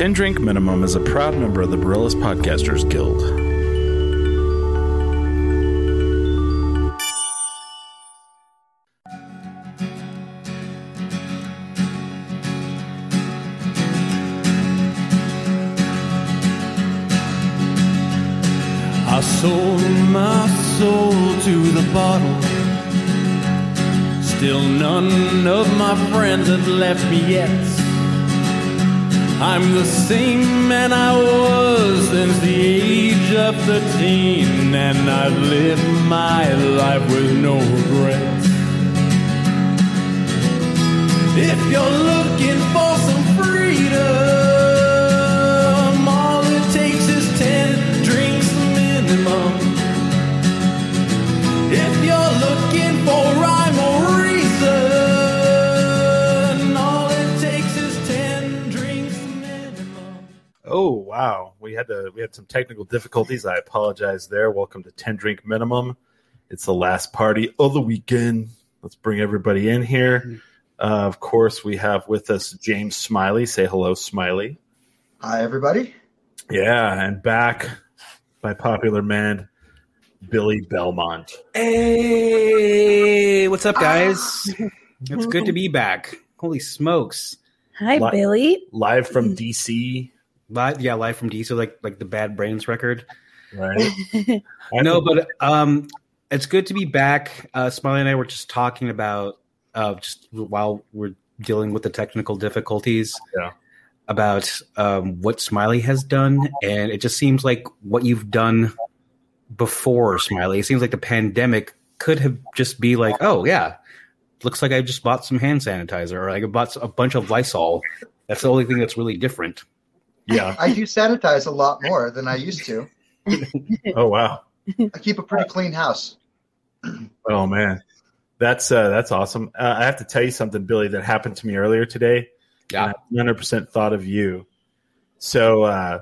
Ten Drink Minimum is a proud member of the Barillas Podcasters Guild. I sold my soul to the bottle. Still none of my friends have left me yet. I'm the same man I was since the age of 13, and I've lived my life with no regrets. If you're looking for some freedom, wow, we had to we had some technical difficulties. I apologize there. Welcome to Ten Drink Minimum. It's the last party of the weekend. Let's bring everybody in here. Mm-hmm. Uh, of course, we have with us James Smiley. Say hello, Smiley. Hi, everybody. Yeah, and back by popular demand, Billy Belmont. Hey, what's up, guys? Ah. it's good to be back. Holy smokes! Hi, Li- Billy. Live from mm. DC, Live, yeah, live from DC, like like the Bad Brains record. right? I know, but um, it's good to be back. Uh, Smiley and I were just talking about uh, just while we're dealing with the technical difficulties. Yeah. About um, what Smiley has done, and it just seems like what you've done before Smiley. It seems like the pandemic could have just be like, oh yeah, looks like I just bought some hand sanitizer, or I bought a bunch of Lysol. That's the only thing that's really different. Yeah. I do sanitize a lot more than I used to. Oh wow. I keep a pretty clean house. Oh man, that's uh, that's awesome. Uh, I have to tell you something, Billy, that happened to me earlier today. Yeah. hundred percent thought of you. So uh,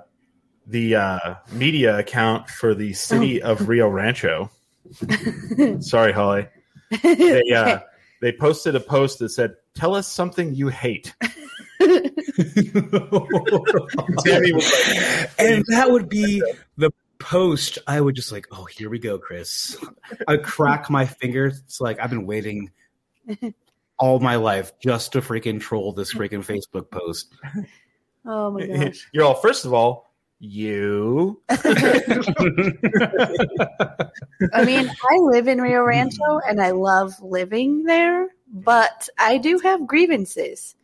the uh, media account for the city of Rio Rancho. sorry, Holly. They uh, they posted a post that said, "Tell us something you hate." Tammy was like, and that would be the post. I would just like, oh, here we go, Chris. I crack my fingers. It's like I've been waiting all my life just to freaking troll this freaking Facebook post. Oh my gosh. "You're all first of all." You I mean, I live in Rio Rancho and I love living there, but I do have grievances.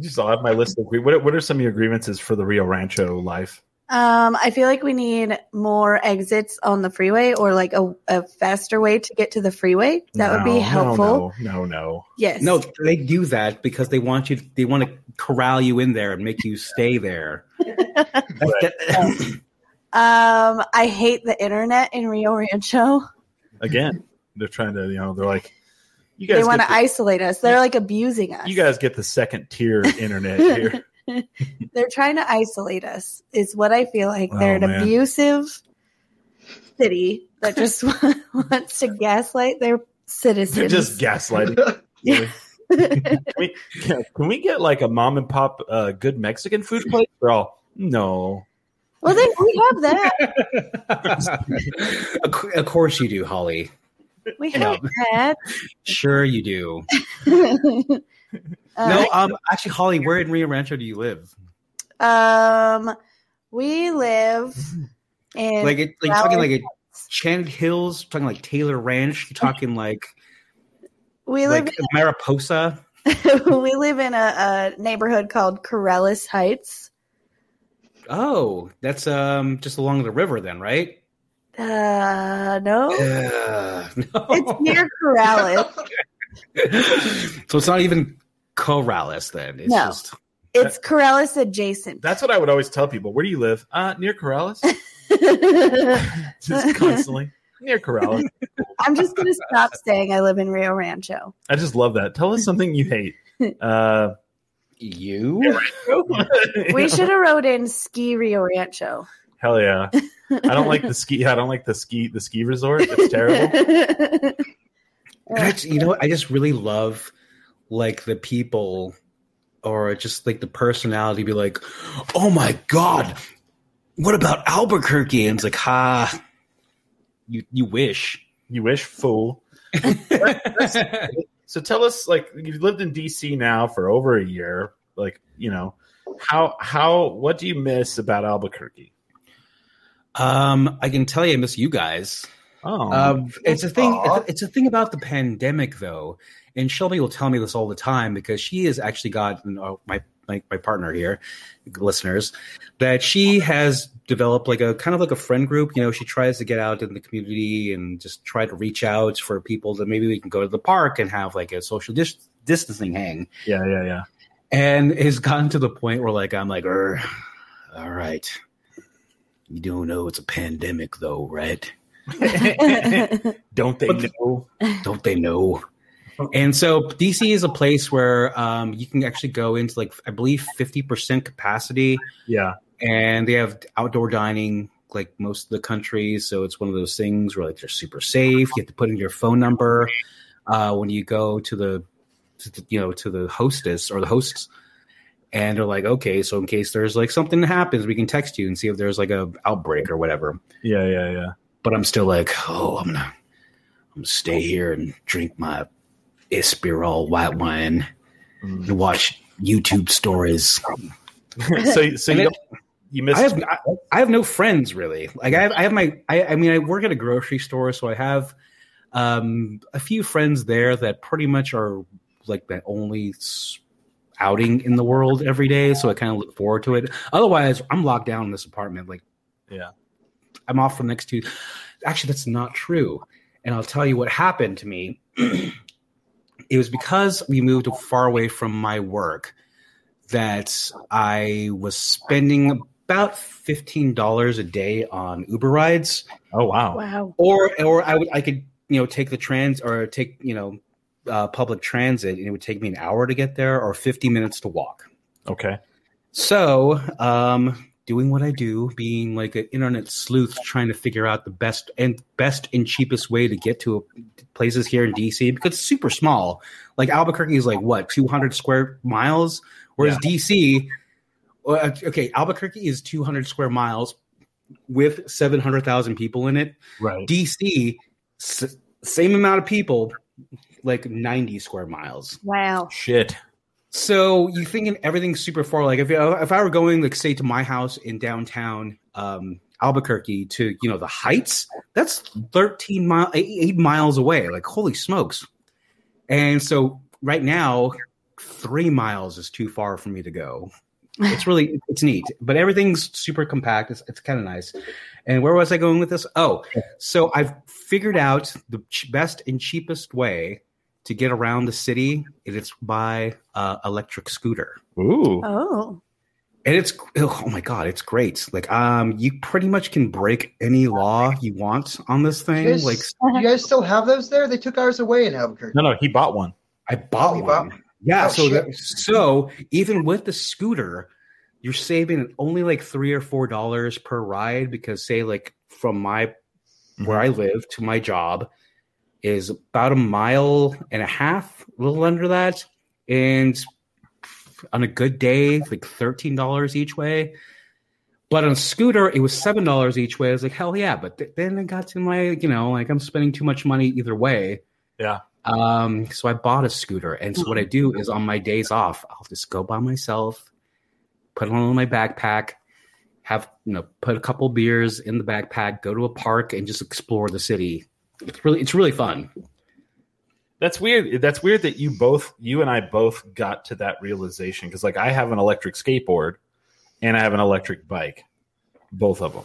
Just I'll have my list of what what are some of your grievances for the Rio Rancho life? Um, I feel like we need more exits on the freeway or like a, a faster way to get to the freeway. That would be helpful. No, no, no. Yes. no, they do that because they want you. They want to corral you in there and make you stay there. Um, I hate the internet in Rio Rancho. Again, they're trying to, you know, they're like, you guys, They want to the, isolate us. They're like abusing us. you guys get the second tier internet here. They're trying to isolate us. Is what I feel like. They're Oh, an man. abusive city that just wants to gaslight their citizens. They're citizens. just gaslighting. Yeah. can, we, can, can we get like a mom and pop uh, good Mexican food place? They're all no. well, they we have that. of course you do, Holly. We have that. Sure you do. Uh, no, um, actually, Holly, where in Rio Rancho do you live? um, we live in like it, like talking like a Hills, talking like Taylor Ranch, talking like we live like Mariposa. we live in a, a neighborhood called Corrales Heights. Oh, that's um just along the river then, right? Uh, no, Uh, no. it's near Corrales. so it's not even Corrales then. It's No. just It's Corrales adjacent. That's what I would always tell people. Where do you live? Uh, near Corrales. just constantly near Corrales. I'm just gonna stop saying I live in Rio Rancho. I just love that. Tell us something you hate. Uh, you. We should have wrote in ski Rio Rancho. Hell yeah! I don't like the ski. I don't like the ski. The ski resort. It's terrible. And I, you know, what? I just really love like the people or just like the personality be like, "Oh my god, what about Albuquerque?" And it's like, "Ha, you you wish." You wish, fool. So tell us, like, you've lived in DC now for over a year. Like, you know, how how what do you miss about Albuquerque? Um, I can tell you, I miss you guys. Oh, Um, it's a thing. It's a, it's a thing about the pandemic, though, and Shelby will tell me this all the time because she has actually gotten uh, my, my my partner here, listeners, that she has developed like a kind of like a friend group. You know, she tries to get out in the community and just try to reach out for people that maybe we can go to the park and have like a social dis- distancing hang. yeah, yeah, yeah. And it's gotten to the point where like I'm like, "Er, all right, you don't know it's a pandemic though, right? Don't they know? don't they know? And so DC is a place where um, you can actually go into like I believe fifty percent capacity, Yeah, and they have outdoor dining like most of the country. So it's one of those things where like they're super safe. You have to put in your phone number uh, when you go to the, to the you know to the hostess or the hosts, and they're like, okay, so in case there's like something that happens, we can text you and see if there's like a outbreak or whatever. yeah, yeah, yeah. But I'm still like, oh, I'm gonna, I'm gonna stay here and drink my Espiral white wine Mm. and watch YouTube stories. so, so you, you missed. I have I, I have no friends really. Like I have I have my I, I mean I work at a grocery store, so I have um, a few friends there that pretty much are like the only outing in the world every day. So I kind of look forward to it. Otherwise, I'm locked down in this apartment. Like Yeah. I'm off for the next two. Actually, that's not true. And I'll tell you what happened to me. it was because we moved far away from my work that I was spending about fifteen dollars a day on Uber rides, oh wow. wow. or or I would I could you know take the trans or take you know uh, public transit, and it would take me an hour to get there or fifty minutes to walk. Okay. So, um, doing what I do, being like an internet sleuth, trying to figure out the best and best and cheapest way to get to places here in DC because it's super small. Like Albuquerque is like what 200 square miles, whereas DC, okay, Albuquerque is 200 square miles with 700,000 people in it. Right. DC, s- same amount of people, like 90 square miles. Wow. Shit. So you thinking everything's super far? Like if if I were going, like say, to my house in downtown um, Albuquerque to you know the Heights, that's thirteen mile, eight, eight miles away. Like holy smokes! And so right now, three miles is too far for me to go. It's really it's neat, but everything's super compact. It's, it's kind of nice. And where was I going with this? Oh, so I've figured out the ch- best and cheapest way to get around the city, and it's by uh, electric scooter. Ooh. Oh. And it's oh my god, it's great. Like um, you pretty much can break any law you want on this You thing. guys, Like you guys still have those there? They took ours away in Albuquerque. No, no, he bought one. I bought You one. bought- Yeah, Oh, so that, so even with the scooter, you're saving only like three or four dollars per ride because say like from my where I live to my job is about a mile and a half, a little under that, and on a good day, like thirteen dollars each way. But on a scooter, it was seven dollars each way. I was like, hell yeah! But th- then it got to my, you know, like I'm spending too much money either way. Yeah. Um, so I bought a scooter, and so what I do is on my days off, I'll just go by myself, put it on my backpack, have you know, put a couple beers in the backpack, go to a park, and just explore the city. It's really, it's really fun. That's weird. That's weird that you both, you and I both got to that realization because, like, I have an electric skateboard and I have an electric bike, both of them,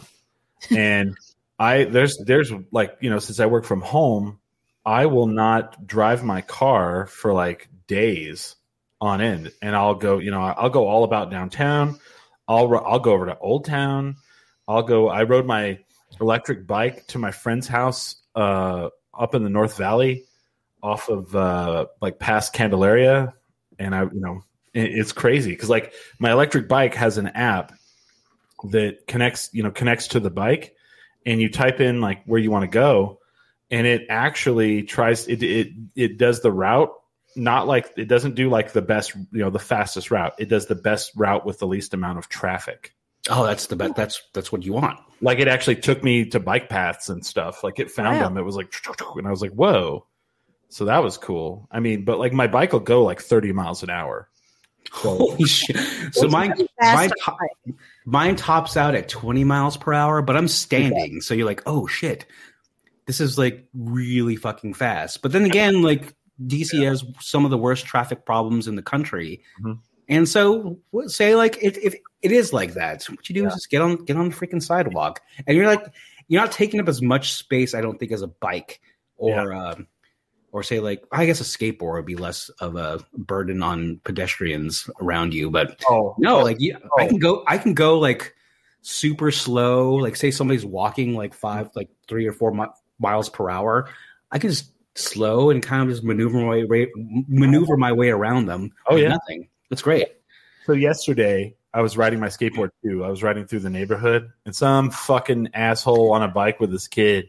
and I there's there's like you know since I work from home, I will not drive my car for like days on end, and I'll go you know I'll go all about downtown. I'll I'll go over to Old Town. I'll go. I rode my electric bike to my friend's house uh, up in the North Valley off of uh like past Candelaria and I you know it, it's crazy because like my electric bike has an app that connects you know connects to the bike and you type in like where you want to go and it actually tries it it it does the route not like it doesn't do like the best, you know, the fastest route. It does the best route with the least amount of traffic. Oh, that's the best. That's that's what you want. Like it actually took me to bike paths and stuff. Like it found Wow. them. It was like, and I was like, whoa. So that was cool. I mean, but like my bike will go like 30 miles an hour. Holy shit! So mine, mine, top, mine tops out at 20 miles per hour, but I'm standing. So you're like, oh shit, this is like really fucking fast. But then again, like DC has some of the worst traffic problems in the country. Mhm. And so say like if, if it is like that, so what you do Yeah. is just get on get on the freaking sidewalk. And you're like you're not taking up as much space, I don't think, as a bike or um or say like I guess a skateboard would be less of a burden on pedestrians around you, but Oh no, like you, I Oh. can go. I can go like super slow. Like say somebody's walking like five, like three or four mi- miles per hour. I can just slow and kind of just maneuver my way, maneuver my way around them. Oh, yeah. nothing. That's great. So yesterday I was riding my skateboard too. I was riding through the neighborhood and some fucking asshole on a bike with his kid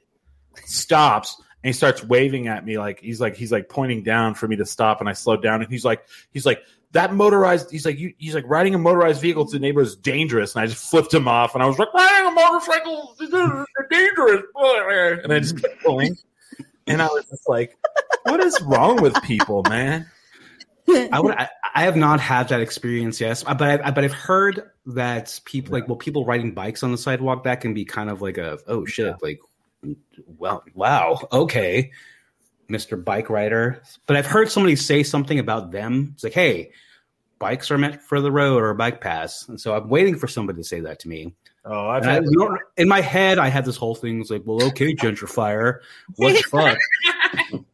stops and he starts waving at me like he's like he's like pointing down for me to stop and I slowed down and he's like he's like that motorized he's like you, he's like riding a motorized vehicle to the neighbor is dangerous and I just flipped him off and I was like riding a motorcycle is dangerous and I just kept going and I was just like what is wrong with people man I would. I, I have not had that experience yet, but I, but I've heard that people like well, people riding bikes on the sidewalk that can be kind of like a oh shit, like well, wow, okay, Mister Bike Rider. But I've heard somebody say something about them. It's like, hey, bikes are meant for the road or a bike pass, and so I'm waiting for somebody to say that to me. oh I've And I, you know, in my head, I had this whole thing. It's like, well, okay, gentrifier, what the fuck?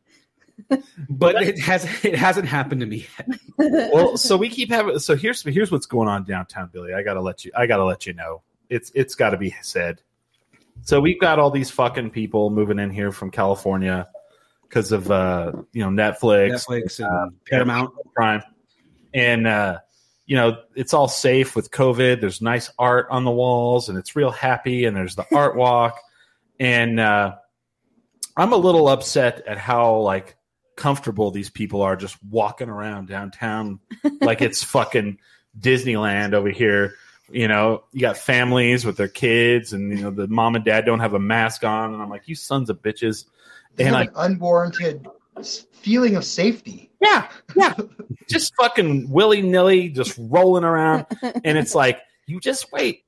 But it has it hasn't happened to me yet. well, so we keep having. So here's here's what's going on downtown, Billy. I gotta let you. I gotta let you know. It's it's got to be said. So we've got all these fucking people moving in here from California because of uh you know Netflix, Netflix and Paramount. Prime, and uh you know it's all safe with COVID. There's nice art on the walls, and it's real happy. And there's the art walk, and uh I'm a little upset at how like comfortable these people are just walking around downtown like it's fucking Disneyland over here. You know, you got families with their kids, and you know the mom and dad don't have a mask on, and I'm like, you sons of bitches. And an unwarranted feeling of safety. yeah, yeah, just fucking willy nilly, just rolling around, and it's like, you just wait,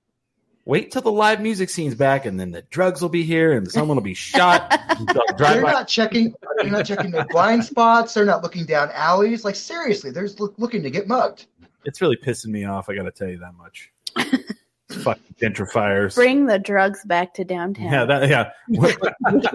wait till the live music scene's back, and then the drugs will be here, and someone will be shot. They'll drive They're by- not checking. They're not checking their blind spots. They're not looking down alleys. Like seriously, they're just look, looking to get mugged. It's really pissing me off. I got to tell you that much. fucking gentrifiers. Bring the drugs back to downtown. Yeah, that yeah.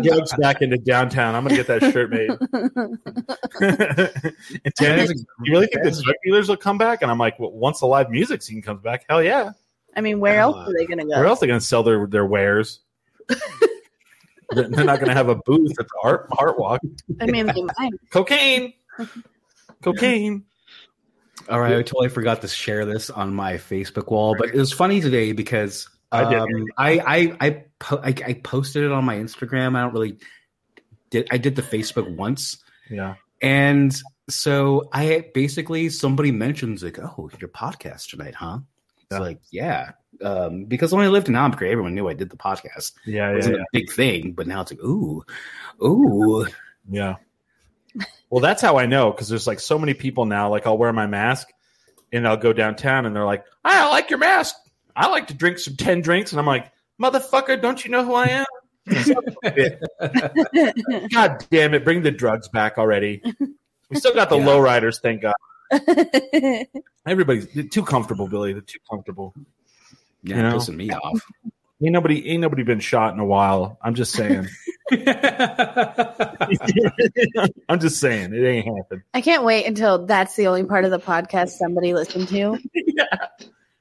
Drugs back into downtown. I'm gonna get that shirt made. and Tanner, you really think the drug dealers will come back? And I'm like, well, once the live music scene comes back, hell yeah. I mean, where else are they going to go? Where go? else are they gonna sell their their wares? they're they're not gonna have a booth at the art art walk. I mean, they might. Cocaine, cocaine. All right, I totally forgot to share this on my Facebook wall, but it was funny today because I um, I I I, po- I I posted it on my Instagram. I don't really did. I did the Facebook once, Yeah. and so I basically somebody mentions like, "Oh, your podcast tonight, huh?" It's Yeah. like, yeah, um, because when I lived in Albuquerque, everyone knew I did the podcast. Yeah, It wasn't yeah. a big thing, but now it's like, ooh, ooh, Yeah. Well, that's how I know because there's like so many people now. Like I'll wear my mask and I'll go downtown and they're like, I like your mask. I like to drink some 10 drinks. And I'm like, motherfucker, don't you know who I am? God damn it. Bring the drugs back already. We still got the Yeah. lowriders, thank God. Everybody's too comfortable, Billy. They're too comfortable. yeah, You know? pissing me off. Ain't nobody ain't nobody been shot in a while. I'm just saying. I'm just saying. It ain't happened. I can't wait until that's the only part of the podcast somebody listened to. yeah.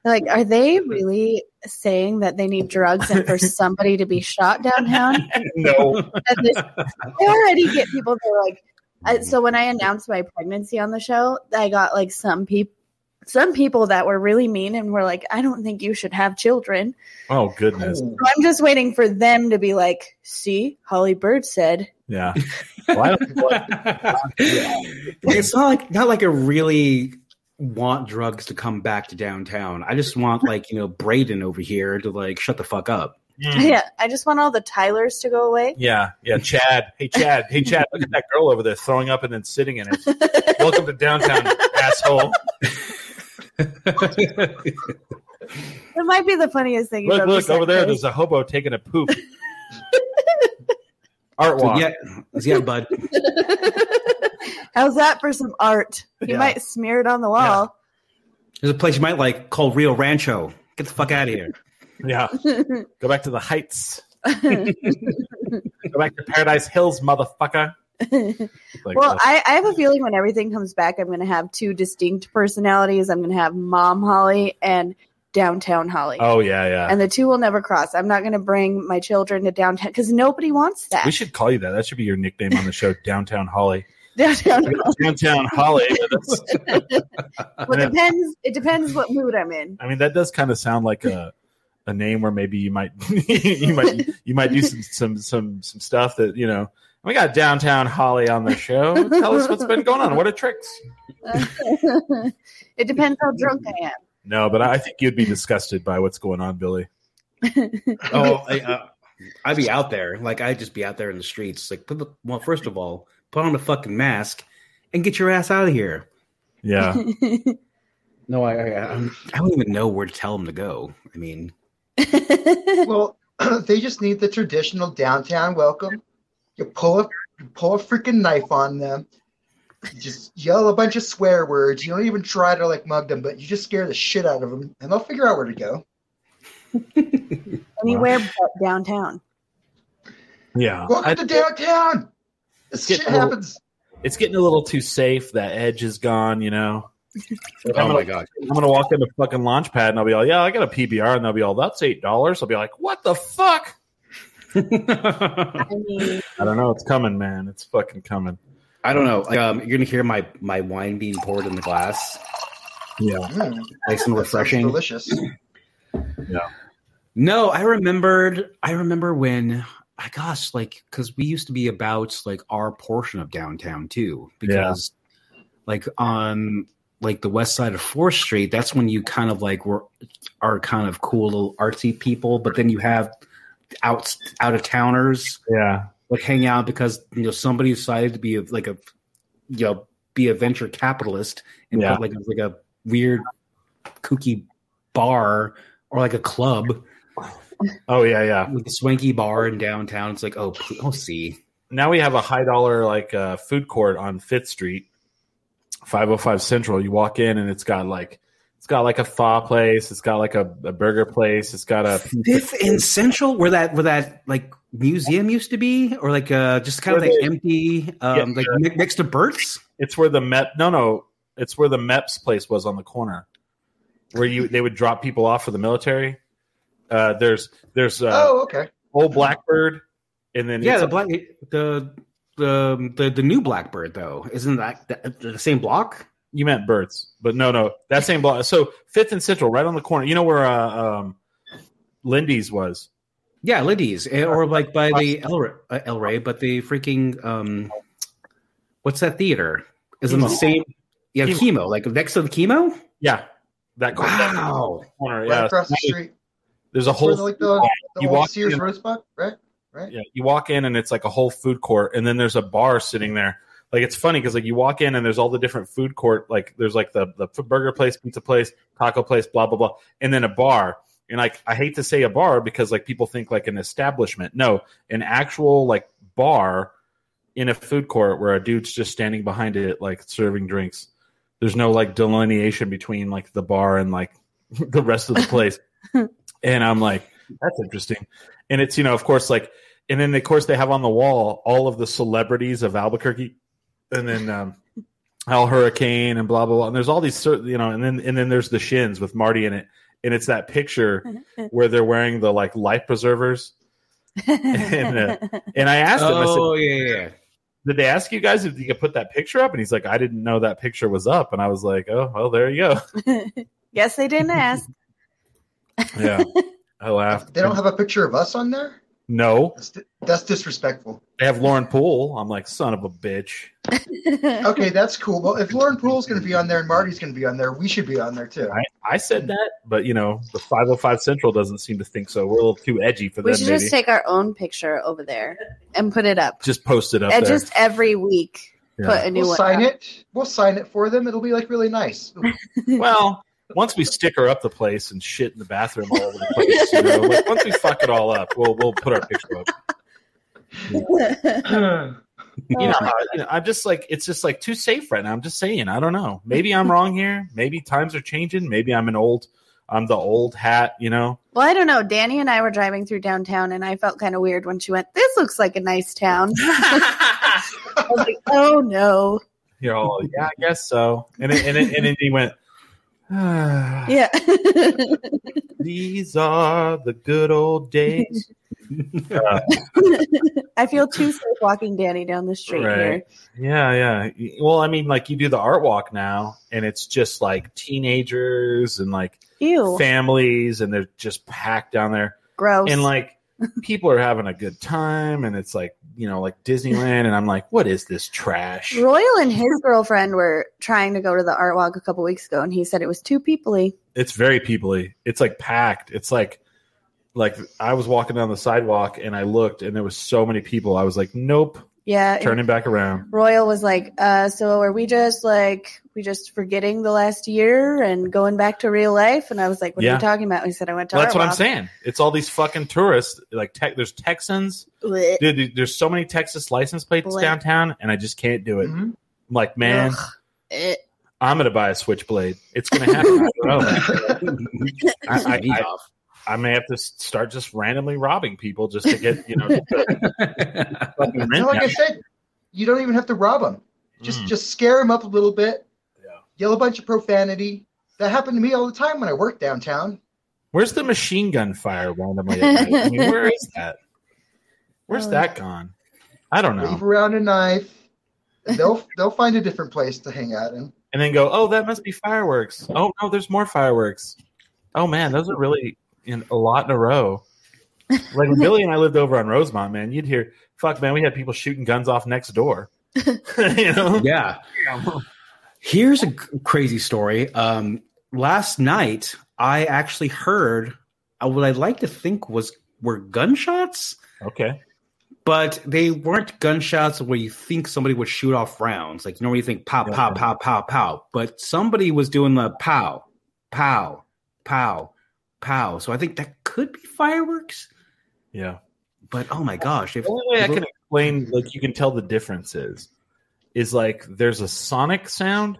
Like, are they really saying that they need drugs and for somebody to be shot downtown? No. And this, I already get people that are like, I, mm-hmm. so when I announced my pregnancy on the show, I got like some people, some people that were really mean and were like, I don't think you should have children. Oh goodness. Oh. So I'm just waiting for them to be like, see, Holly Bird said. Yeah. Well, don't feel like- it's not like not like I really want drugs to come back to downtown. I just want like you know Braden over here to like shut the fuck up. Mm. Yeah, I just want all the Tylers to go away. Yeah, yeah, Chad. Hey, Chad. Hey, Chad. Look at that girl over there throwing up and then sitting in it. Welcome to downtown, asshole. It might be the funniest thing. you've Look, ever look over there. Chris. There's a hobo taking a poop. Art walk. yeah, yeah, bud. How's that for some art? You Yeah. might smear it on the wall. There's a place you might like called Rio Rancho. Get the fuck out of here. Yeah. Go back to the heights. Go back to Paradise Hills, motherfucker. Like, well, uh, I, I have a feeling when everything comes back, I'm going to have two distinct personalities. I'm going to have Mom Holly and Downtown Holly. oh yeah, yeah. And the two will never cross. I'm not going to bring my children to downtown because nobody wants that. we should call you that. That should be your nickname on the show, Downtown Holly. downtown. Downtown Holly. Well, it depends. It depends what mood I'm in. I mean, that does kind of sound like a a name where maybe you might you might you might do some some some some stuff that you know. We got downtown Holly on the show. Tell us what's been going on. What are tricks? it depends how drunk I am. No, but I think you'd be disgusted by what's going on, Billy. Oh, I, uh, I'd be out there. Like I'd just be out there in the streets. Like, put the, well, first of all, put on the fucking mask and get your ass out of here. Yeah, No, I, I, I'm- I don't even know where to tell them to go. I mean, Well, they just need the traditional downtown welcome. You pull a you pull a freaking knife on them. You just yell a bunch of swear words. You don't even try to like mug them, but you just scare the shit out of them, and they'll figure out where to go. Anywhere but downtown. yeah. Welcome I- to downtown. This shit a little- happens. it's getting a little too safe. That edge is gone. You know. Oh gonna- my god, I'm gonna walk into fucking launch pad and I'll be all, yeah, I got a PBR, and they'll be all, that's eight dollars. I'll be like, what the fuck? I mean, I don't know. It's coming, man. It's fucking coming. I don't know. Like, um, you're gonna hear my my wine being poured in the glass, Yeah. Mm, nice and refreshing. delicious. Yeah. No, I remembered. I remember when. I gosh, like because we used to be about like our portion of downtown too. Because like on like the west side of Fourth Street, that's when you kind of like were are kind of cool little artsy people. But then you have out out of towners Yeah. like hang out because you know somebody decided to be a, like a you know be a venture capitalist and Yeah. put like like a weird kooky bar or like a club Oh yeah, yeah. like a swanky bar in downtown. It's like, oh, oh, see, Now we have a high dollar like uh, food court on Fifth Street, 505 Central. You walk in and it's got like it's got like a pho place. It's got like a, a burger place. It's got a Fifth and Central, where that where that like museum used to be, or like uh just kind of like they- empty, um, Yeah, like next to Burt's. It's where the Met. No, no. It's where the MEPS place was on the corner, where you they would drop people off for the military. Uh, there's there's uh, oh, okay. old Blackbird, and then Yeah, the black the the the the new Blackbird though isn't that the, the same block? You meant birds, but no, no, that same block. So Fifth and Central, right on the corner. You know where uh, um, Lindy's was. Yeah, Liddy's eh, or like by the El, Ray- uh, El Rey, but the freaking um, what's that theater? Is in the same? Yeah, KiMo. KiMo. Like next to the KiMo. Yeah, that corner. Wow. corner Right yeah, across the street. There's a Where whole. like the, the you old walk Sears in- Rosebud, right? Right. Yeah, you walk in and it's like a whole food court, and then there's a bar sitting there. Like it's funny because like you walk in and there's all the different food court. Like there's like the the burger place, pizza place, taco place, blah blah blah, and then a bar. And like I hate to say a bar because like people think like an establishment. No, an actual like bar in a food court where a dude's just standing behind it like serving drinks. There's no like delineation between like the bar and like the rest of the place. and I'm like, that's interesting. And it's you know of course like and then of course they have on the wall all of the celebrities of Albuquerque, and then um, Al Hurricane and blah blah blah. And there's all these cer- you know, and then and then there's the Shins with Marty in it, and it's that picture where they're wearing the like life preservers. and, uh, and I asked him, I said, Oh yeah, yeah. did they ask you guys if you could put that picture up? And he's like, I didn't know that picture was up. And I was like, oh, well, there you go. Guess they didn't ask. Yeah. I laughed. They don't have a picture of us on there. No, That's, that's disrespectful. they have Lauren Poole. I'm like, son of a bitch. Okay, that's cool. Well, if Lauren Poole's going to be on there and Marty's going to be on there, we should be on there too. I, I said that, but you know, the 505 Central doesn't seem to think so. We're a little too edgy for them we should Maybe just take our own picture over there and put it up. just post it up And there. just every week Yeah. put a new We'll one. sign up. it. We'll sign it for them. It'll be like really nice. well, once we sticker up the place and shit in the bathroom all over the place, you know, like, once we fuck it all up, we'll we'll put our picture up. You know, uh, you know, I'm just like it's just like too safe right now. I'm just saying. I don't know. Maybe I'm wrong here. Maybe times are changing. Maybe I'm an old. I'm the old hat. You know. Well, I don't know. Danny and I were driving through downtown, and I felt kind of weird when she went, "This looks like a nice town." I was like, "Oh no, You're all yeah, I guess so. And it, and it, and then he went. "Ah, yeah." These are the good old days. Uh, I feel too safe walking Danny down the street Right. yeah, yeah. Well, I mean, like you do the art walk now, and it's just like teenagers and like. Ew, families, and they're just packed down there. gross. and like people are having a good time and it's like you know like disneyland and i'm like what is this trash? Royal and his girlfriend were trying to go to the art walk a couple weeks ago, and he said it was too peoply. it's very peoply it's like packed. It's like like i was walking down the sidewalk and i looked and there was so many people. I was like nope. Yeah, turning back around. Royal was like, uh, "So are we just like we just forgetting the last year and going back to real life?" And I was like, "What are you talking about?" He said, "I went to." well, that's what i'm saying it's all these fucking tourists like tech there's texans Blech. dude there's so many texas license plates Blech. downtown and i just can't do it Mhm. i'm like man Ugh. Eh. i'm gonna buy a switchblade it's gonna happen I. I- I- I- may have to start just randomly robbing people just to get you know. just to fucking like I said, you don't even have to rob them. Just Mm. just scare them up a little bit. Yeah. Yell a bunch of profanity. That happened to me all the time when I worked downtown. Where's the machine gun fire randomly? At night? I mean, where is that? Where's Oh. that gone? I don't know. Leave around a knife. They'll they'll find a different place to hang out in. And then go, oh, that must be fireworks. Oh no, there's more fireworks. Oh man, those are really in a lot in a row. Like when Billy and I lived over on Rosemont, man, you'd hear, fuck, man, we had people shooting guns off next door. you know? Yeah. Here's a crazy story. Um, last night, I actually heard uh, what I'd like to think was were gunshots, Okay. but they weren't gunshots where you think somebody would shoot off rounds. Like you normally you think pow, pow, Yeah. pow, pow, pow. But somebody was doing the pow, pow, pow, pow. So I think that could be fireworks. Yeah. But oh my gosh, if The only way I can explain, like you can tell the difference is, is like there's a sonic sound,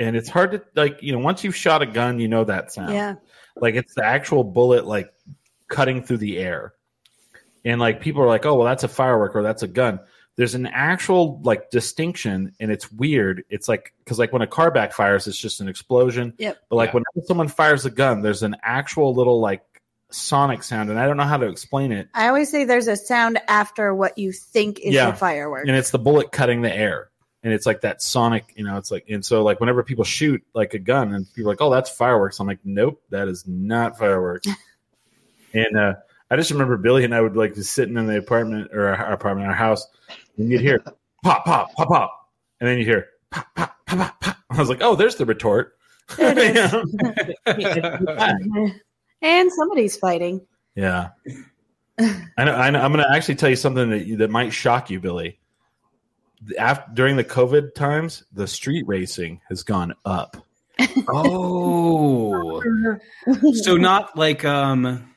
and it's hard to like you know once you've shot a gun, you know that sound. Yeah, Like it's the actual bullet like cutting through the air, and like people are like, oh well, that's a firework or that's a gun. There's an actual like distinction, and it's weird. It's like because like when a car backfires, it's just an explosion. Yep. But like Yeah. when someone fires a gun, there's an actual little like sonic sound, and I don't know how to explain it. I always say there's a sound after what you think is Yeah. a firework. and it's the bullet cutting the air and it's like that sonic you know it's like and so like whenever people shoot like a gun and people are like oh that's fireworks i'm like nope that is not fireworks and uh i just remember billy and i would like just sitting in the apartment or our apartment our house and you'd hear pop pop pop pop and then you hear pop pop pop pop pop i was like oh there's the retort There it is. and somebody's fighting. yeah I know, I know i'm gonna actually tell you something that you, that might shock you billy after during the covid times the street racing has gone up oh, so not like um,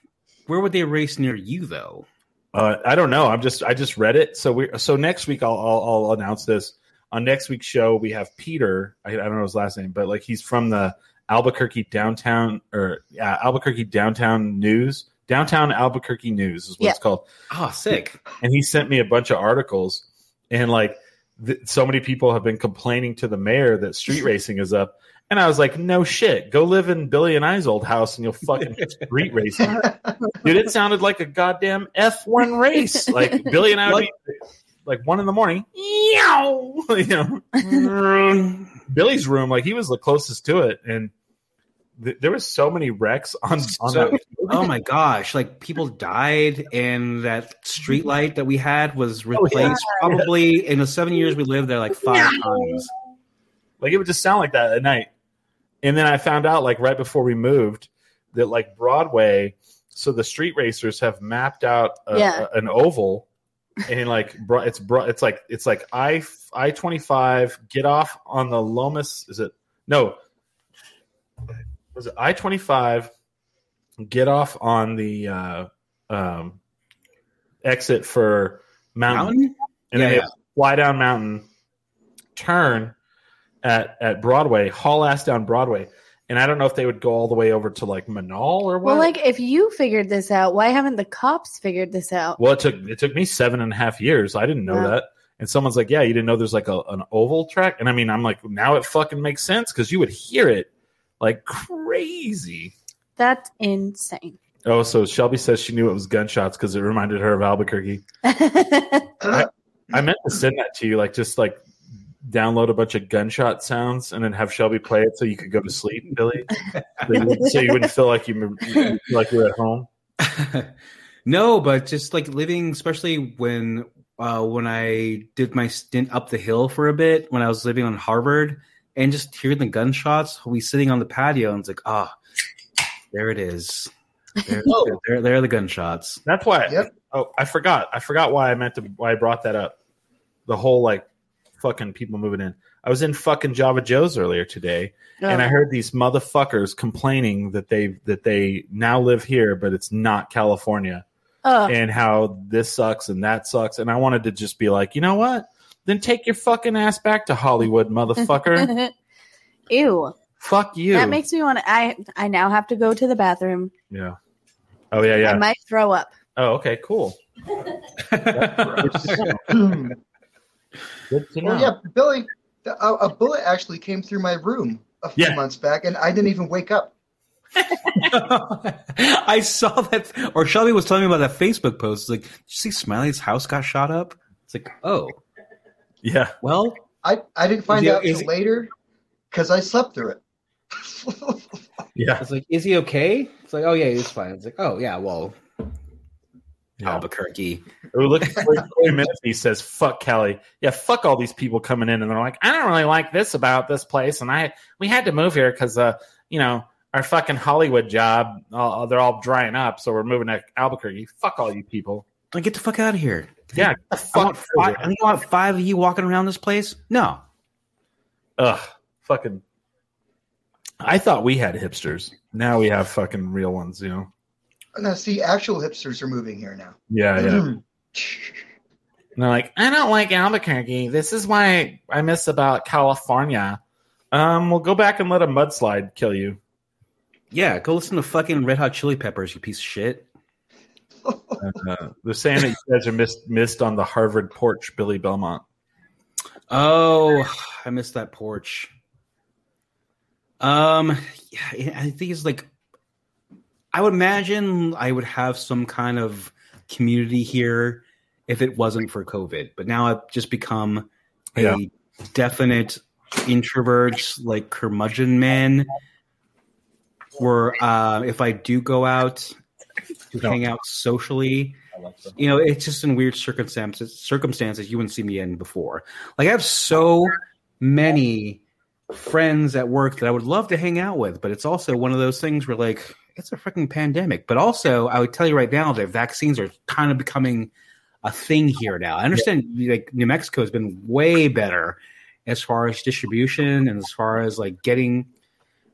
where would they race near you though? Uh, I don't know. I'm just I just read it. So we so next week I'll, I'll I'll announce this on next week's show. We have Peter. I, I don't know his last name, but like he's from the Albuquerque downtown or yeah, Albuquerque downtown news. Downtown Albuquerque news is what it's called. Oh, sick. And he sent me a bunch of articles, and like th- so many people have been complaining to the mayor that street racing is up. And I was like, no shit. Go live in Billy and I's old house and you'll fucking street racing. Dude, it sounded like a goddamn F1 race. Like Billy and I would be, like one in the morning. Meow, you know, Billy's room, like he was the closest to it, and th- there was so many wrecks on on So- that. oh my gosh! Like people died, and that street light that we had was oh, replaced yeah. probably in the seven years we lived there like five times. Like it would just sound like that at night. And then I found out like right before we moved that like Broadway, so the street racers have mapped out a, Yeah. a- an oval and like bro- it's bro- it's like it's like I I twenty five get off on the Lomas is it no was it I twenty five get off on the uh, um, exit for Mountain, Mountain? and Yeah, then yeah. fly down Mountain, turn at at Broadway, haul ass down Broadway, and I don't know if they would go all the way over to like Menaul or what. Well, like if you figured this out, why haven't the cops figured this out? Well, it took it took me seven and a half years. I didn't know Yeah. that. And someone's like, "Yeah, you didn't know there's like a, an oval track." And I mean, I'm like, now it fucking makes sense because you would hear it like crazy. That's insane. Oh, so Shelby says she knew it was gunshots because it reminded her of Albuquerque. Uh, I meant to send that to you, like just like download a bunch of gunshot sounds and then have Shelby play it so you could go to sleep, Billy. so, you, so you wouldn't feel like you, you feel like you're at home. no, but just like living, especially when uh, when I did my stint up the hill for a bit when I was living on Harvard, and just hearing the gunshots, we sitting on the patio, and it's like, ah, there it is. There, Oh. there, there are the gunshots. That's why. Yep. Oh, I forgot. I forgot why I meant to. Why I brought that up. The whole like fucking people moving in. I was in fucking Java Joe's earlier today, and I heard these motherfuckers complaining that they that they now live here, but it's not California, Oh, and how this sucks and that sucks. And I wanted to just be like, you know what? Then take your fucking ass back to Hollywood, motherfucker. Ew. Fuck you. That makes me want to. I I now have to go to the bathroom. yeah. Oh yeah, yeah. I might throw up. Oh okay, cool. Good to know. well, yeah, Billy, the, a, a bullet actually came through my room a few Yeah. months back, and I didn't even wake up. I saw that, or Shelby was telling me about that Facebook post. It's like, did you see Smiley's house got shot up? It's like, oh, Yeah. well, I, I didn't find Is out is he- later because I slept through it. Yeah. it's like, is he okay? It's like, oh yeah, he's fine. It's like, oh yeah, well, Yeah. Albuquerque. Oh, look, Corey minutes he says, "Fuck Kelly." Yeah, fuck all these people coming in, and they're like, "I don't really like this about this place," and I we had to move here because, uh, you know, our fucking Hollywood job, uh, they're all drying up, so we're moving to Albuquerque. Fuck all you people. Like, get the fuck out of here. Yeah, get the I fuck. want, five, I think I want five of you walking around this place. No, Ugh, fucking. I thought we had hipsters. Now we have fucking real ones. You know. now, see, actual hipsters are moving here now. Yeah, yeah. And they're like, I don't like Albuquerque. This is why I miss about California. Um, we'll go back and let a mudslide kill you. yeah, go listen to fucking Red Hot Chili Peppers, you piece of shit. Uh, they're saying that you guys are missed missed on the Harvard porch, Billy Belmont. Oh, I missed that porch. Um, yeah, I think it's like I would imagine I would have some kind of community here if it wasn't for COVID. But now I've just become a Yeah. definite introvert, like curmudgeon man. Where uh, if I do go out to No. hang out socially, you know, it's just in weird circumstances circumstances you wouldn't see me in before. Like I have so many friends at work that I would love to hang out with, but it's also one of those things where like it's a freaking pandemic. But also, I would tell you right now that vaccines are kind of becoming a thing here now. I understand like New Mexico has been way better as far as distribution and as far as like getting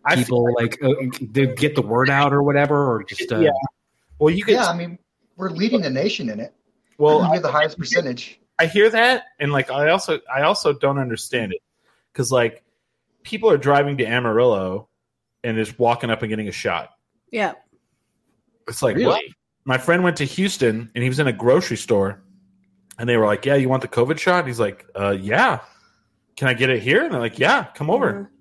I feel people like uh, to get the word out or whatever, or just uh, Yeah. Well, you could. yeah, I mean, we're leading the nation in it. Well, we have the highest percentage. I hear that, and like I also I also don't understand it because like people are driving to Amarillo and is walking up and getting a shot. Yeah. It's like Really? what? My friend went to Houston and he was in a grocery store, and they were like, "Yeah, you want the COVID shot?" And he's like, "Uh, yeah." Can I get it here? And they're like, "Yeah, come over."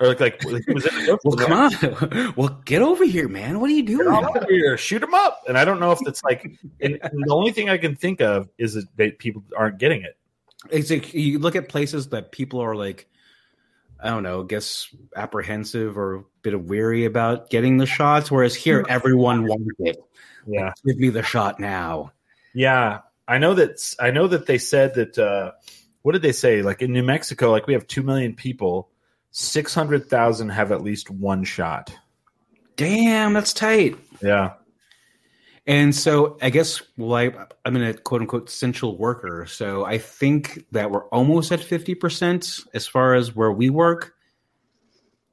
Or like like, like was in the Well, come on. well, get over here, man. What are you doing? here, shoot him up. And I don't know if it's like, and, and the only thing I can think of is that people aren't getting it. It's like you look at places that people are like, I don't know, guess apprehensive or a bit of weary about getting the shots, whereas here everyone wants it. Yeah, Give me the shot now. yeah. I know that. I know that they said that. uh What did they say? Like in New Mexico, like we have two million people, six hundred thousand have at least one shot. Damn, that's tight. Yeah, And so I guess well, I, I'm in a quote unquote essential worker. So I think that we're almost at 50% as far as where we work.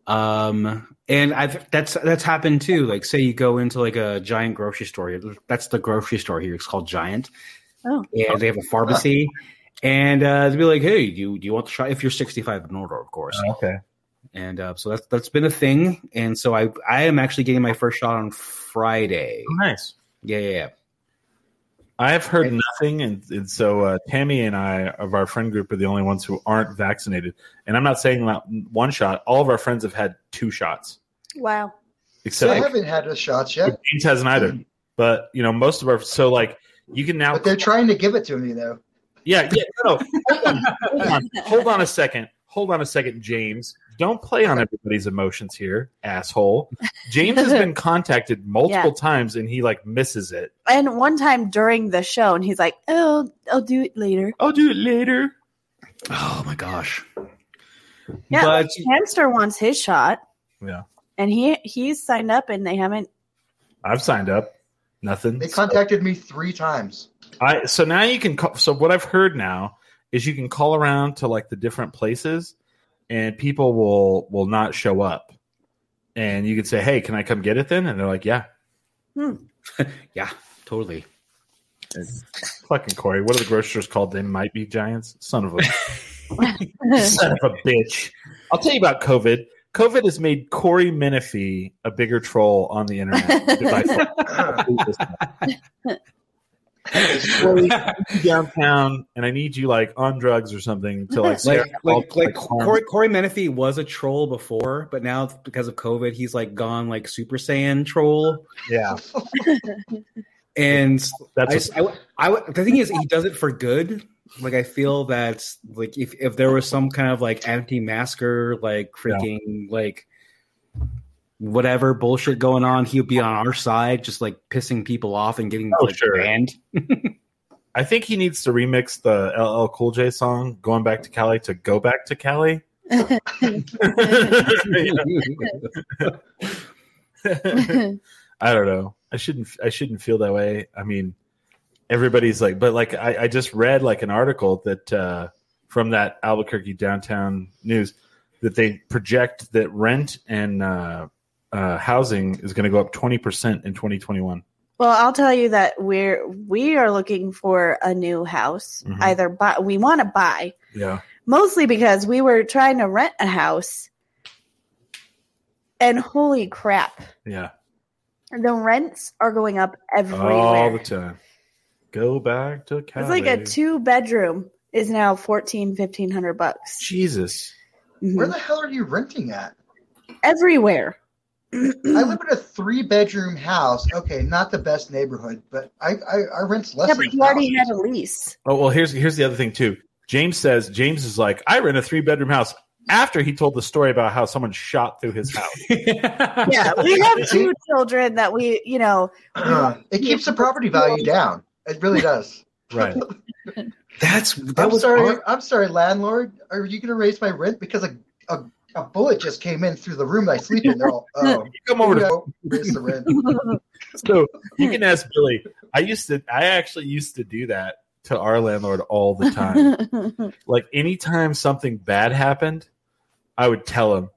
Um, and I've that's that's happened too. Like say you go into like a giant grocery store. That's the grocery store here. It's called Giant. Oh. And they have a pharmacy. And uh, to be like, hey, do you, do you want to try?" If you're 65 and older, of course. okay. And uh, so that's that's been a thing. And so I I am actually getting my first shot on Friday. Nice. Yeah, yeah, yeah. I have heard nothing, and, and so uh, Tammy and I of our friend group are the only ones who aren't vaccinated. And I'm not saying that one shot. All of our friends have had two shots, Wow. except I haven't had the shots yet, James hasn't either. But you know, most of our so like you can now. but they're trying to give it to me though. Yeah, yeah. No, hold on, hold on, hold on a second. Hold on a second, James. Don't play on everybody's emotions here, asshole. James has been contacted multiple Yeah. times and he like misses it. And one time during the show, and he's like, "Oh, I'll do it later." I'll do it later. Oh my gosh. Yeah, But Hamster wants his shot, Yeah, and he he's signed up, and they haven't. I've signed up. Nothing. They contacted me three times. I so now you can call, so what I've heard now is you can call around to like the different places and people will will not show up. And you can say, "Hey, can I come get it then?" And they're like, "Yeah." Hmm. yeah, totally. Fucking Corey, what are the grocers called? They might be giants. Son of a son of a bitch. I'll tell you about COVID. COVID has made Corey Menifee a bigger troll on the internet. by far. Corey, I need you downtown, and I need you like on drugs or something to like Like, like, like. Corey, Corey Menifee was a troll before, but now because of COVID, he's like gone like Super Saiyan troll. Yeah, And that's I, I, I- the thing is, he does it for good. Like I feel that like if if there was some kind of like anti-masker, like freaking like whatever bullshit going on, he would be on our side, just like pissing people off and getting Oh, like sure. banned. I think he needs to remix the LL Cool J song "Going Back to Cali" to "Go Back to Cali." I don't know. I shouldn't. I shouldn't feel that way. I mean, everybody's like, but like, I, I just read like an article that uh, from that Albuquerque downtown news that they project that rent and uh, uh, housing is going to go up twenty percent in twenty twenty one. Well, I'll tell you that we're we are looking for a new house. Mhm. Either buy, we want to buy, Yeah, mostly because we were trying to rent a house, and holy crap, yeah, the rents are going up everywhere. all the time. Go back to Cali. it's like a two bedroom is now 14 1500 bucks Jesus. Mhm. Where the hell are you renting at? everywhere. I live in a three bedroom house. Okay, not the best neighborhood, but I I, I rent less. yeah, than but you already had a lease. Oh well, here's here's the other thing too. James says James is like I rent a three bedroom house after he told the story about how someone shot through his house. Yeah, we have two children that we, you know, Uh, it keeps the property value down. It really does. right. That's that I'm was sorry. our- I'm sorry, landlord. Are you going to raise my rent because a, a a bullet just came in through the room I sleep in? They're all, oh, You come over to raise the rent. so you can ask Billy. I used to I actually used to do that to our landlord all the time. like anytime something bad happened, I would tell him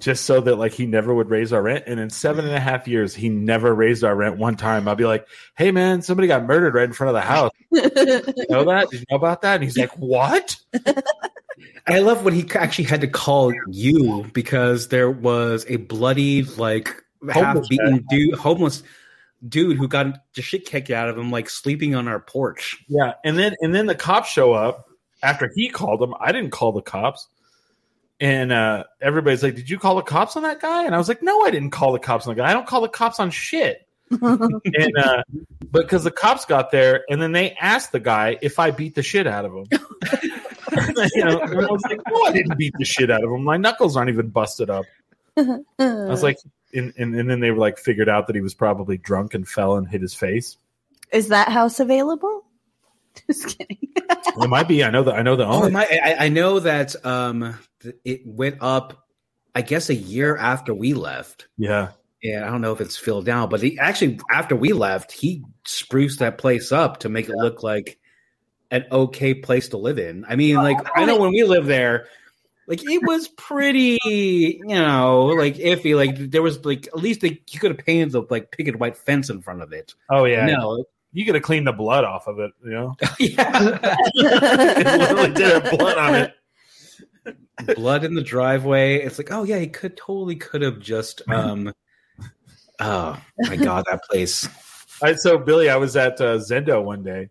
just so that like he never would raise our rent. And in seven and a half years, he never raised our rent one time. I'll be like, "Hey man, somebody got murdered right in front of the house. You know that? Did you know about that?" And he's like, "What?" I love when he actually had to call you because there was a bloody, like half Homeless beaten dude, homeless dude who got the shit kicked out of him, like sleeping on our porch. Yeah, and then and then the cops show up after he called them. I didn't call the cops. And uh, everybody's like, "Did you call the cops on that guy?" And I was like, "No, I didn't call the cops on the guy. I don't call the cops on shit." and uh, because the cops got there, and then they asked the guy if I beat the shit out of him. you know, I was like, "No, I didn't beat the shit out of him. My knuckles aren't even busted up." I was like, and, and, and then they were like figured out that he was probably drunk and fell and hit his face. Is that house available? Just kidding. It might be. I know that. I know the Oh, owner. it might- I, I know that um, it went up, I guess, a year after we left. yeah. Yeah, I don't know if it's filled down, but he actually after we left, he spruced that place up to make it look like an okay place to live in. I mean, like I know when we lived there, like it was pretty, you know, like iffy. Like there was like at least like, you could have painted the like picket white fence in front of it. Oh yeah. No, You could have cleaned the blood off of it. You know. yeah, it literally did have blood on it. blood in the driveway. It's like, oh yeah, he could totally could have just. um Oh my god, that place. I, so Billy, I was at uh, Zendo one day,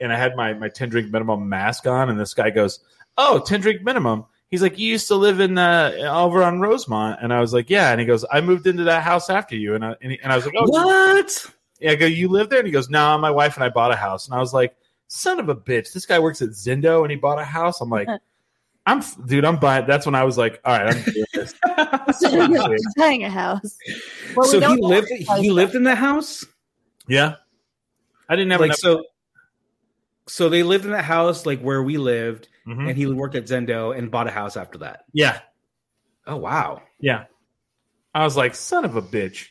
and I had my my ten drink minimum mask on, and this guy goes, "Oh, 10 drink minimum." He's like, "You used to live in uh, over on Rosemont," and I was like, "Yeah." And he goes, "I moved into that house after you," and I, and, he, and I was like, "Oh, What? Yeah." I go, "You live there?" And he goes, "No, my wife and I bought a house," and I was like, "Son of a bitch! This guy works at Zendo, and he bought a house." I'm like. I'm dude. I'm buying. That's when I was like, "All right, I'm doing this." Buying a house. Well, so he lived. have a He lived in the house. Yeah, I didn't have like enough. so. So they lived in that house, like where we lived, Mhm. and he worked at Zendo and bought a house after that. Yeah, Oh wow! yeah. I was like, "Son of a bitch."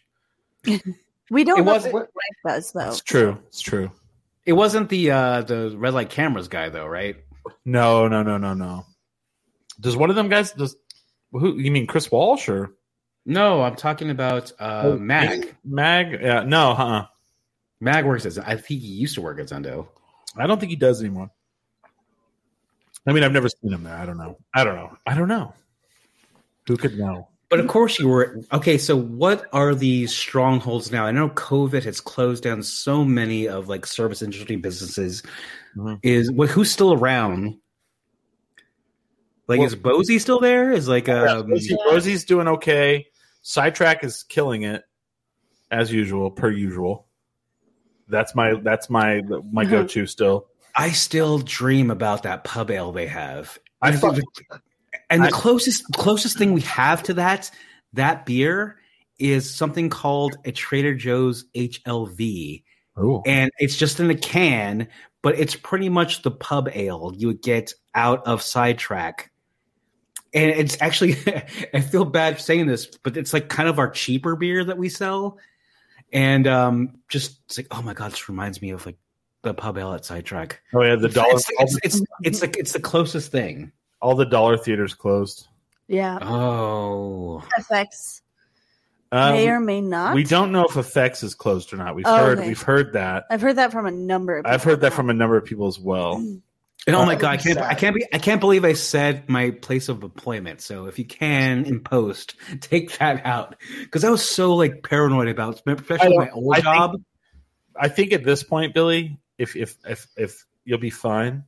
We don't It know wasn't- what Frank does though. It's true. It's true. It wasn't the uh the red light cameras guy though, right? No, no, no, no, no. Does one of them guys does who you mean Chris Walsh or No, I'm talking about uh Oh, Mag. Mag? Yeah, no, uh Mag works as I think he used to work at Zendo. I don't think he does anymore. I mean, I've never seen him there. I don't know. I don't know. I don't know. Who could know? But of course you were okay. So what are these strongholds now? I know COVID has closed down so many of like service industry businesses. Mhm. Is what who's still around? Like Well- is Bozy still there? Is like um, Rosie, Rosie's doing okay. Sidetrack is killing it as usual, per usual. That's my that's my my Mhm. go to still. I still dream about that pub ale they have. I And, fuck- the, and the I- closest closest thing we have to that that beer is something called a Trader Joe's HLV. Oh, and it's just in a can, but it's pretty much the pub ale you would get out of Sidetrack. And it's actually, I feel bad saying this, but it's like kind of our cheaper beer that we sell. And um, just it's like, oh my god, this reminds me of like the pub ale at Sidetrack. oh yeah, the dollar It's, it's, it's, it's like it's the closest thing. All the dollar theaters closed. Yeah. Oh, FX Um, may or may not. We don't know if effects is closed or not. We've Oh, heard okay. we've heard that. I've heard that from a number of I've people heard that from a number of people as well. and oh my god, I can't, I can't be, I can't believe I said my place of employment. So if you can in post, take that out because I was so like paranoid about, especially I my old I think- job. I think at this point, Billy, if if if if you'll be fine,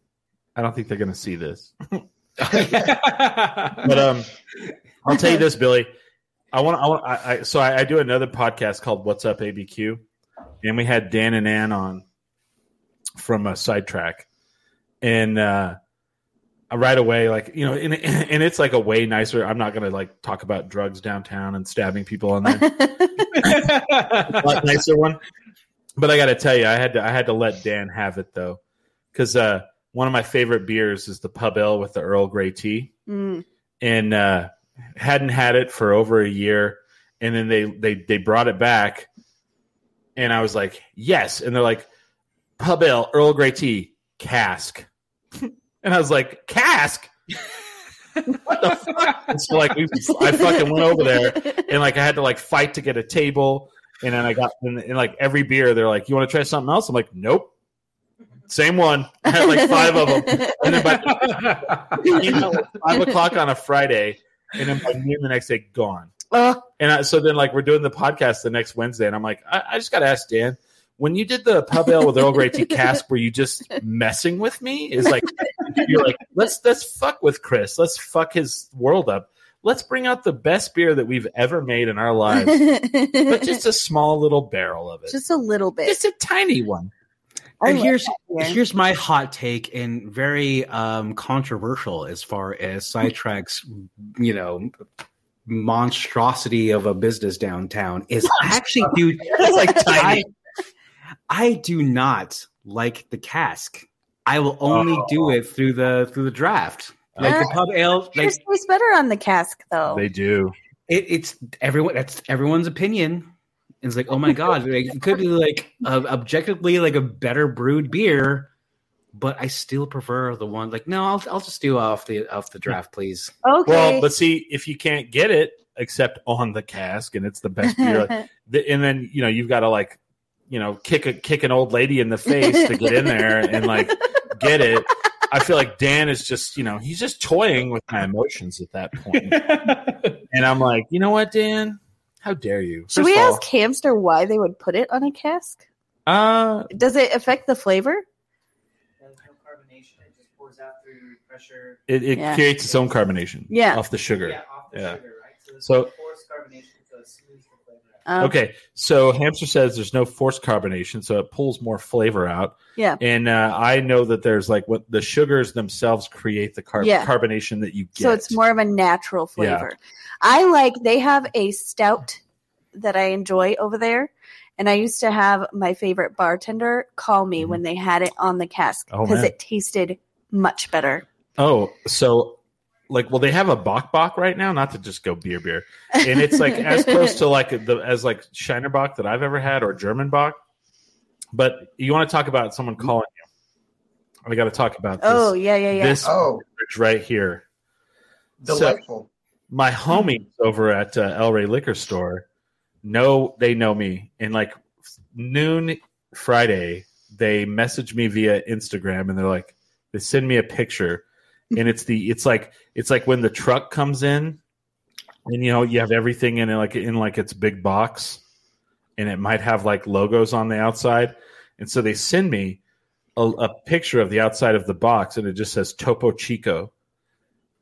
I don't think they're going to see this. But um, I'll tell you this, Billy. I want I want I, I so I, I do another podcast called What's Up ABQ, and we had Dan and Ann on from a sidetrack, and uh, right away, like you know, and, and it's like a way nicer. I'm not going to like talk about drugs downtown and stabbing people on there. a lot nicer one. But I got to tell you, I had to I had to let Dan have it though, because uh, one of my favorite beers is the Pub Ale with the Earl Grey tea, Mm. and uh, hadn't had it for over a year, and then they they they brought it back, and I was like, yes, and they're like, Pub Ale Earl Grey tea cask, and I was like, cask. what the fuck? And so like we, I fucking went over there and like I had to like fight to get a table, and then I got and, and like every beer they're like, "You want to try something else?" I'm like, "Nope." Same one. I had like five of them, and then by you know, five o'clock on a Friday, and then by noon the next day, gone. Oh, And I, so then, like, we're doing the podcast the next Wednesday, and I'm like, I, I just got to ask Dan, when you did the pub ale with Earl Grey tea cask, were you just messing with me? Is like, you're like, let's let's fuck with Chris. Let's fuck his world up. Let's bring out the best beer that we've ever made in our lives, but just a small little barrel of it. Just a little bit. Just a tiny one. I and here's that here's my hot take and very um, controversial as far as sidetracks you know monstrosity of a business downtown is actually dude like I, I do not like the cask. I will only do it through the through the draft. Like the pub ale like Yours tastes better on the cask, though. They do. it, it's everyone that's everyone's opinion it's like oh my god like, it could be like uh, objectively like a better brewed beer but i still prefer the one like no i'll, I'll just do off the off the draft please okay. Well, but see, if you can't get it except on the cask, and it's the best beer, like, the, and then you know you've got to like, you know, kick a kick an old lady in the face to get in there and like get it. I feel like Dan is just, you know, he's just toying with my emotions at that point, and I'm like, you know what, Dan? How dare you? Should we all, ask Hamster why they would put it on a cask? Uh, Does it affect the flavor? There's no carbonation. It just pours out through pressure. it, it Yeah. creates its own carbonation. Yeah. off the sugar. Yeah, off the Yeah. sugar, right? So, So- forced carbonation, so it the flavor out. Um, Okay, so Hamster says there's no forced carbonation, so it pulls more flavor out. Yeah. And uh, I know that there's like what the sugars themselves create the car- Yeah. carbonation that you get. So it's more of a natural flavor. I like they have a stout that I enjoy over there. And I used to have my favorite bartender call me Mhm. when they had it on the cask Oh, because man. it tasted much better. Oh, so like, well, they have a Bock Bock right now, not to just go beer beer, and it's like as close to like the as like Shiner Bock that I've ever had or German Bock. But you want to talk about someone calling you? I got to talk about this. Oh yeah, yeah, yeah. this Oh, right here. So- delightful. My homies over at uh, El Rey Liquor Store know they know me. And like noon Friday, they message me via Instagram, and they're like, they send me a picture, and it's the it's like it's like when the truck comes in, and you know you have everything in it like in like its big box, and it might have like logos on the outside, and so they send me a, a picture of the outside of the box, and it just says Topo Chico,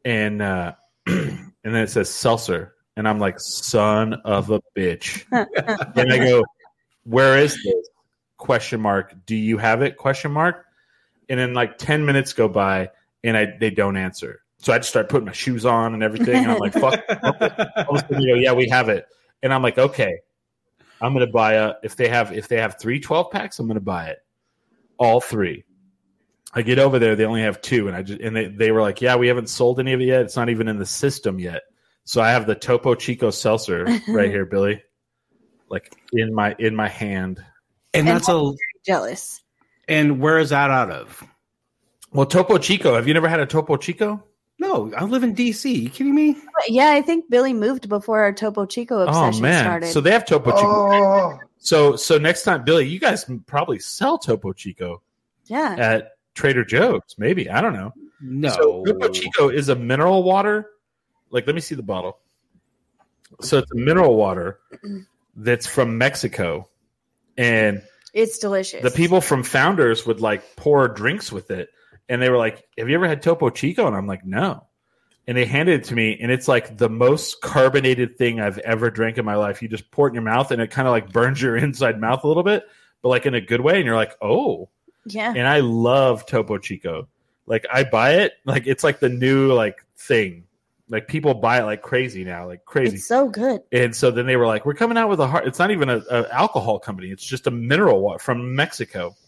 and uh, and then it says seltzer, and I'm like, son of a bitch, and I go, where is this? Question mark. Do you have it? Question mark. And then like ten minutes go by, and I they don't answer. So I just start putting my shoes on and everything, and I'm like, fuck. All of a sudden they go, yeah, we have it, and I'm like, okay, I'm gonna buy a if they have if they have three 12 packs, I'm gonna buy it, all three. I get over there, they only have two, and I just and they, they were like, yeah, we haven't sold any of it yet. It's not even in the system yet. So I have the Topo Chico seltzer right here, Billy, like in my in my hand. and that's a Jealous. and where is that out of Well, Topo Chico. Have you never had a Topo Chico? no i live in dc you kidding me yeah, I think Billy moved before our Topo Chico Oh obsession man! started. So they have Topo Chico. Oh, So so next time, Billy, you guys probably sell Topo Chico yeah. at Trader Joe's. Maybe I don't know. no So Topo Chico is a mineral water. Like, let me see the bottle. So it's a mineral water that's from Mexico, and It's delicious. the people from Founders would like pour drinks with it, and they were like, "Have you ever had Topo Chico?" And I'm like, "No." And they handed it to me, and it's like the most carbonated thing I've ever drank in my life. You just pour it in your mouth, and it kind of like burns your inside mouth a little bit, but like in a good way. And you're like, "Oh." Yeah. and I love Topo Chico. Like I buy it, like it's like the new like thing. Like people buy it like crazy now, like crazy. It's so good. and so then they were like, "We're coming out with a hard. It's not even a, a alcohol company. It's just a mineral water from Mexico."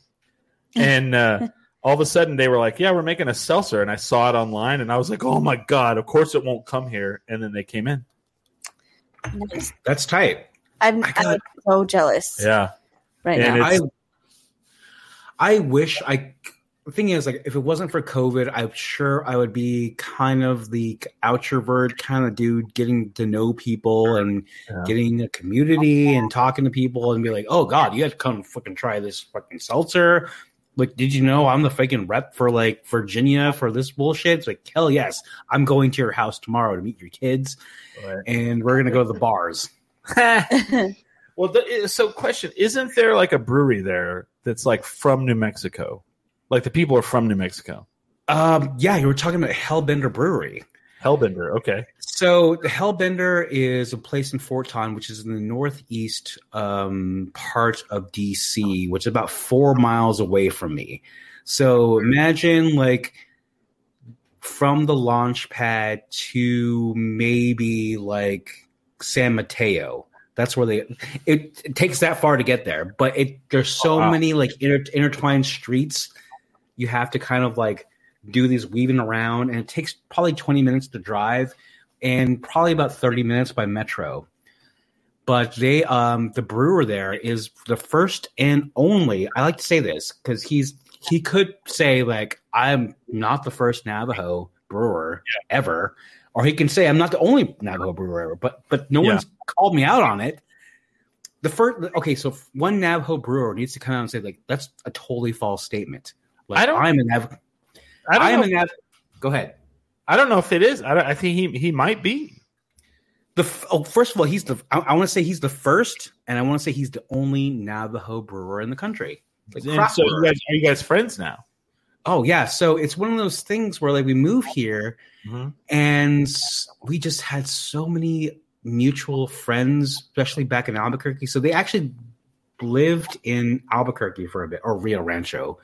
And uh, all of a sudden, they were like, "Yeah, we're making a seltzer." And I saw it online, and I was like, "Oh my god! Of course it won't come here." And then they came in. Nice. that's tight I'm, I got- I'm so jealous Yeah, right And now. I I wish I. The thing is, like, if it wasn't for COVID, I'm sure I would be kind of the outrovert kind of dude, getting to know people and Yeah. getting a community and talking to people and be like, "Oh God, you have to come fucking try this fucking seltzer." Like, did you know I'm the fucking rep for like Virginia for this bullshit? It's like, hell yes, I'm going to your house tomorrow to meet your kids, and we're gonna go to the bars. Well, the, so question: Isn't there like a brewery there that's like from New Mexico? Like the people are from New Mexico. Um, yeah, you were talking about Hellbender Brewery. Hellbender. Okay. So the Hellbender is a place in Fort which is in the northeast um, part of DC, which is about four miles away from me. So imagine like from the launch pad to maybe like San Mateo. That's where they. It, it takes that far to get there, but it there's so wow. many like inter, intertwined streets. You have to kind of like do these weaving around, and it takes probably 20 minutes to drive, and probably about 30 minutes by metro. But they, um, the brewer there is the first and only. I like to say this because he's he could say like I'm not the first Navajo brewer ever, or he can say I'm not the only Navajo brewer ever. But but no Yeah. one's called me out on it. The first, okay, so one Navajo brewer needs to come out and say like that's a totally false statement. Like I don't- I'm a Navajo. I I, am know, a Nav. Go ahead. I don't know if it is. I, don't, I think he he might be. The f- oh, first of all, he's the. I, I want to say he's the first, and I want to say he's the only Navajo brewer in the country. Like so you guys, are you guys friends now? Oh yeah, so it's one of those things where like we move here, Mhm. and we just had so many mutual friends, especially back in Albuquerque. So they actually lived in Albuquerque for a bit, or Rio Rancho.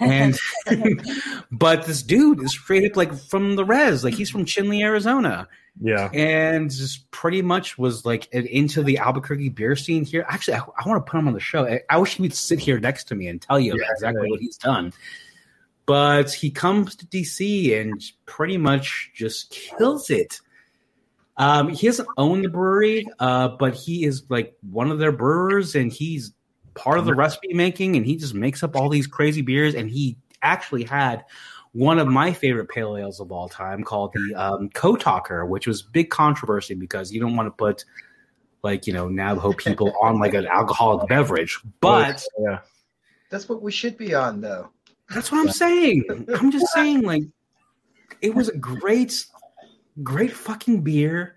And but this dude is straight up like from the res, like he's from Chinle, Arizona. Yeah. and just pretty much was like into the Albuquerque beer scene here. Actually, I, I want to put him on the show. I, I wish he would sit here next to me and tell you Yeah, exactly what he's done. But he comes to DC and pretty much just kills it. Um, he doesn't own the brewery, uh, but he is like one of their brewers, and he's part of the recipe making, and he just makes up all these crazy beers. And he actually had one of my favorite pale ales of all time called the um, Code Talker, which was big controversy because you don't want to put like you know Navajo people on like an alcoholic beverage, but yeah. That's what we should be on, though. That's what I'm saying. I'm just saying like it was a great, great fucking beer.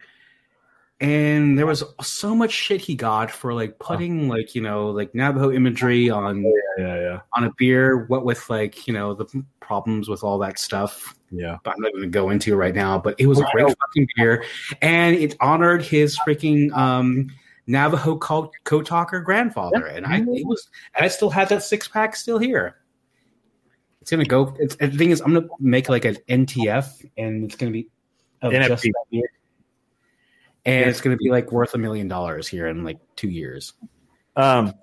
And there was so much shit he got for like putting like you know like Navajo imagery on Yeah. Yeah. on a beer. What with like you know the problems with all that stuff. Yeah. but I'm not going to go into right now. But it was a great fucking beer, and it honored his freaking um, Navajo co- talker grandfather. And I it was, and I still have that six pack still here. It's gonna go. It's, the thing is, I'm gonna make like an NTF, and it's gonna be of NFT. just that beer. and it's gonna be like worth a million dollars here in like two years. Um,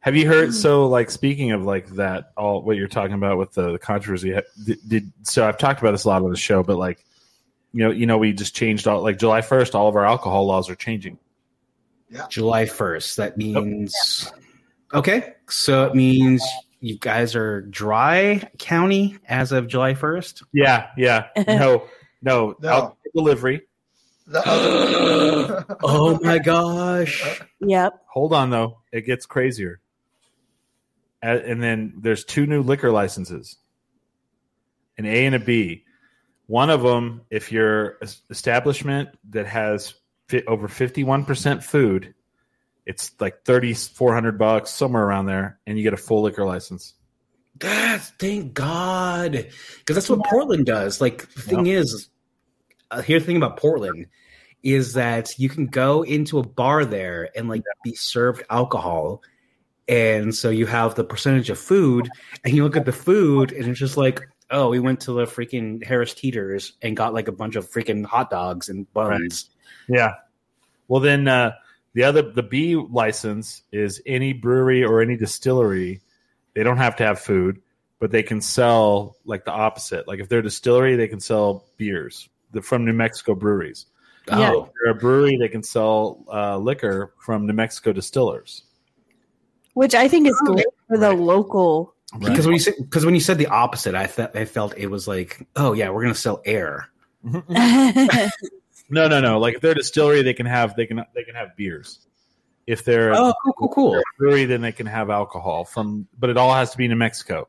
have you heard? So, like, speaking of like that, all what you're talking about with the, the controversy, did, did so? I've talked about this a lot on the show, but like, you know, you know, we just changed all like July 1st, all of our alcohol laws are changing. Yeah. July 1st. That means okay. So it means you guys are dry county as of July 1st. Yeah, yeah, no, no, No. alcohol delivery. The Oh my gosh. Yep. Hold on, though, it gets crazier. And then there's two new liquor licenses, an A and a B. One of them, if you're establishment that has over 51% food, it's like 3400 bucks somewhere around there and you get a full liquor license. That's thank God. Because that's what Portland does. Like the thing is, uh, here's the thing about Portland is that you can go into a bar there and like be served alcohol. And so you have the percentage of food, and you look at the food, and it's just like, oh, we went to the freaking Harris Teeters and got like a bunch of freaking hot dogs and buns. Yeah. Well, then uh, the other the B license is any brewery or any distillery. They don't have to have food, but they can sell like the opposite. Like if they're a distillery, they can sell beers from New Mexico breweries. Yeah. Oh, If they're a brewery, they can sell uh, liquor from New Mexico distillers. Which I think is great for the local. because when you said because when you said the opposite, I thought I felt it was like, oh yeah, we're gonna sell air. No, no, no. Like if they're a distillery, they can have they can they can have beers. If they're Oh, cool, cool, cool. brewery, then they can have alcohol from, but it all has to be New Mexico.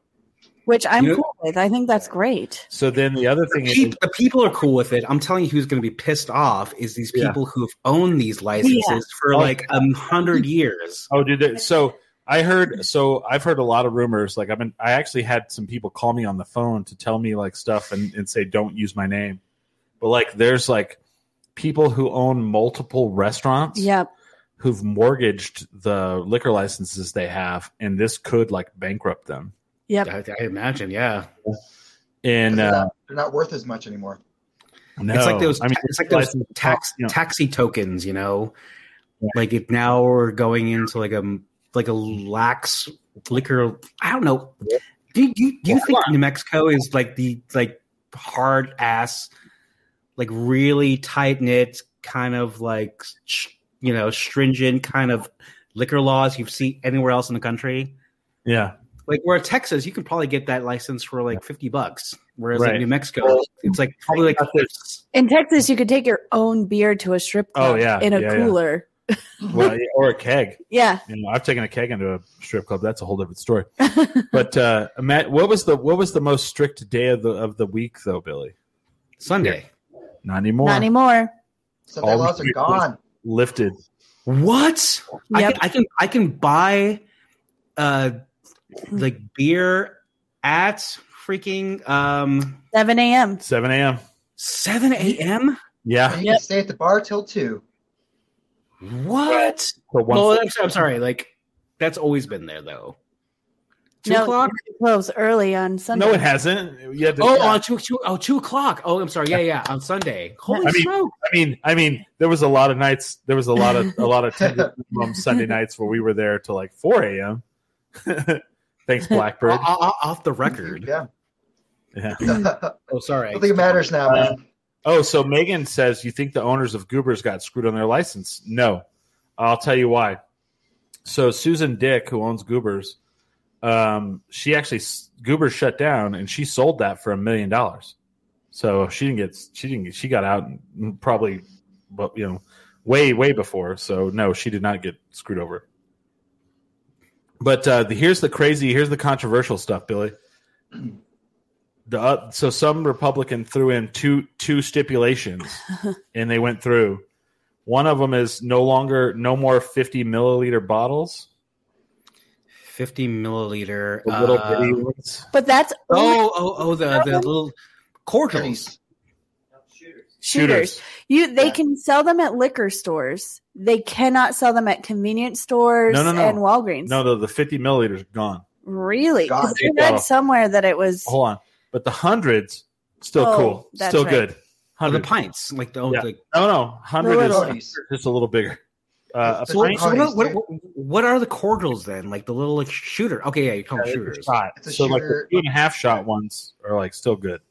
Which I'm You know- cool with. I think that's great. So then the other thing is, the people are cool with it. I'm telling you, who's going to be pissed off is these Yeah. people who've owned these licenses for Oh. like a hundred years. oh, dude. there- So I heard so I've heard a lot of rumors. Like I've been I actually had some people call me on the phone to tell me like stuff and, and say don't use my name. But like there's like people who own multiple restaurants Yep. who've mortgaged the liquor licenses they have and this could like bankrupt them. Yep. I, I imagine, yeah. And they're, uh, not, they're not worth as much anymore. no, It's like those. I mean it's like those tax you know, taxi tokens. You know, Yeah. like if now we're going into like a like a lax liquor. I don't know. Do you, do do you Well, think. New Mexico is like the like hard ass, like really tight knit kind of like you know stringent kind of liquor laws you see anywhere else in the country? yeah. Like where Texas, you could probably get that license for like fifty bucks, whereas Right. like New Mexico, it's like probably like In Texas, you could take your own beer to a strip club. Oh, club yeah. in a Yeah, yeah. cooler. Well, or a keg. Yeah. You know, I've taken a keg into a strip club. That's a whole different story. but uh, Matt, what was the what was the most strict day of the of the week though, Billy? Sunday. Not anymore. Not anymore. So All their laws are gone. Lifted. What? I can I can I can buy uh like beer at freaking um 7 a.m. Seven a.m. seven AM? Yeah. And you Yep. can stay at the bar till two. What? For one Well, I'm, I'm sorry. Like that's always been there though. Two no, o'clock. it closed early on Sunday. no, it hasn't. You Oh, Yeah. on two, two, oh, two o'clock. Oh, I'm sorry. Yeah, yeah, on Sunday. Holy I mean- smoke! I mean, I mean, there was a lot of nights. There was a lot of a lot of minimum Sunday nights where we were there till like four a.m. Thanks, Blackbird. O- o- off the record. Yeah. Yeah. Oh, sorry. don't think it matters now, Uh. Oh, so Megan says you think the owners of Goobers got screwed on their license? No, I'll tell you why. So Susan Dick, who owns Goobers, um, she actually Goober shut down and she sold that for a million dollars. So she didn't get she didn't get, she got out probably, but you know, way way before. So no, she did not get screwed over. But uh, the, here's the crazy, here's the controversial stuff, Billy. The, uh, so some Republican threw in two two stipulations, and they went through. One of them is no longer no more fifty milliliter bottles, Fifty milliliter. the little uh, bitty ones. But that's oh, oh, oh, the the little cordials. No, shooters. shooters. You they Yeah. can sell them at liquor stores. They cannot sell them at convenience stores No, no, no. and Walgreens. No, the, the fifty milliliters are gone. Really? 'Cause God. I read somewhere that it was Hold on, but the hundreds still Oh, cool, still right. good. Oh, the Hundred. pints, like the, oh, Yeah. the No, no, hundred is just a little bigger. Uh, So So, what, pint- what, what, what are the cordials then? Like the little like shooter? Okay, yeah, you call them it's a shooters. shot. It's a So like the shooter. two and a half shot ones are like still good.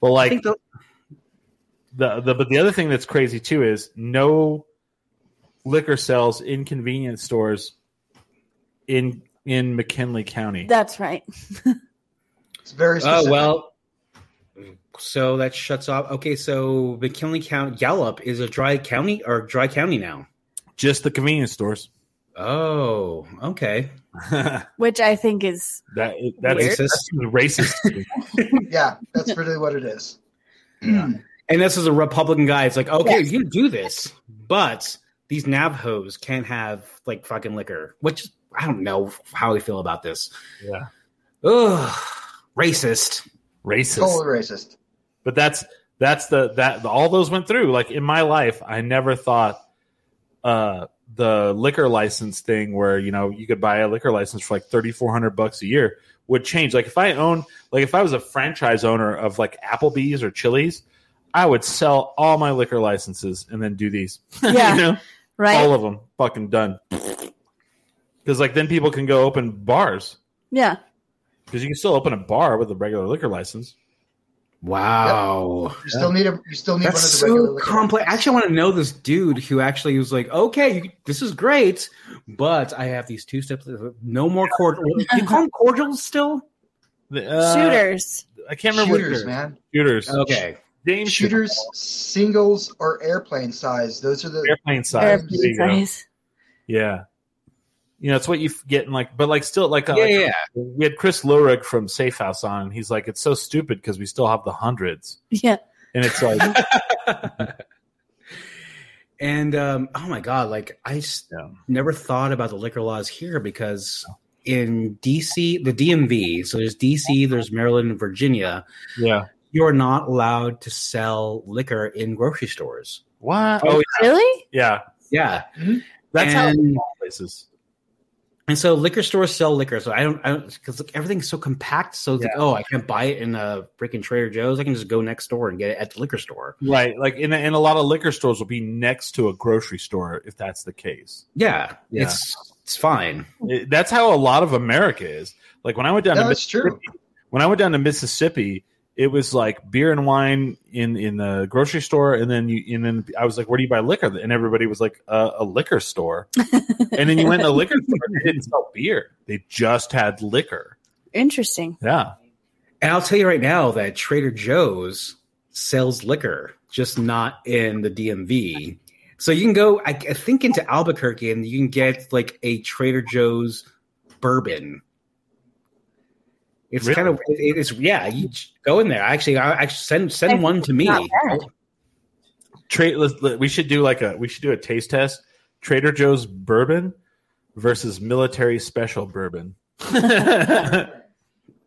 But like the, the, the but the other thing that's crazy too is no liquor sales in convenience stores in in McKinley County. that's right. It's very oh well. So that shuts off. Okay, so McKinley County Gallup is a dry county or dry county now. Just the convenience stores. Oh, okay. Which I think is that's Racist. that's racist. Yeah, that's really what it is. And this is a Republican guy. It's like, okay, Yes. you do this, but these Navajos can't have like fucking liquor. Which I don't know how we feel about this. yeah, Ugh, racist. racist. Totally racist. But that's that's the that all those went through. Like in my life, I never thought uh the liquor license thing where you know you could buy a liquor license for like thirty four hundred bucks a year would change. Like if I own like if I was a franchise owner of like Applebee's or Chili's, I would sell all my liquor licenses and then do these. Yeah. you know? right. all of them fucking done. Because like then people can go open bars yeah. because you can still open a bar with a regular liquor license. Wow. You still need a. You still need That's one of the regular. so liquor complex. I licenses. actually want to know this dude who actually was like, okay, you, this is great, but I have these two steps. No more cordials. you call them cordials still? Uh, Shooters. I can't remember Shooters, what man. shooters. Okay. James Shooters, singles or airplane size. Those are the. airplane size. Airplane There you go. size. Yeah. You know, it's what you get in like, but like still like, uh, Yeah, like, yeah. we had Chris Lurig from Safe House on, and he's like, it's so stupid because we still have the hundreds, Yeah. and it's like, And um, oh my god, like I s- Yeah. never thought about the liquor laws here because in DC, the DMV, so there's DC, there's Maryland, and Virginia. Yeah. You are not allowed to sell liquor in grocery stores. What? Oh, Really? yeah. Yeah, That's how And- places. And so liquor stores sell liquor. So I don't, I don't, because like, everything's so compact. So it's like, oh, I can't buy it in a freaking Trader Joe's. I can just go next door and get it at the liquor store. Right. Like in a, in a lot of liquor stores will be next to a grocery store if that's the case. Yeah, Yeah. it's it's fine. It- that's how a lot of America is. Like when I went down No, to that's true. Mississippi, when I went down to Mississippi, it was like beer and wine in in the grocery store, and then you and then I was like, "Where do you buy liquor?" And everybody was like, uh, "A liquor store." and then you went in a liquor store, and they didn't sell beer; they just had liquor. Interesting. Yeah, And I'll tell you right now that Trader Joe's sells liquor, just not in the DMV. So you can go, I, I think, into Albuquerque and you can get like a Trader Joe's bourbon. It's Really? kind of it, it's yeah. You go in there. Actually, I actually send send one to me. Trade. We should do like a we should do a taste test. Trader Joe's bourbon versus military special bourbon.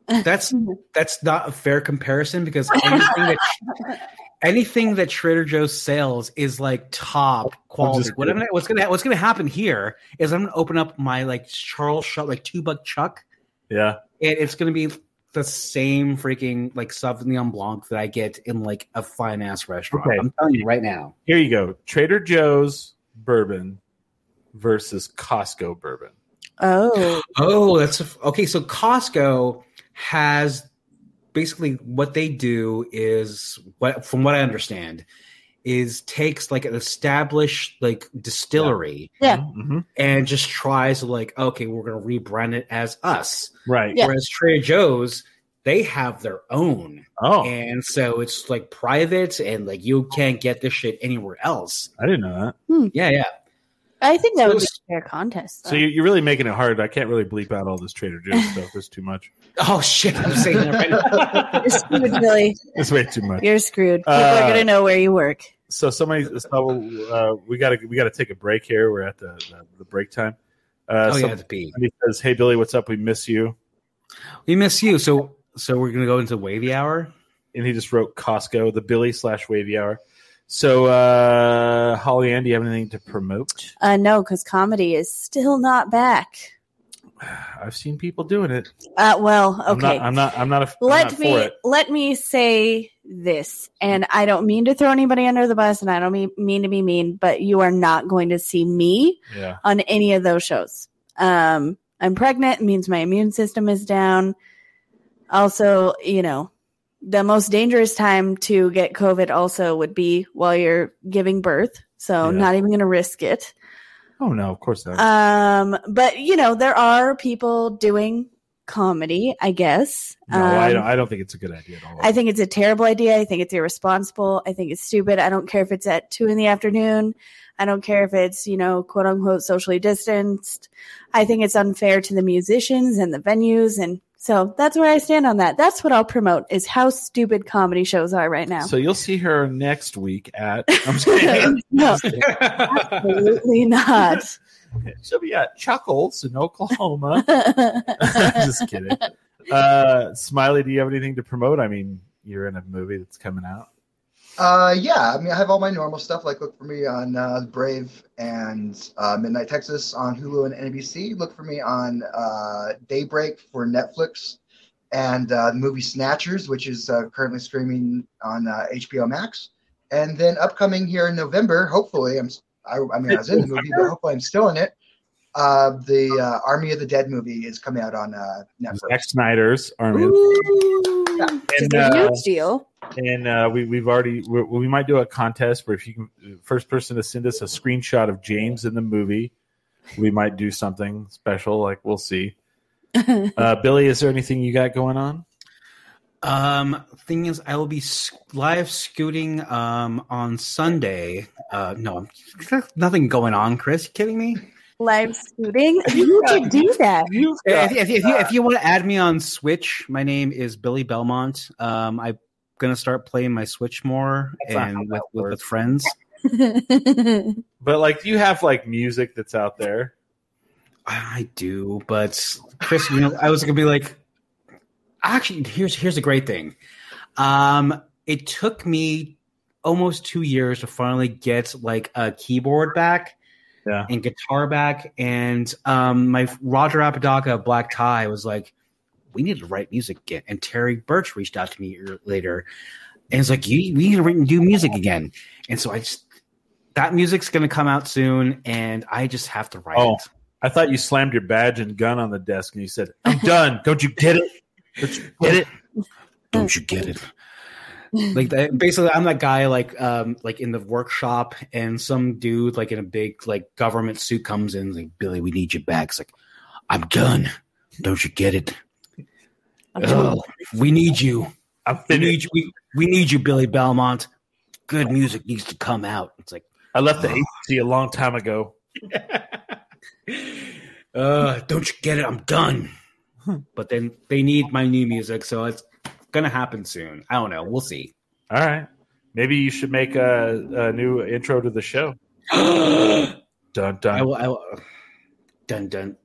That's that's not a fair comparison because anything that anything that Trader Joe's sells is like top oh, quality. just What I'm gonna, what's gonna what's gonna happen here is I'm gonna open up my like Charles Shaw like two buck chuck, yeah. And it's gonna be the same freaking like Sauvignon Blanc that I get in like a fine ass restaurant. Okay. I'm telling you right now. Here you go. Trader Joe's bourbon versus Costco bourbon. Oh, Oh, that's a, okay. So Costco has basically what they do is what, from what I understand, is takes like an established like distillery Yeah. Mm-hmm. and just tries like, okay, we're gonna rebrand it as us. Right. Yeah. Whereas Trader Joe's, they have their own, Oh, and so it's like private and like you can't get this shit anywhere else. I didn't know that. Yeah, yeah. I think that So would be a fair contest. So you- you're really making it hard. I can't really bleep out all this Trader Joe's stuff. It's too much. Oh shit! I'm saying that right now. You're screwed, Billy. It's way too much. You're screwed. People Uh, are gonna know where you work. So somebody, so, uh, we got to we got to take a break here. We're at the the, the break time. Uh, Oh so- yeah, the pee. Somebody says, "Hey Billy, what's up? We miss you." We miss you. So so we're gonna go into wavy hour. And he just wrote Costco, the Billy slash Wavy Hour. So, uh, Holly Ann, do you have anything to promote? Uh, no, because comedy is still not back. I've seen people doing it. Uh, well, I'm okay. not. I'm not. I'm not. A, I'm let not for me let me say this, and I don't mean to throw anybody under the bus, and I don't mean, mean to be mean, but you are not going to see me Yeah. on any of those shows. Um, I'm pregnant it means my immune system is down. Also, you know, the most dangerous time to get COVID also would be while you're giving birth. So Yeah. not even going to risk it. Oh no, of course not. Um, but you know, there are people doing comedy, I guess. no, I Um, don't. I don't think it's a good idea at all. I think it's a terrible idea. I think it's irresponsible. I think it's stupid. I don't care if it's at two in the afternoon. I don't care if it's, you know, quote unquote socially distanced. I think it's unfair to the musicians and the venues. And so that's where I stand on that. That's what I'll promote is how stupid comedy shows are right now. So you'll see her next week at. I'm just kidding. no, absolutely not. She'll be at Chuckles in Oklahoma. just kidding. Uh, Smiley, do you have anything to promote? I mean, you're in a movie that's coming out. Uh, yeah, I mean, I have all my normal stuff. Like, look for me on uh, Brave and uh, Midnight Texas on Hulu and NBC. Look for me on uh, Daybreak for Netflix and uh, the movie Snatchers, which is uh, currently streaming on uh, HBO Max. And then upcoming here in November, hopefully, I'm. I, I mean, I was in the movie, but hopefully, I'm still in it. Uh, the uh, Army of the Dead movie is coming out on uh, Zack Snyder's Army, Ooh, which is And, a uh, huge deal. And uh, we we've already we we might do a contest where if you can first person to send us a screenshot of James in the movie, we might do something special. Like we'll see. Uh, Billy, is there anything you got going on? Um, thing is, I will be live scooting um on Sunday. Uh, no, nothing going on. Chris, you kidding me? Live scooting. You could do that. If, if, if you if you want to add me on Switch, my name is Billy Belmont. Um, I'm gonna start playing my Switch more That's and with, with, with friends. But like, do you have like music that's out there? I do, but Chris, you know, I was gonna be like, actually, here's here's a great thing. Um, it took me almost two years to finally get like a keyboard back, Yeah. and guitar back, and um, my Roger Apodaca of Black Tie was like, we need to write music again, and Terry Birch reached out to me later, and it's like, you we need to write and do music again, and so I just that music's gonna come out soon, and I just have to write Oh. it. I thought you slammed your badge and gun on the desk and you said, "I'm done. Don't you get it? Don't you get it?" don't you get it like that, basically i'm that guy like um like in the workshop and some dude like in a big like government suit comes in like billy we need you back it's like i'm done don't you get it we need you I'm we need you we, we need you billy belmont good music needs to come out it's like I left the uh, agency a long time ago. uh don't you get it i'm done but then they need my new music so it's gonna happen soon i don't know we'll see All right. Maybe you should make a, a new intro to the show. I Dun dun. will, I will. Uh, dun dun.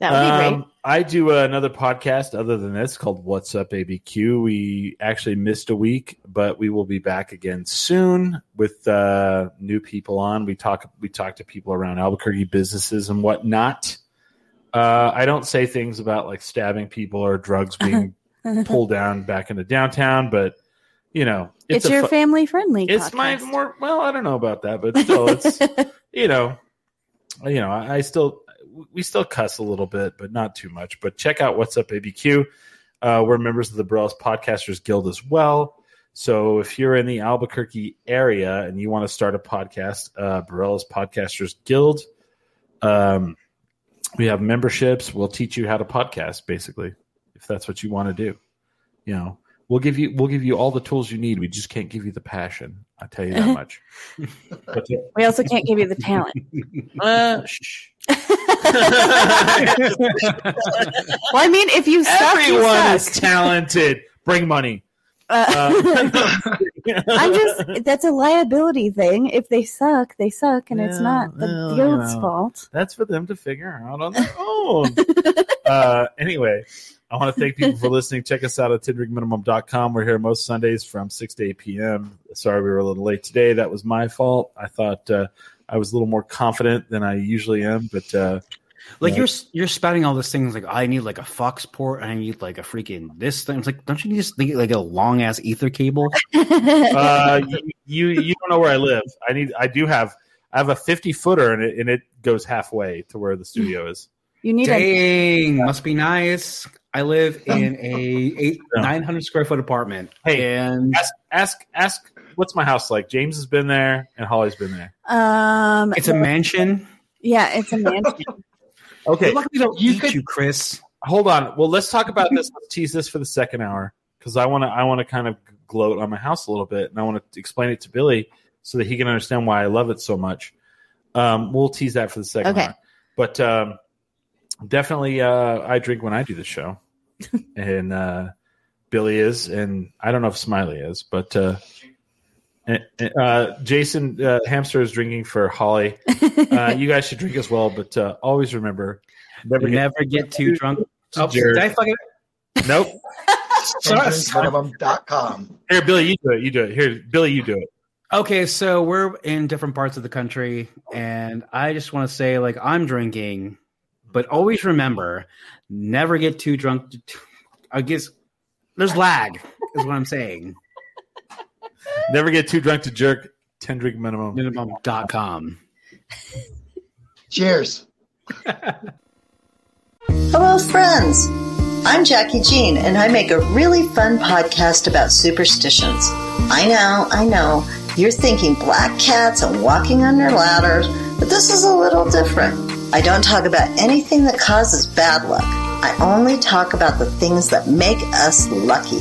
That would be great. Um, I do another podcast other than this called What's Up ABQ. We actually missed a week, but we will be back again soon with uh, new people on. We talk we talk to people around Albuquerque businesses and whatnot. Uh, I don't say things about like stabbing people or drugs being pulled down back into downtown, but you know, It's, a your fu- family friendly. it's my more well i don't know about that but still it's you know you know I, I still we still cuss a little bit but not too much. But check out what's up abq uh, we're members of the Borellis podcasters guild as well. So if you're in the albuquerque area and you want to start a podcast uh, Borellis podcasters guild um, we have memberships. We'll teach you how to podcast basically if that's what you want to do you know we'll give you we'll give you all the tools you need we just can't give you the passion i tell you that much we also can't give you the talent. uh. Well, I mean, if you suck, everyone you is talented bring money Uh, uh, I'm just that's a liability thing. If they suck, they suck, and it's not the well, you guild's know. fault. that's for them to figure out on their own uh, anyway i want to thank people for listening check us out at tendrinkminimum.com we're here most sundays from 6 to 8 p.m sorry we were a little late today that was my fault i thought uh, i was a little more confident than i usually am but uh, Like Yeah. you're you're spouting all these things like I need like a Fox port, and I need like a freaking this thing. It's like don't you need just think like a long ass ether cable? uh, you, you you don't know where I live. I need. I do have. I have a fifty footer, and it and it goes halfway to where the studio is. you need a Dang, must be nice. I live in a eight nine hundred square foot apartment. Hey, and Ask ask ask. What's my house like? James has been there, and Holly's been there. um. it's a mansion. yeah, it's a mansion. Okay, Luckily, don't You eat could- you, Chris. hold on. Well, let's talk about this. Let's tease this for the second hour because I want to. I want to kind of gloat on my house a little bit, and I want to explain it to Billy so that he can understand why I love it so much. Um, we'll tease that for the second Okay. hour, but um, definitely, uh, I drink when I do the show, and uh, Billy is, and I don't know if Smiley is, but. Uh, and- and, uh, Jason uh, Hamster is drinking for Holly. Uh, you guys should drink as well, but uh, always remember never get Never get too drunk. Oh, Jared. did I fucking Nope. TendrinkMinimum.com. Here, Billy, you do it. You do it. Here, Billy, you do it. Okay, so we're in different parts of the country, and I just want to say, like, I'm drinking, but always remember, never get too drunk. To, I guess there's lag, is what I'm saying. Never get too drunk to jerk. Ten drink minimum. Minimum.com. Cheers. Hello, friends. I'm Jackie Jean, and I make a really fun podcast about superstitions. I know, I know, you're thinking black cats and walking on under ladders, but this is a little different. I don't talk about anything that causes bad luck. I only talk about the things that make us lucky.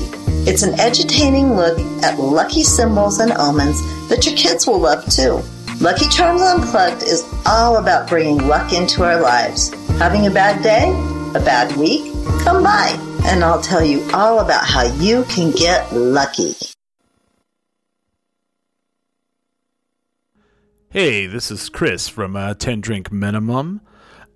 It's an edutainment look at lucky symbols and omens that your kids will love too. Lucky Charms Unplugged is all about bringing luck into our lives. Having a bad day? A bad week? Come by and I'll tell you all about how you can get lucky. Hey, this is Chris from uh, 10 Drink Minimum.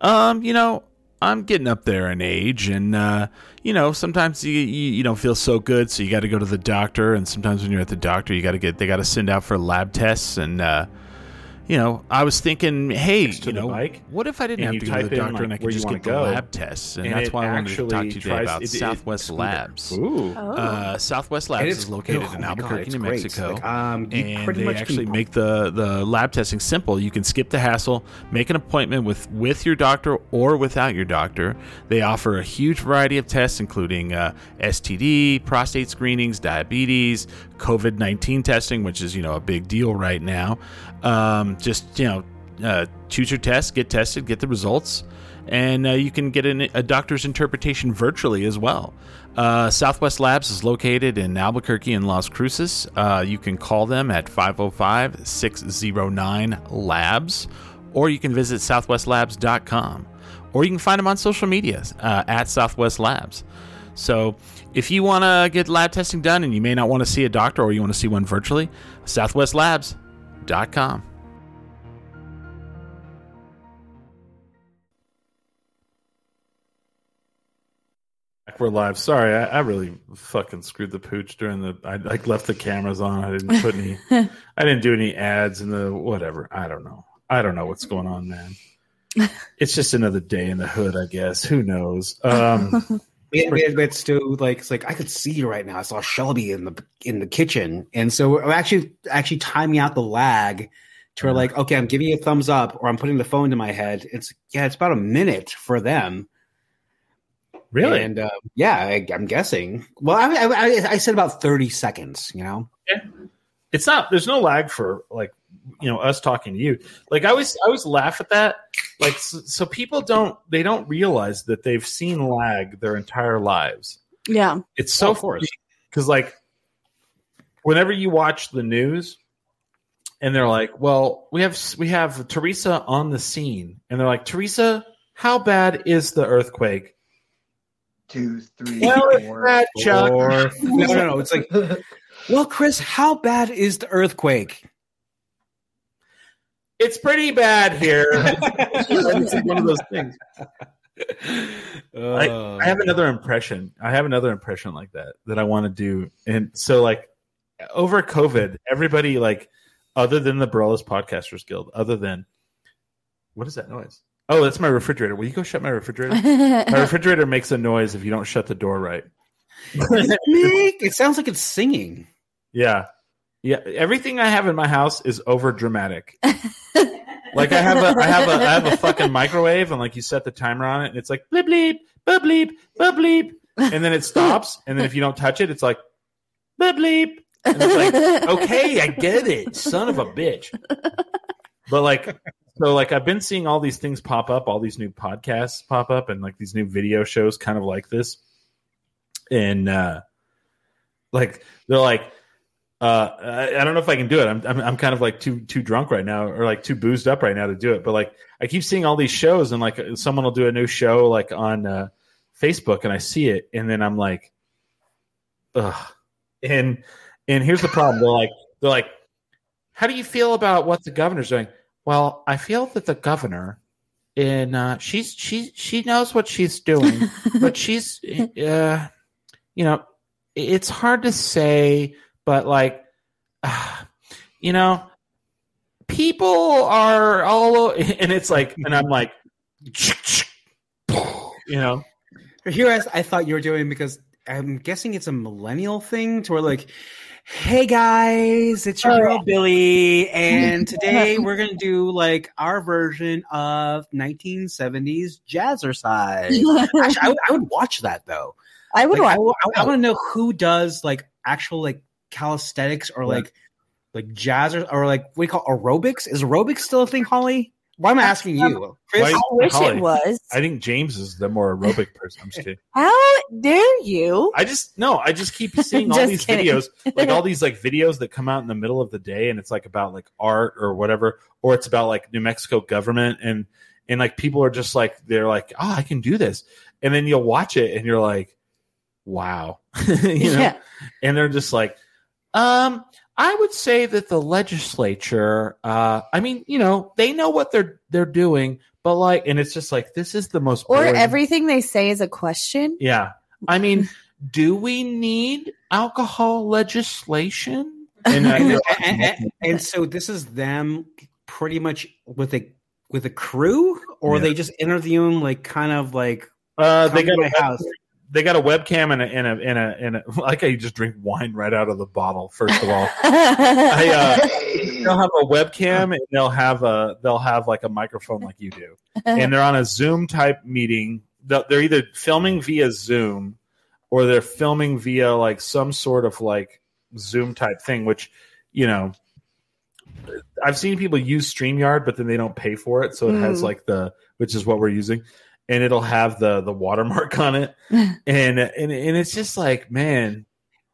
Um, you know, I'm getting up there in age, and, uh, you know, sometimes you, you, you don't feel so good, so you got to go to the doctor, and sometimes when you're at the doctor, you got to get, they got to send out for lab tests, and, uh, you know, I was thinking, hey, you know, bike, what if I didn't have to go to type the in, doctor like, and I could just wanna get the lab tests? And, and that's why I wanted to talk to you today about it- it- Southwest it's- Labs. Ooh. Oh. Uh, Southwest Labs is located oh in my God, Albuquerque, New. Mexico. Like, um, you and pretty they much actually can- make the, the lab testing simple. You can skip the hassle, make an appointment with, with your doctor or without your doctor. They offer a huge variety of tests, including uh, STD, prostate screenings, diabetes, COVID 19 testing, which is, you know, a big deal right now. Um, just, you know, uh, choose your test, get tested, get the results, and uh, you can get an, a doctor's interpretation virtually as well. Uh, Southwest Labs is located in Albuquerque and Las Cruces. Uh, you can call them at 505 609 Labs, or you can visit southwestlabs.com, or you can find them on social media uh, at Southwest Labs. So, if you want to get lab testing done and you may not want to see a doctor or you want to see one virtually, southwestlabs.com. Back We're live. Sorry, I, I really fucking screwed the pooch during the. I like left the cameras on. I didn't put any. I didn't do any ads in the whatever. I don't know. I don't know what's going on, man. It's just another day in the hood, I guess. Who knows? Um, We we had, had like it's like I could see you right now. I saw Shelby in the in the kitchen, and so we're actually actually timing out the lag to where like okay, I'm giving you a thumbs up or I'm putting the phone to my head. It's yeah, it's about a minute for them. really? And uh, yeah, I, I'm guessing. Well, I, I I I said about thirty seconds. You know. Yeah. it's not there's no lag for like you know us talking to you like i always i always laugh at that like so, so people don't they don't realize that they've seen lag their entire lives Yeah. it's so Oh, of because like whenever you watch the news and they're like well we have we have teresa on the scene and they're like teresa how bad is the earthquake Two, three, well four. bad, Chuck. Or no, no, no. It's like, well, Chris, how bad is the earthquake? It's pretty bad here it's like one of those things I, Uh, I have another impression. I have another impression like that that I want to do. And so, like, over COVID, everybody, like, other than the Bareilles Podcasters Guild, other than what is that noise? Oh, that's my refrigerator. Will you go shut my refrigerator? my refrigerator makes a noise if you don't shut the door right. it sounds like it's singing. Yeah. Yeah. Everything I have in my house is over dramatic. like I have a I have a I have a fucking microwave and like you set the timer on it and it's like bleep bleep bleep bleep bleep bleep and then it stops and then if you don't touch it it's like bleep bleep and it's like okay I get it son of a bitch but like so like I've been seeing all these things pop up all these new podcasts pop up and like these new video shows kind of like this and uh like they're like uh, I, I don't know if I can do it. I'm, I'm I'm kind of like too too drunk right now, or like too boozed up right now to do it. But like I keep seeing all these shows, and like someone will do a new show like on uh, Facebook, and I see it, and then I'm like, ugh. And and here's the problem. They're like they're like, how do you feel about what the governor's doing? Well, I feel that the governor, and uh, she's she she knows what she's doing, but she's uh, you know, it's hard to say but like you know people are all and it's like and i'm like you know Here, I, I thought you were doing because I'm guessing it's a millennial thing to where like, hey guys, it's your girl oh. Billy, and today we're gonna do like our version of 1970s jazzercise. Actually, I, would- I would watch that though. I would Like, watch. I, want to know who does like actual like calisthenics or like like jazz or, or like what do you call aerobics? Is aerobics still a thing, Holly? Why am I asking you, Chris? Why- I wish Holly, it was. i think james is the more aerobic person i'm just kidding How dare you? i just no i just keep seeing all these kidding. videos like all these like videos that come out in the middle of the day and it's like about like art or whatever or it's about like new mexico government and and like people are just like they're like oh i can do this and then you'll watch it and you're like wow you know Yeah. and they're just like um I would say that the legislature, uh, I mean, you know, they know what they're they're doing, but like, and it's just like this is the most Or boring- everything they say is a question. Yeah, I mean, do we need alcohol legislation? and, I- and, and- and so this is them pretty much with a with a crew, or Yeah. they just interviewing like kind of like Uh, they got a my house. They got a webcam and a and a and a, and a like I just drink wine right out of the bottle. First of all, I, uh, they'll have a webcam and they'll have a they'll have like a microphone like you do, and they're on a Zoom type meeting. They're either filming via Zoom or they're filming via like some sort of like Zoom type thing, which you know. I've seen people use StreamYard, but then they don't pay for it, so it has Mm. like the which is what we're using, and it'll have the the watermark on it, and and and it's just like man,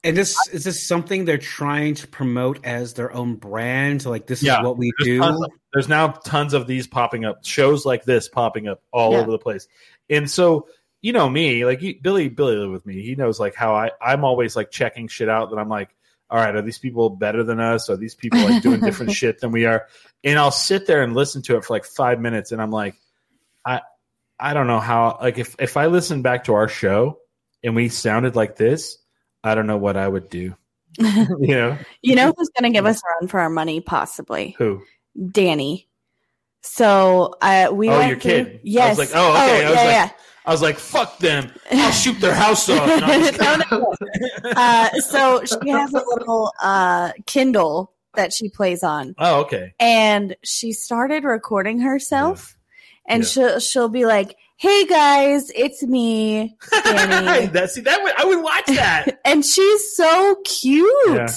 And this is this something they're trying to promote as their own brand? Like this Yeah, is what we there's do. tons of- there's now tons of these popping up shows like this popping up all Yeah. over the place and so you know me like you, billy billy lived with me he knows like how i i'm always like checking shit out that i'm like all right are these people better than us are these people like doing different shit than we are and i'll sit there and listen to it for like five minutes and i'm like i i don't know how like if if i listened back to our show and we sounded like this i don't know what i would do you know you know who's going to give us a run for our money? Possibly who Danny. So uh, we Oh, went your through- kid. I was Yes. like, oh, okay. I was yeah, like- yeah. I was like, "Fuck them! I'll shoot their house off." And No, no. Uh, so she has a little uh, Kindle that she plays on, oh, okay. and she started recording herself, and Yeah. she'll she'll be like, "Hey guys, it's me, that see that would, I would watch that. and she's so cute, Yeah.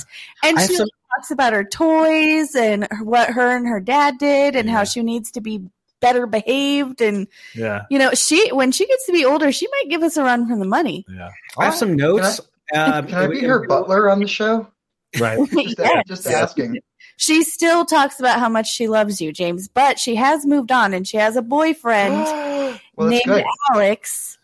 and I she some- talks about her toys and what her and her dad did, and Yeah. how she needs to be better behaved, and yeah, you know, she when she gets to be older, she might give us a run for the money. yeah, I have some notes. uh, Can I be her butler on the show? right. Just, Yes. just asking. She still talks about how much she loves you, James, but she has moved on and she has a boyfriend well, named good. Alex.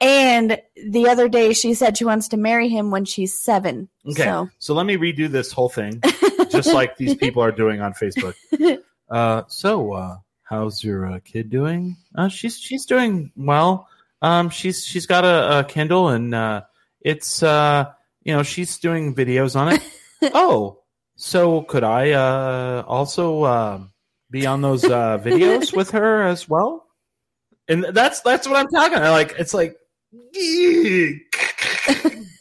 And the other day she said she wants to marry him when she's seven. Okay, So so let me redo this whole thing, just like these people are doing on Facebook. Uh, so, uh, how's your uh, kid doing? Uh, she's she's doing well. Um, she's she's got a, a Kindle and uh, it's uh, you know, she's doing videos on it. oh, so could I uh also uh, be on those uh videos with her as well? And that's that's what I'm talking. about. Like it's like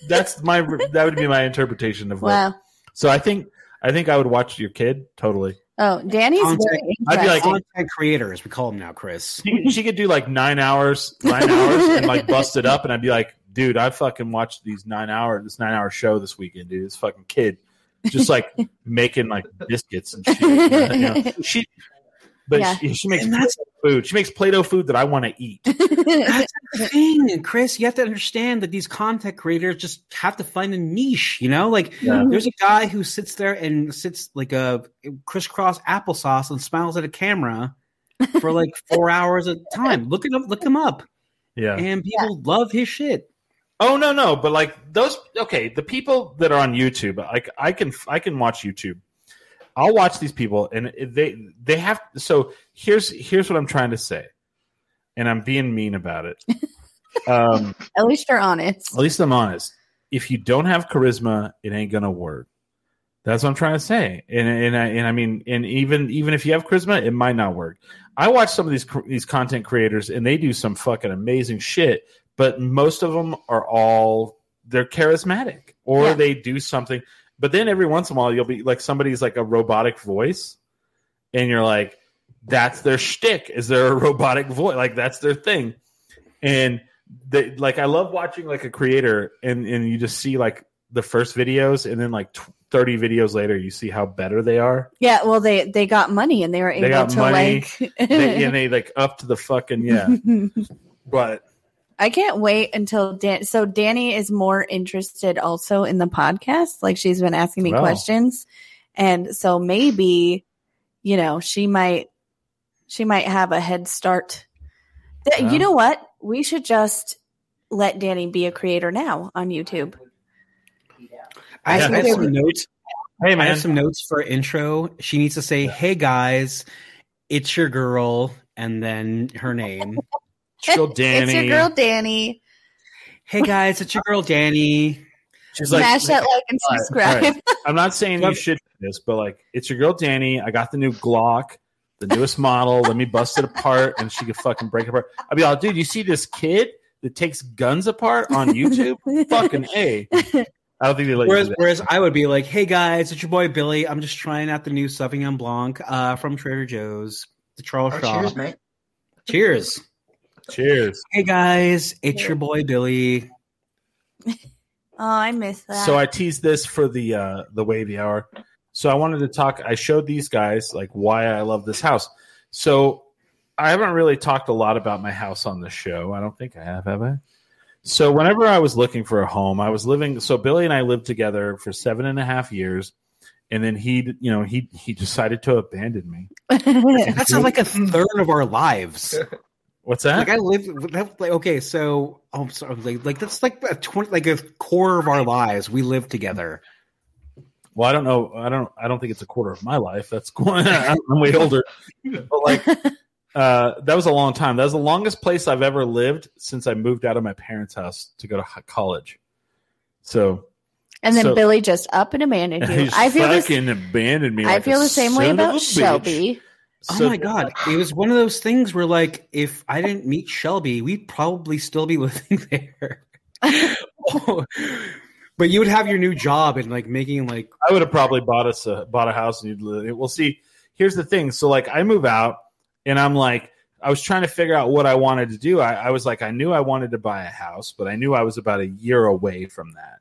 that's my that would be my interpretation of what. wow. So I think I think I would watch your kid totally. Oh, Danny's Content- very I'd be like, interesting. content creators, we call them now, Chris. She, she could do like nine hours, nine hours, and like bust it up, and I'd be like, dude, I fucking watched these nine hour this nine hour show this weekend, dude. This fucking kid just like making like biscuits and shit. you know? She, but Yeah. she, she makes that's- food. She makes Play-Doh food that I want to eat. That's the thing, Chris. You have to understand that these content creators just have to find a niche. You know, like Yeah. Mm-hmm. there's a guy who sits there and sits like a crisscross applesauce and smiles at a camera for like four hours at a time. Look it up. Look him up, Yeah. and people love his shit. Oh no, no, but like those. Okay, the people that are on YouTube, like I can, I can watch YouTube. I'll watch these people, and they they have. So here's here's what I'm trying to say, and I'm being mean about it. Um, At least you're honest. at least I'm honest. If you don't have charisma, it ain't gonna work. That's what I'm trying to say. And and I, and I mean, and even even if you have charisma, it might not work. I watch some of these these content creators, and they do some fucking amazing shit. But most of them are all they're charismatic, or Yeah. they do something. But then every once in a while, you'll be like somebody's like a robotic voice, and you're like, that's their shtick. Is there a robotic voice? Like that's their thing. And they like I love watching like a creator and and you just see like the first videos and then like tw- 30 videos later you see how better they are. Yeah, well they they got money and they were able got to money. like They, and they like up to the fucking yeah. But I can't wait until Dan. So Danny is more interested also in the podcast. Like she's been asking me Wow. questions, and so maybe, you know, she might, she might have a head start. Th- Wow. You know what? We should just let Danny be a creator now on YouTube. I Yeah. have some notes. Hey man, I have some notes for intro. She needs to say, "Hey guys, it's your girl," and then her name. it's your girl Danny. It's your girl Danny. hey guys, it's your girl Danny. She's like, Smash that like and All right, subscribe. all right. I'm not saying you should do this, but like, it's your girl Danny. I got the new Glock, the newest model. Let me bust it apart, and she could fucking break it apart. I'd be like, dude, you see this kid that takes guns apart on YouTube? fucking a. I don't think they like. you Whereas, whereas I would be like, "Hey guys, it's your boy Billy. I'm just trying out the new Sauvignon Blanc uh, from Trader Joe's, the Charles Oh, Shaw. cheers, mate. Cheers. Cheers. Hey guys, it's your boy Billy. Oh, I miss that. So I teased this for the uh the wavy hour. So I wanted to talk. I showed these guys like why I love this house. So I haven't really talked a lot about my house on the show. I don't think I have, have I? So whenever I was looking for a home, I was living. So Billy and I lived together for seven and a half years, and then he, you know, he he decided to abandon me. That's not like a third of our lives. What's that? Like I live that, like okay, so oh, I'm sorry, like, like that's like a twenty, like a quarter of our lives we live together. Well, I don't know. I don't. I don't think it's a quarter of my life. That's going. I'm way older. But like, uh, that was a long time. That was the longest place I've ever lived since I moved out of my parents' house to go to college. So and then So- Billy just up and abandoned you. he's I feel this, fucking abandoned me. I like feel the same way son of a about bitch. Shelby. So- oh my god, it was one of those things where like if I didn't meet Shelby, we'd probably still be living there. Oh, but you would have your new job and like making like I would have probably bought us a bought a house and you'd live. We'll see. Here's the thing. So like I move out and I'm like I was trying to figure out what I wanted to do. I, I was like I knew I wanted to buy a house, but I knew I was about a year away from that.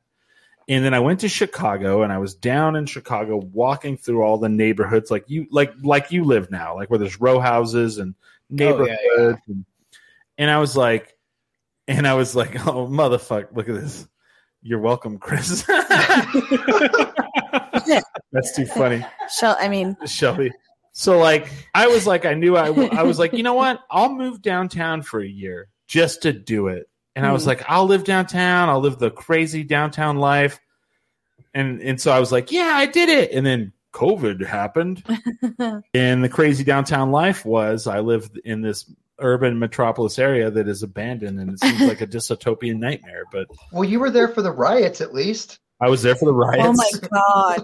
And then I went to Chicago and I was down in Chicago walking through all the neighborhoods like you like like you live now, like where there's row houses and oh, neighborhoods. And, and I was like and I was like, oh motherfucker, look at this. You're welcome, Chris. That's too funny. Shel- I mean, Shelby. So like I was like I knew I I was like you know what I'll move downtown for a year just to do it and I was Mhm. like I'll live downtown I'll live the crazy downtown life and and so I was like yeah I did it and then COVID happened and the crazy downtown life was I lived in this urban metropolis area that is abandoned and it seems like a dystopian nightmare but Well, you were there for the riots at least. I was there for the riots oh my god,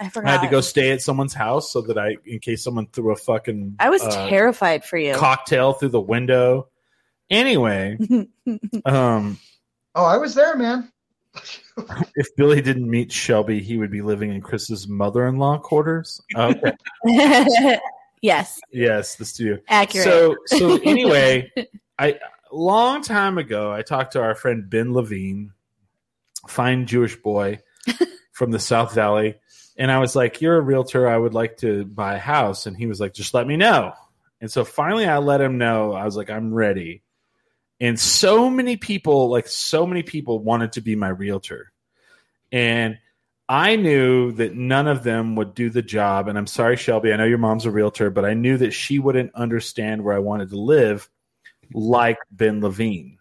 I forgot. I had to go stay at someone's house so that I, in case someone threw a fucking, I was uh, terrified for you. cocktail through the window. Anyway, um, Oh, I was there, man. if Billy didn't meet Shelby, he would be living in Chris's mother-in-law quarters. Okay, yes, yes, the studio. accurate. So, so anyway, I a long time ago, I talked to our friend Ben Levine, fine Jewish boy from the South Valley, and I was like, "You're a realtor. I would like to buy a house." And he was like, "Just let me know." And so finally, I let him know. I was like, "I'm ready." And so many people, like so many people, wanted to be my realtor, and I knew that none of them would do the job. And I'm sorry, Shelby. I know your mom's a realtor, but I knew that she wouldn't understand where I wanted to live, like Ben Levine.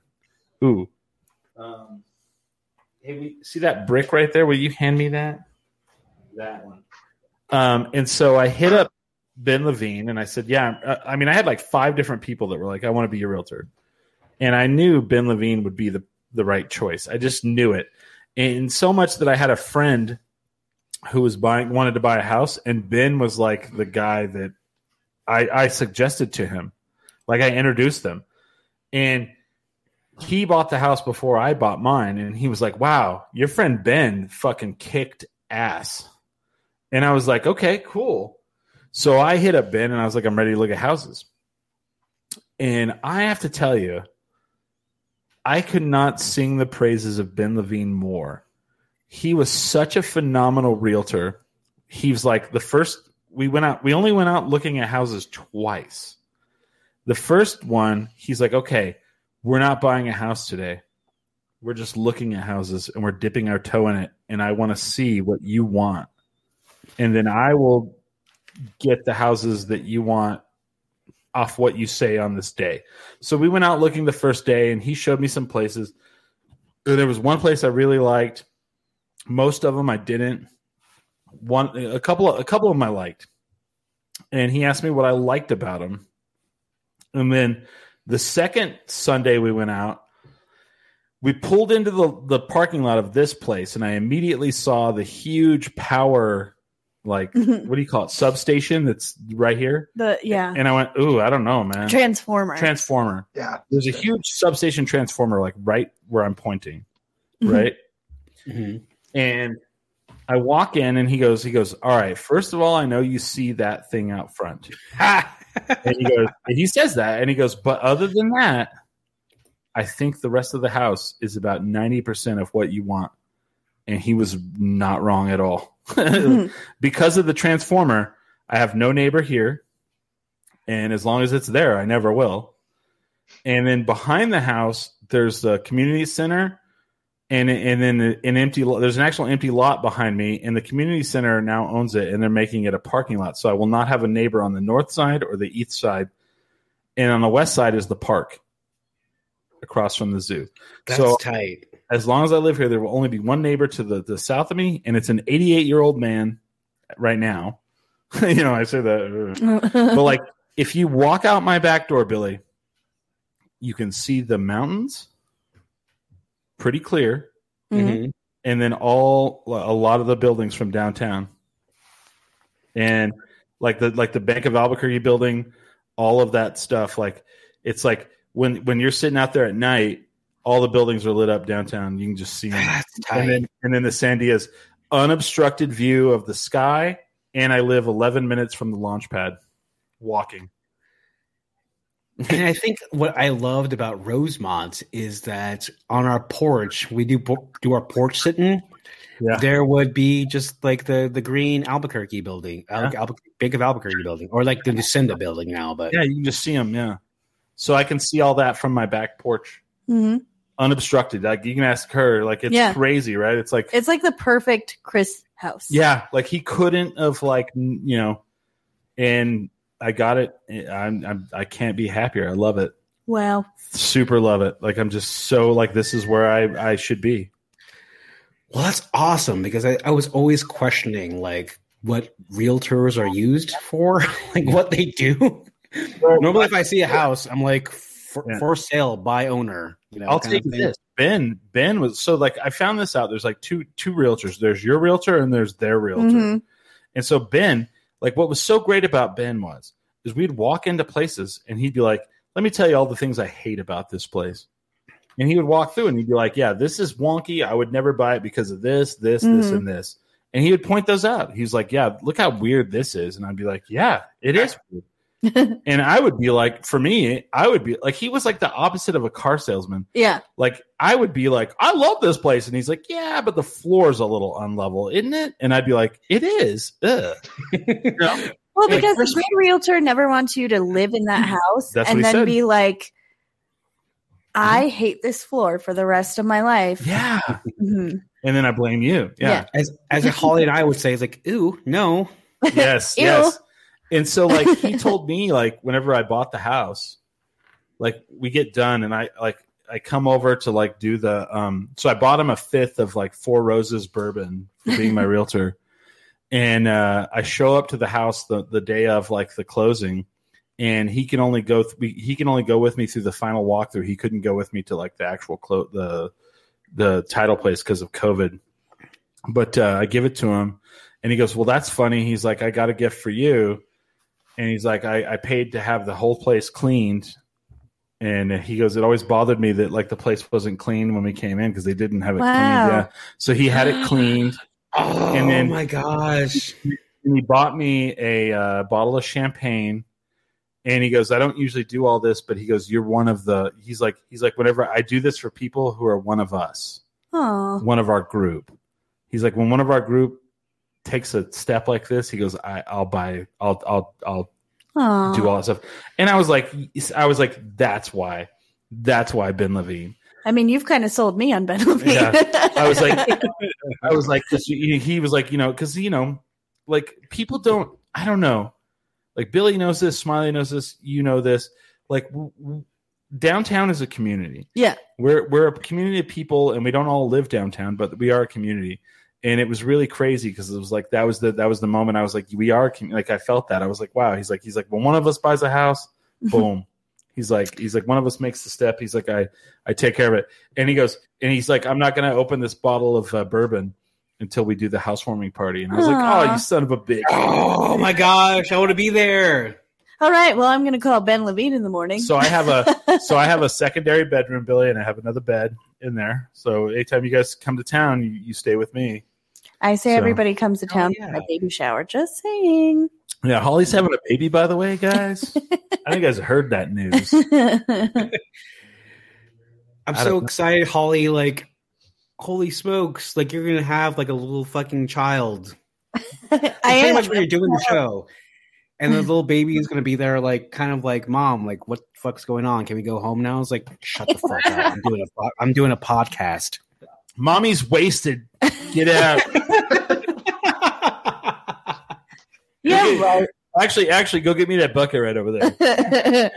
Ooh. Um, hey, we, see that brick right there? Will you hand me that? That one. Um, and so I hit up Ben Levine and I said, "Yeah." uh, I mean, I had like five different people that were like, "I want to be your realtor," and I knew Ben Levine would be the the right choice. I just knew it, and so much that I had a friend who was buying wanted to buy a house, and Ben was like the guy that I, I suggested to him, like I introduced them, and he bought the house before I bought mine, and he was like, "Wow, your friend Ben fucking kicked ass," and I was like, "Okay, cool." So I hit up Ben, and I was like, "I'm ready to look at houses," and I have to tell you, I could not sing the praises of Ben Levine more. He was such a phenomenal realtor. He was like the first we went out we only went out looking at houses twice. The first one, he's like, "Okay, we're not buying a house today. We're just looking at houses and we're dipping our toe in it and I want to see what you want. And then I will get the houses that you want off what you say on this day. So we went out looking the first day and he showed me some places. There was one place I really liked. Most of them I didn't. one a couple of, a couple of them I liked, and he asked me what I liked about them, and then the second Sunday we went out, we pulled into the the parking lot of this place, and I immediately saw the huge power, like what do you call it, substation that's right here, The yeah. and I went, ooh, I don't know, man, Transformer. transformer. Yeah. There's a huge substation transformer, like right where I'm pointing, Mhm. right. Mhm. And I walk in and he goes, he goes, all right, first of all, I know you see that thing out front. and he goes, and he says that, and he goes, but other than that, I think the rest of the house is about 90% of what you want. And he was not wrong at all. Mhm. because of the transformer, I have no neighbor here. And as long as it's there, I never will. And then behind the house, there's the community center and and then an empty there's an actual empty lot behind me and the community center now owns it and they're making it a parking lot so i will not have a neighbor on the north side or the east side and on the west side is the park across from the zoo That's so tight. As long as i live here there will only be one neighbor to the, the south of me and it's an 88 year old man right now you know i say that uh, but like if you walk out my back door billy you can see the mountains pretty clear Mhm. Mhm. and then all a lot of the buildings from downtown and like the like the bank of albuquerque building all of that stuff like it's like when when you're sitting out there at night all the buildings are lit up downtown you can just see them That's tight. and then and then the sandias unobstructed view of the sky and i live 11 minutes from the launch pad walking And I think what I loved about Rosemont is that on our porch, we do do our porch sitting. Yeah. There would be just like the the green Albuquerque building, Al- Albu- Bank of Albuquerque building, or like the Lucinda building now. But yeah you can just see them yeah so i can see all that from my back porch Mhm. Unobstructed like you can ask her like it's Yeah. crazy right it's like It's like the perfect Chris house. Yeah, like he couldn't have like n- you know, and I got it. I'm, I'm I can't be happier. I love it. Wow. Super love it. Like I'm just so like this is where I I should be. well, that's awesome because I, I was always questioning like what realtors are used for, like what they do. Normally, if I see a house, I'm like for, Yeah. for sale by owner. You know, I'll take this. Ben Ben was so like I found this out. There's like two two realtors. There's your realtor and there's their realtor. Mhm. And so Ben, like what was so great about Ben was is we'd walk into places and he'd be like, "Let me tell you all the things I hate about this place." And he would walk through and he'd be like, "Yeah, this is wonky. I would never buy it because of this, this, this, Mhm. and this." And he would point those out. He's like, "Yeah, look how weird this is." And I'd be like, "Yeah, it is." weird." and I would be like, for me, I would be like, he was like the opposite of a car salesman Yeah. like I would be like, I love this place, and he's like, Yeah, but the floor's a little unlevel, isn't it? And I'd be like, It is. Ugh. You know? Well, because first- the good realtor never wants you to live in that house and then said. be like, I hate this floor for the rest of my life. Yeah. Mhm. And then I blame you. Yeah. As as a Holly and I would say, it's like, ooh, no. Yes. Ew. yes. And so like he told me like whenever I bought the house, like we get done and I like I come over to like do the um so I bought him a fifth of like four roses bourbon for being my realtor. And uh I show up to the house the the day of like the closing and he can only go th- he can only go with me through the final walkthrough. He couldn't go with me to like the actual clo- the the title place because of COVID. But uh, I give it to him, and he goes, "Well, that's funny." He's like, "I got a gift for you," and he's like, "I, I paid to have the whole place cleaned." And he goes, "It always bothered me that like the place wasn't clean when we came in because they didn't have it Wow. cleaned." Yeah, so he had it cleaned, Oh And then- my gosh. and he bought me a uh, bottle of champagne and he goes i don't usually do all this but he goes you're one of the he's like he's like whenever i do this for people who are one of us Aw. one of our group he's like when one of our group takes a step like this he goes I, i'll buy i'll i'll i'll Aw. do all that stuff and i was like i was like that's why that's why ben levine I mean, you've kind of sold me on Ben Levine. Yeah. I was like, I was like, he was like, you know, because you know, like people don't, I don't know, like Billy knows this, Smiley knows this, you know this, like w- w- downtown is a community. yeah. We're we're a community of people, and we don't all live downtown, but we are a community. And it was really crazy because it was like that was the that was the moment I was like, we are commu- like I felt that I was like, wow. He's like he's like when one of us buys a house, boom. He's like he's like one of us makes the step. He's like I I take care of it, and he goes and he's like I'm not gonna open this bottle of uh, bourbon until we do the housewarming party. And I was like, oh, you son of a bitch. Oh my gosh, I want to be there. All right. Well, I'm going to call Ben Levine in the morning. So I have a so I have a secondary bedroom, Billy, and I have another bed in there. So anytime you guys come to town, you, you stay with me. I say So- everybody comes to oh, town yeah. for my baby shower. Just saying. Yeah, Holly's having a baby, by the way, guys. I think you guys heard that news. I'm so know. excited, Holly. Like, holy smokes! Like, you're gonna have like a little fucking child. I Pretty am. much when you're doing the show, and the little baby is gonna be there, like, kind of like, "Mom, like, what the fuck's going on? Can we go home now?" I was like, "Shut the fuck up! I'm doing a po- I'm doing a podcast." Mommy's wasted. Get out. Yeah, right. Actually, actually, go get me that bucket right over there.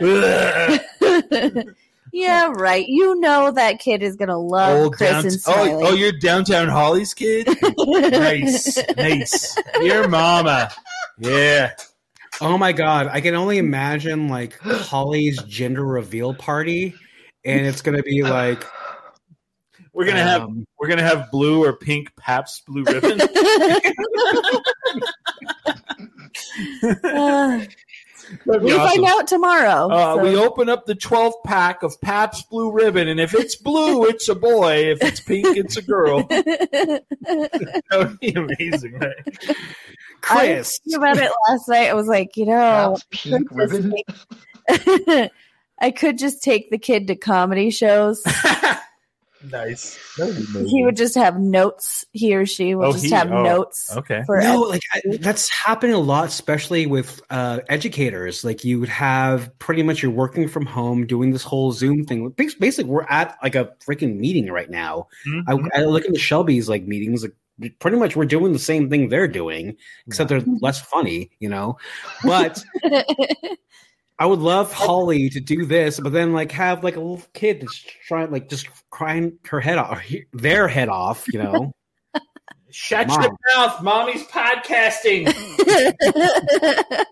Yeah, right. You know that kid is gonna love Oh, Chris down- and oh, oh, you're downtown Holly's kid. nice, nice. Your mama. Yeah. Oh my god, I can only imagine like Holly's gender reveal party, and it's gonna be like We're gonna have um, we're gonna have blue or pink Pabst Blue Ribbon. Uh, we awesome. find out tomorrow. Uh, so- We open up the 12 pack of Pabst Blue Ribbon, and if it's blue, it's a boy. If it's pink, it's a girl. That would be amazing, right? I Chris. was thinking about it last night. I was like, you know, Pabst I could just take- I could just take the kid to comedy shows. Nice. That would be amazing. He would just have notes. He or she would Oh, just he- have oh, notes okay. for no, like I, that's happening a lot, especially with uh, educators. Like you would have pretty much you're working from home, doing this whole Zoom thing. Basically, we're at like a freaking meeting right now. Mhm. I, I look at the Shelby's like meetings. Like, pretty much, we're doing the same thing they're doing, except they're less funny, you know. But I would love Holly to do this, but then like have like a little kid that's trying like just crying her head off, their head off, you know. Shut Mom. your mouth. Mommy's podcasting.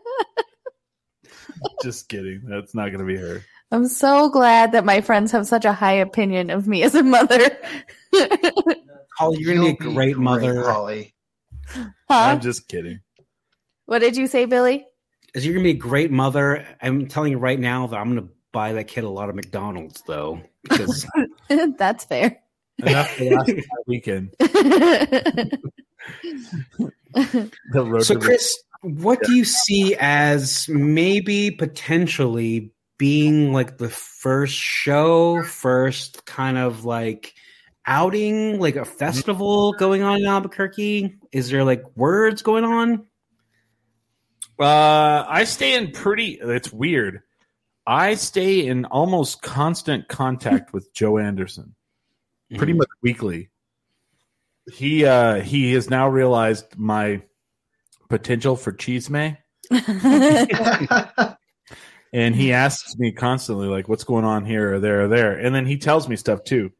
Just kidding. That's not going to be her. I'm so glad that my friends have such a high opinion of me as a mother. Holly, you're gonna be a You'll great mother. Holly. huh? I'm just kidding. What did you say, Billy? Is you're gonna be a great mother. I'm telling you right now that I'm gonna buy that kid a lot of McDonald's though, because That's fair. Enough for last weekend. The road so to- Chris, what do you see as maybe potentially being like the first show, first kind of like outing, like a festival going on in Albuquerque? Is there like words going on? Uh, I stay in pretty. It's weird. I stay in almost constant contact with Joe Anderson, pretty much weekly. He uh he has now realized my potential for cheese may, and he asks me constantly like, "What's going on here or there or there?" And then he tells me stuff too.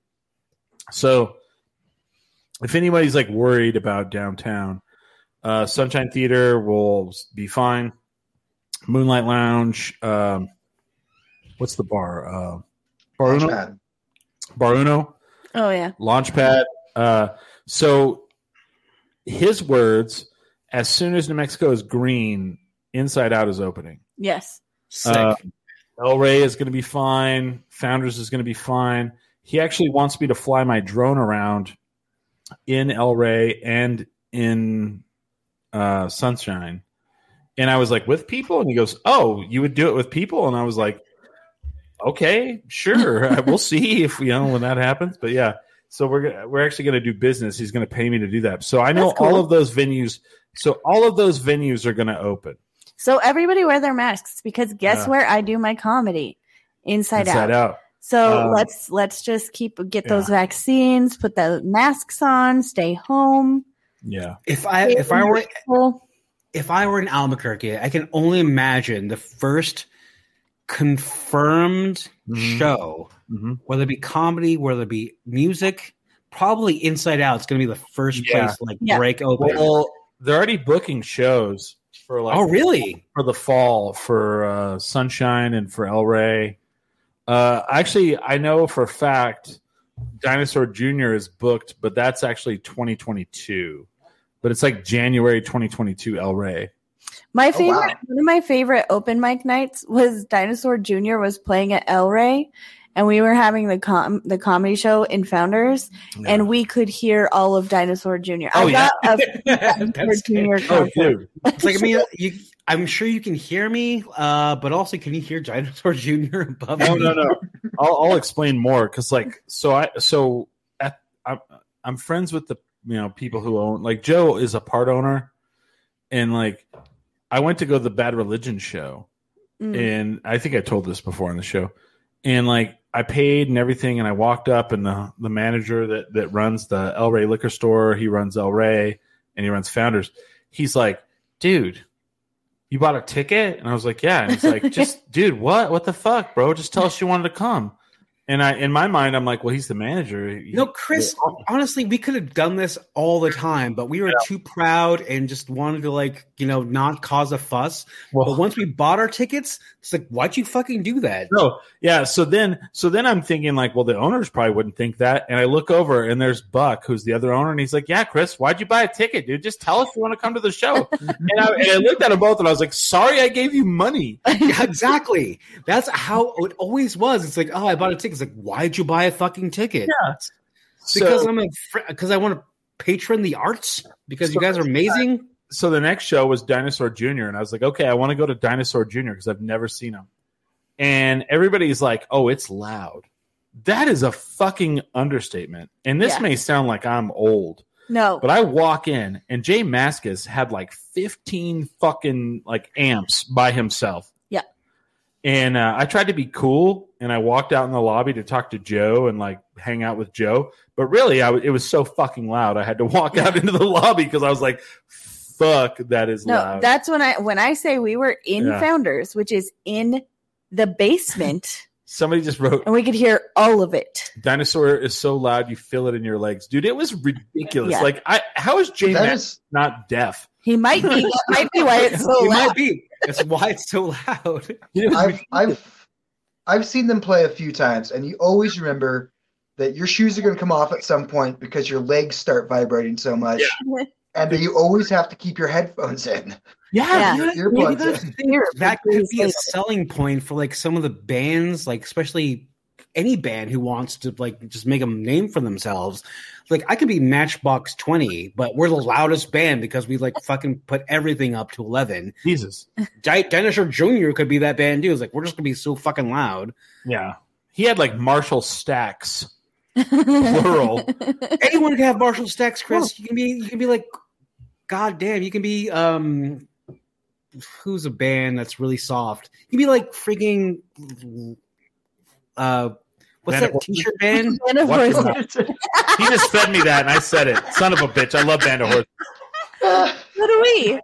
So, if anybody's like worried about downtown, uh, Sunshine Theater will be fine. Moonlight Lounge. Um, what's the bar? Uh, Baruno. Launchpad. Baruno. oh yeah. Launchpad. Uh, so his words: as soon as New Mexico is green, Inside Out is opening. Yes. Sick. Uh, El Rey is going to be fine. Founders is going to be fine. He actually wants me to fly my drone around in El Rey and in uh, Sunshine. And I was like, with people? And he goes, Oh, you would do it with people? And I was like, Okay, sure. we'll see if you know when that happens. But yeah, so we're we're actually going to do business. He's going to pay me to do that. So I know cool. all of those venues. So all of those venues are going to open. So everybody wear their masks because guess where I do my comedy? Inside, Inside out. out. So Um, let's let's just keep get yeah. those vaccines, put the masks on, stay home. Yeah. if I if I were Well, if I were in Albuquerque, I can only imagine the first confirmed Mhm. show, hmm whether it be comedy, whether it be music, probably Inside Out It's going to be the first Yeah. place like Yeah. break open. Well, they're already booking shows for like oh, really? for the fall for uh, Sunshine and for El Rey. Uh, actually, I know for a fact Dinosaur Jr. is booked, but that's actually 2022. But it's like January 2022 El Rey. My Oh, favorite, wow. one of my favorite open mic nights was Dinosaur Jr. was playing at El Rey, and we were having the com- the comedy show in Founders, and we could hear all of Dinosaur Jr. Oh, I yeah. got a Dinosaur That's Jr. Oh, dude. It's like I mean, you, I'm sure you can hear me, uh, but also can you hear Dinosaur Jr. above No, me? no, no. I'll, I'll explain more because, like, so I, so at, I'm, I'm friends with the, you know, people who own, like, Joe is a part owner, and like, I went to go to the Bad Religion show, Mm. and I think I told this before on the show, and like, I paid and everything, and I walked up, and the the manager that that runs the El Rey liquor store, he runs El Rey, and he runs Founders. He's like, dude. You bought a ticket? And I was like, Yeah. And he's like, just dude, what? What the fuck, bro? Just tell us you wanted to come. And I in my mind, I'm like, well, he's the manager. He- No, Chris, honestly, we could have done this all the time, but we were too proud and just wanted to, like, you know, not cause a fuss. Well- but once we bought our tickets, it's like, why'd you fucking do that? No, yeah. So then, so then I'm thinking like, well, the owners probably wouldn't think that. And I look over and there's Buck, who's the other owner, and he's like, "Yeah, Chris, why'd you buy a ticket, dude? Just tell us you want to come to the show." and, I, and I looked at them both, and I was like, "Sorry, I gave you money." Exactly. That's how it always was. It's like, oh, I bought a ticket. It's like, why'd you buy a fucking ticket? Because So, I'm a because I want to patron the arts because you guys are amazing. so the next show was Dinosaur Jr., and I was like, "Okay, I want to go to Dinosaur Jr. because I've never seen him." And everybody's like, "Oh, it's loud." That is a fucking understatement. And this Yeah. may sound like I'm old. No, But I walk in and J Mascis had like 15 fucking like amps by himself. Yeah. And uh, I tried to be cool and I walked out in the lobby to talk to Joe and like hang out with Joe. But really, I w- it was so fucking loud. I had to walk out into the lobby because I was like, fuck, that is loud. no, loud. that's when I when I say we were in Yeah. Founders, which is in the basement, Somebody just wrote, and we could hear all of it. dinosaur is so loud you feel it in your legs. Dude, it was ridiculous. Yeah. Like, I how is J Mascis not deaf? He might be. That might be why it's so you loud. might be. That's why it's so loud. It was I've. I've I've seen them play a few times, and you always remember that your shoes are going to come off at some point because your legs start vibrating so much, and that you always have to keep your headphones in. yeah, Yeah. Your Maybe earplugs that's in. That could be a selling point for like some of the bands, like especially any band who wants to like just make a name for themselves. Like I could be Matchbox Twenty, but we're the loudest band because we like fucking put everything up to eleven. Jesus. Di- Dinosaur Jr. could be that band too. It's like we're just gonna be so fucking loud. Yeah. He had like Marshall stacks. Plural. Anyone can have Marshall Stacks, Chris. You can be you can be like God damn, you can be um who's a band that's really soft? You can be like freaking uh what's Band of that t-shirt band? And of Watch course, your mouth. He just fed me that and I said it. Son of a bitch. I love Band of Horses. so do we.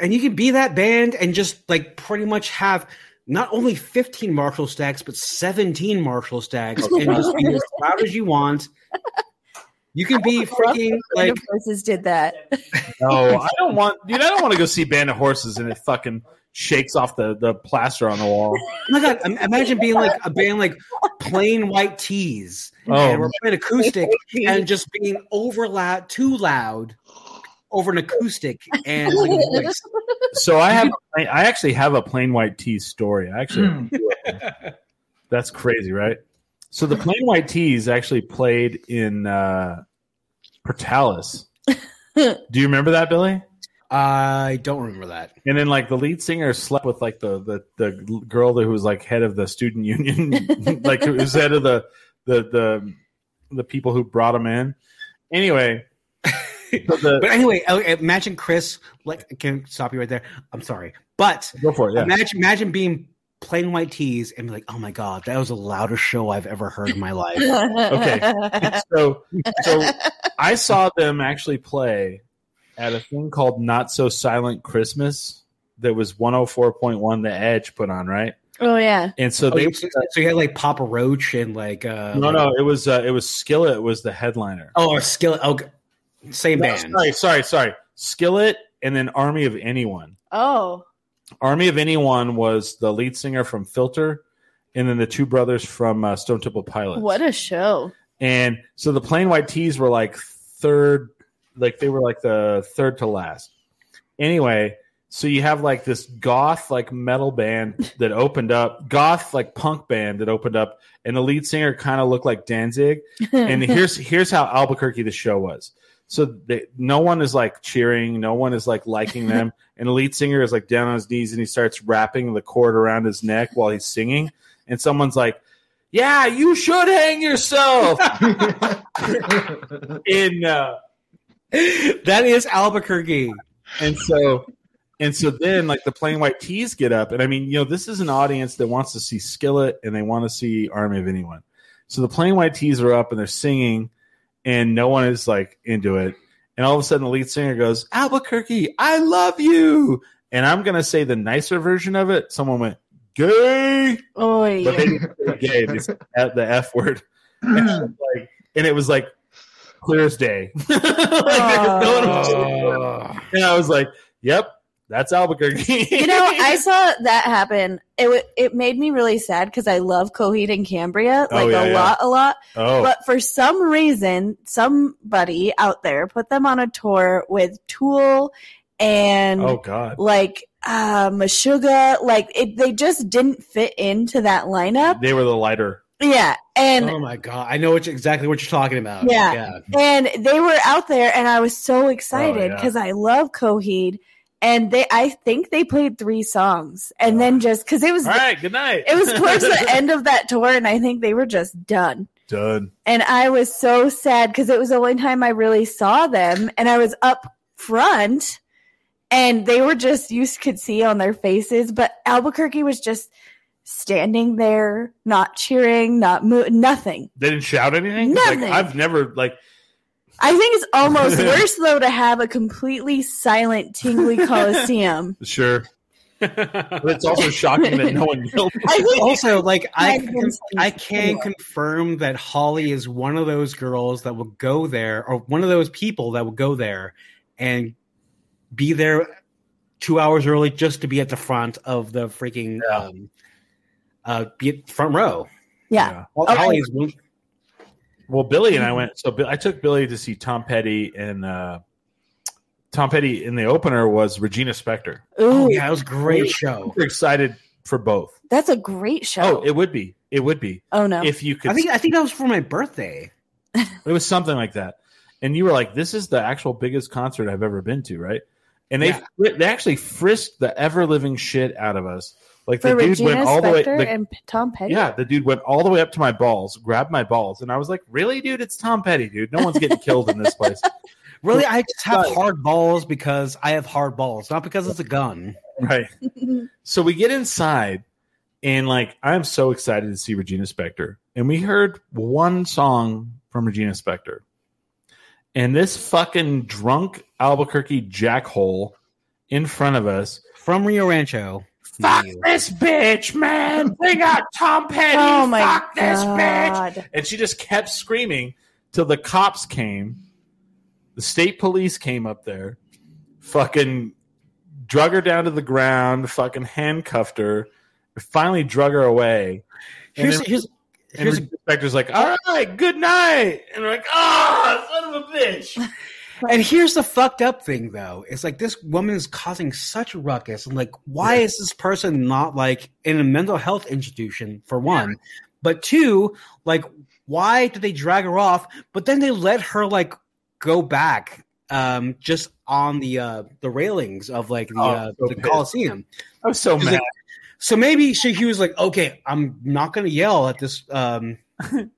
and you can be that band and just like pretty much have not only 15 Marshall stacks, but 17 Marshall stacks and just be as loud as you want. You can be freaking And like of course, did that. No, I don't want dude, I don't want to go see Band of Horses and it fucking shakes off the, the plaster on the wall. Oh my god! Imagine being like a band like Plain White T's, Oh. and we're playing acoustic, and just being over loud, too loud, over an acoustic, and like a. So I have I actually have a plain white tea story. I actually That's crazy, right? So the Plain White T's actually played in uh Portales. Do you remember that, Billy? I don't remember that. And then like the lead singer slept with like the the, the girl who was like head of the student union, like who was head of the the the the people who brought him in. Anyway, so the, But anyway, uh, imagine Chris. Like, I can stop you right there. I'm sorry, but go for it. Yeah. imagine imagine being Plain White T's and be like, oh my god, that was the loudest show I've ever heard in my life. Okay. so so I saw them actually play at a thing called Not So Silent Christmas that was 104.1 The Edge put on, right? Oh yeah. and so Oh, they so, so you had like Papa Roach and like uh no no it was uh, it was Skillet was the headliner. oh a skillet okay same No, band sorry sorry sorry Skillet and then Army of Anyone. Oh. Army of Anyone was the lead singer from Filter, and then the two brothers from uh, Stone Temple Pilots. What a show. And so the Plain White T's were like third, like they were like the third to last. Anyway, so you have like this goth like metal band that opened up, goth like punk band that opened up, and the lead singer kind of looked like Danzig. And here's here's how Albuquerque the show was. So they, no one is like cheering, no one is like liking them, and the lead singer is like down on his knees and he starts wrapping the cord around his neck while he's singing, and someone's like, "Yeah, you should hang yourself." in uh, that is Albuquerque. And so and so then like the Plain White T's get up. And i mean you know this is an audience that wants to see skillet and they want to see army of anyone. So the Plain White T's are up and they're singing and no one is like into it. And all of a sudden the lead singer goes albuquerque i love you. And i'm gonna say the nicer version of it. Someone went gay. Oy. but they didn't say gay they said the f word. And, like, and it was like clear as day Like, there was no one was- Oh. and I was like, "Yep, that's Albuquerque." you know, I saw that happen. It w- it made me really sad because I love Coheed and Cambria Oh, like yeah, a yeah. lot, a lot. oh, But for some reason, somebody out there put them on a tour with Tool and oh God, like uh Meshuggah. Like it, they just didn't fit into that lineup. they were the lighter. Yeah, and oh my god I know what you- exactly what you're talking about Yeah. and they were out there, and I was so oh, excited Oh, yeah. because I love Coheed. And they, I think they played three songs, and then just because it was All right, good night. it was towards the end of that tour and i think they were just done Done. and i was so sad because it was the only time i really saw them and i was up front and they were just you could see on their faces but albuquerque was just standing there not cheering not mo- nothing They didn't shout anything. Nothing. Like, I've never like. i think it's almost worse though to have a completely silent tingly coliseum Sure. but it's also shocking that no one yelled. i think also like I Might have been some- I can confirm that Holly is one of those girls that will go there or one of those people that will go there and be there two hours early just to be at the front of the freaking Yeah. um uh be at front row. yeah Holly is one, Well, Billy and I went. So I took Billy to see Tom Petty, and uh, Tom Petty in the opener was Regina Spektor. oh Ooh, yeah, it was a great show. Super excited for both. that's a great show Oh, it would be. It would be oh no if you could. I think I think that was for my birthday. It was something like that. And you were like, "This is the actual biggest concert I've ever been to, right?" And they Yeah. they actually frisked the ever living shit out of us. Like for the dude Regina went all the way. Spektor the- and P- Tom Petty. yeah, the dude went all the way up to my balls, grabbed my balls, and I was like, "Really, dude? It's Tom Petty, dude. No one's getting killed in this place." Really, I just have hard balls because I have hard balls, not because it's a gun. Right. so we get inside, and like I'm so excited to see Regina Spektor, and we heard one song from Regina Spektor, and this fucking drunk Albuquerque jackhole in front of us. From Rio Rancho. Fuck this bitch, man! Bring out Tom Petty. Oh my Fuck this bitch! And she just kept screaming till the cops came. The state police came up there, fucking drug her down to the ground, fucking handcuffed her, finally drug her away. And Here's then- here's And here's the inspector's like, "All right, good night," and we're like, "Ah, son of a bitch!" And here's the fucked up thing, though. It's like this woman is causing such a ruckus. And like, why Yeah. is this person not like in a mental health institution, for one? But two, like, why did they drag her off? But then they let her like go back um just on the uh the railings of like the Oh, uh so the. Coliseum. I was so She's mad. like- So maybe she he was like, okay, I'm not gonna yell at this um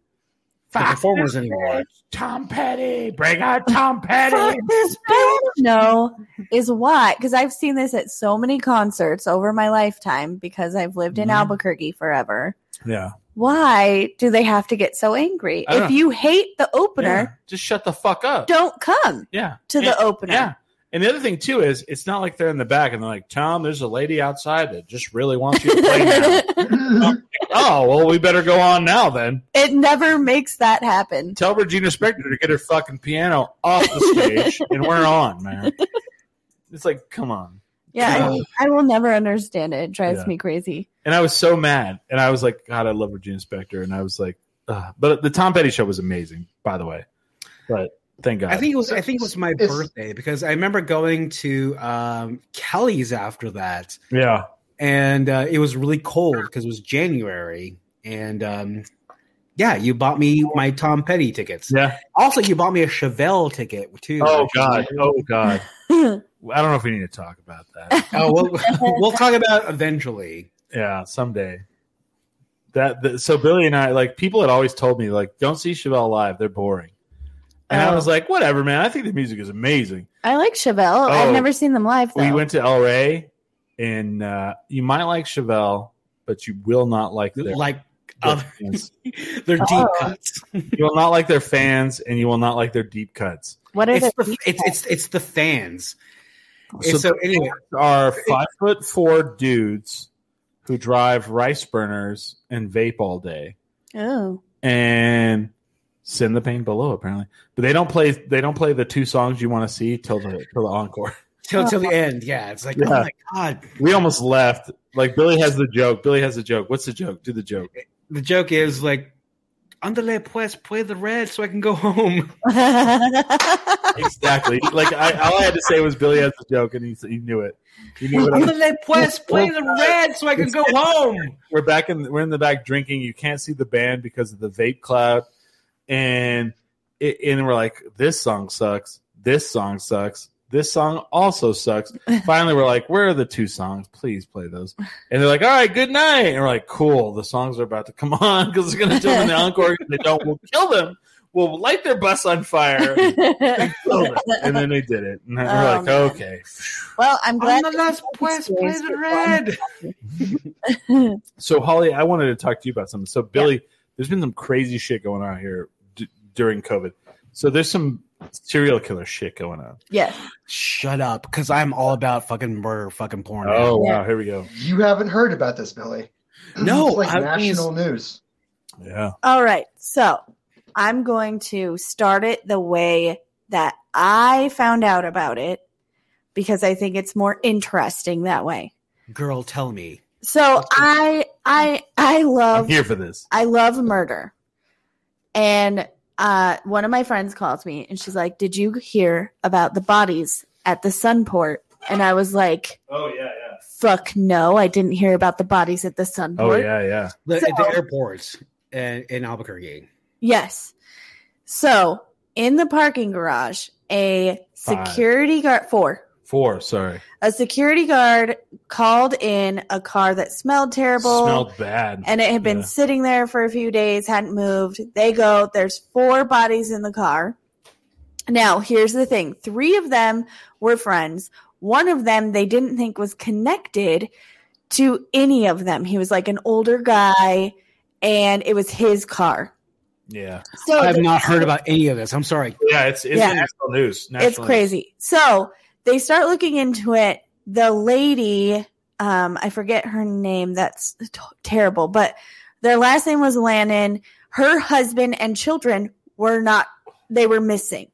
the performers anymore. Tom Petty, bring out Tom Petty. this bitch no is why because I've seen this at so many concerts over my lifetime because I've lived in Mhm. Albuquerque forever. Yeah, Why do they have to get so angry? If know. you hate the opener, yeah. Just shut the fuck up. don't come Yeah, to And- the opener. Yeah, And the other thing too is it's not like they're in the back and they're like, Tom, there's a lady outside that just really wants you to play now. oh, well, we better go on now then. it never makes that happen. Tell Regina Spektor to get her fucking piano off the stage and we're on, man. It's like, come on. Yeah, Yeah. I, I will never understand it. It drives Yeah. me crazy. And I was so mad. And I was like, God, I love Regina Spektor. And I was like, Ugh. but the Tom Petty show was amazing, by the way. But thank God. I think it was. I think it was my It's- birthday because I remember going to um, Kelly's after that, yeah. And uh, it was really cold because it was January, and um, yeah, you bought me my Tom Petty tickets. Yeah. Also, you bought me a Chevelle ticket too. Oh, God. Oh, God. I don't know if we need to talk about that. Oh, we'll, we'll talk about it eventually. Yeah, someday. That the, so Billy and I like people had always told me like don't see Chevelle live they're boring, and I Oh. was like whatever man I think the music is amazing. I like Chevelle. Oh. I've never seen them live though. We went to El Rey, and uh, you might like Chevelle, but you will not like their, Like their other, fans. their deep Oh. cuts. You will not like their fans, and you will not like their deep cuts. what are It's the the it's it's it's the fans. So, so anyway, are five foot four dudes who drive rice burners and vape all day. Oh. and send the pain below apparently but they don't play they don't play the two songs you want to see till the till the encore till till the oh. end, yeah, it's like oh my god. we almost left. Like billy has the joke. Billy has the joke. What's the joke? Do the joke. The joke is like, Andale pues, play the red so I can go home. exactly. Like I, all i had to say was billy has the joke and he, he knew it. He knew what I was, Andale pues, play the red so I can go home. we're back in we're in the back drinking. You can't see the band because of the vape cloud. And it, and we're like this song sucks. This song sucks this song also sucks. Finally we're like where are the two songs? Please play those. And they're like all right good night. And we're like cool. The songs are about to come on because it's going to do in the encore if they don't we'll kill them. We'll light their bus on fire. And and then they did it. And we're Oh, like man. okay. Well, I'm glad. Andale pues, play the red. So Holly, I wanted to talk to you about something. So Billy, there's been some crazy shit going on here d- during COVID. So there's some serial killer shit going on. Yes. Shut up, because I'm all about fucking murder, fucking porn. Oh Yeah. wow, here we go. You haven't heard about this, Billy. No, it's like I mean- national news. Yeah. All right. So I'm going to start it the way that I found out about it because I think it's more interesting that way. girl, tell me. So I I I I'm love here for this. I love murder. And uh, one of my friends calls me and she's like, Did you hear about the bodies at the Sunport? And I was like, Oh yeah, yeah. Fuck no, I didn't hear about the bodies at the Sunport. Oh yeah, yeah. The, So- the airports in, in Albuquerque. Yes. So in the parking garage, a security guard, four, Four. Sorry. a security guard called in a car that smelled terrible. Smelled bad. and it had been Yeah. sitting there for a few days, hadn't moved. They go, there's four bodies in the car. Now, here's the thing three of them were friends. One of them they didn't think was connected to any of them. He was like an older guy, and it was his car. yeah. So I have the- not heard about any of this. I'm sorry. Yeah. It's it's Yeah. national news. National it's crazy. So they start looking into it. The lady, um, I forget her name. That's t- terrible, but their last name was Lannon. Her husband and children were not, they were missing.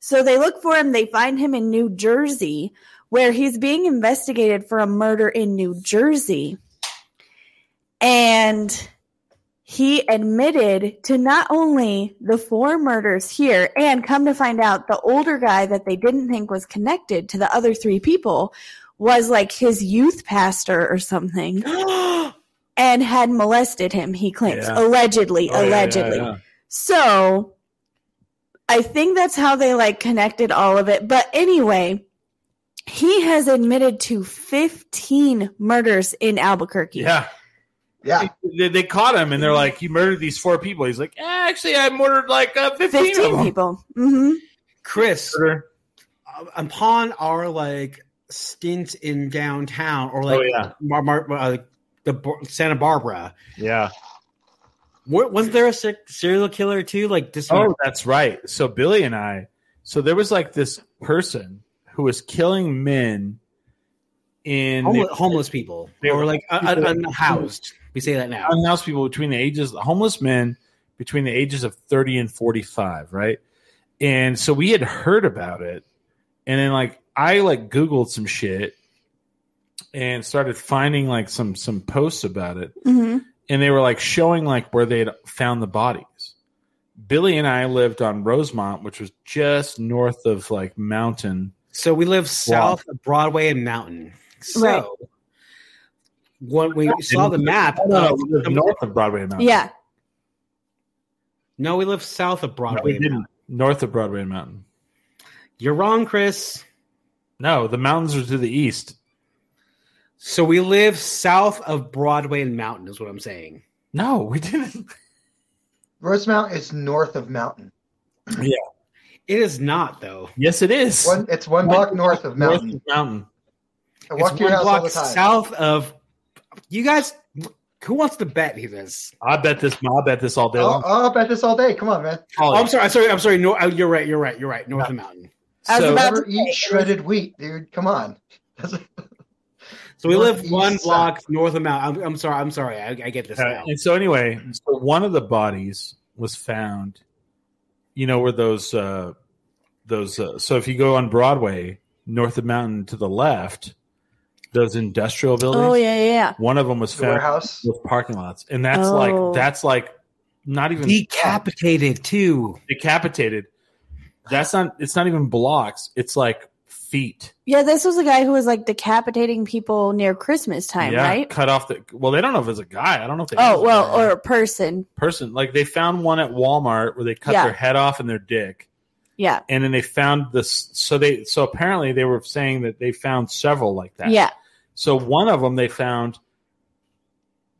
So they look for him. They find him in New Jersey, where he's being investigated for a murder in New Jersey. And he admitted to not only the four murders here, and come to find out, the older guy that they didn't think was connected to the other three people was like his youth pastor or something and had molested him, he claims. Yeah. Allegedly, Oh, yeah, yeah, allegedly. yeah. So I think that's how they like connected all of it. But anyway, he has admitted to 15 murders in Albuquerque. Yeah. Yeah. They, they caught him and they're like, "He murdered these four people." He's like, eh, "Actually, I murdered like uh, 15, 15 of them." people. hmm Chris, Murder. uh, upon our like stint in downtown or like Oh, yeah. Mar- Mar- uh, the Bar- Santa Barbara, Yeah. wasn't there a se- serial killer too? Like this? Oh, that's right. So Billy and I, so there was like this person who was killing men in homeless, homeless people They or were- like un- un- unhoused. We say that now. unhoused people between the ages homeless men between the ages of 30 and 45 right? And so we had heard about it. And then like i like googled some shit and started finding like some some posts about it. Hmm and they were like showing like where they had found the bodies. Billy and i lived on rosemont which was just north of like mountain. So we live south of Broadway and Mountain. So Right. When we saw the map, no, no, of- uh, we lived north of broadway mountain Yeah. no, we live south of No, Broadway. we didn't Mountain. north of broadway and mountain You're wrong, Chris. no the mountains are to the east So we live south of Broadway and Mountain, is what I'm saying. no we didn't Rosemont is north of Mountain. Yeah. It is not, though. yes it is One, it's one block north of North Mountain. of mountain I walk it's your one house all block the time. south of. You guys, who wants to bet he this? I bet this. I'll bet this all day I'll. I'll bet this all day. Come on, man. Oh, I'm sorry. I'm sorry. I'm sorry. No, oh, you're right. You're right. You're right. North of Mountain. I was So- about Never to eat shredded wheat, dude. Come on. So we live Northeast one side. block north of Mountain. I'm, I'm sorry. I'm sorry. I, I get this Uh, now. and so anyway, so one of the bodies was found. You know where those uh, those. Uh, so if you go on Broadway, north of Mountain to the left, those industrial oh, buildings. Oh yeah, yeah, yeah. One of them was The found warehouse. with parking lots, and that's Oh. like that's like not even Decapitated too. decapitated. That's not. It's not even blocks. It's like feet. Yeah, this was a guy who was like decapitating people near Christmas time, yeah, right? cut off the. Well, they don't know if it's a guy. I don't know if they. Oh well, or a person. person. Like they found one at Walmart where they cut Yeah. their head off and their dick, Yeah, and then they found this. So they so apparently they were saying that they found several like that. yeah. So one of them they found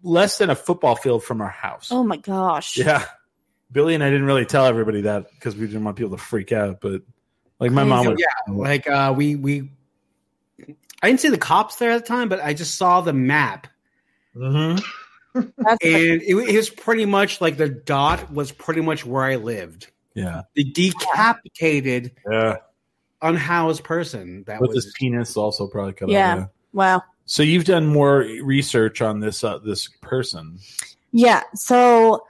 less than a football field from our house. Oh my gosh. Yeah, Billy and I didn't really tell everybody that because we didn't want people to freak out. But like my mom was. Yeah, like uh, we we. I didn't see the cops there at the time, but I just saw the map, Mhm. And it, it was pretty much like the dot was pretty much where I lived. Yeah, The decapitated, yeah. unhoused person that With was. his penis also probably cut Yeah. off. Yeah. Wow. So you've done more research on this uh, this person. Yeah. So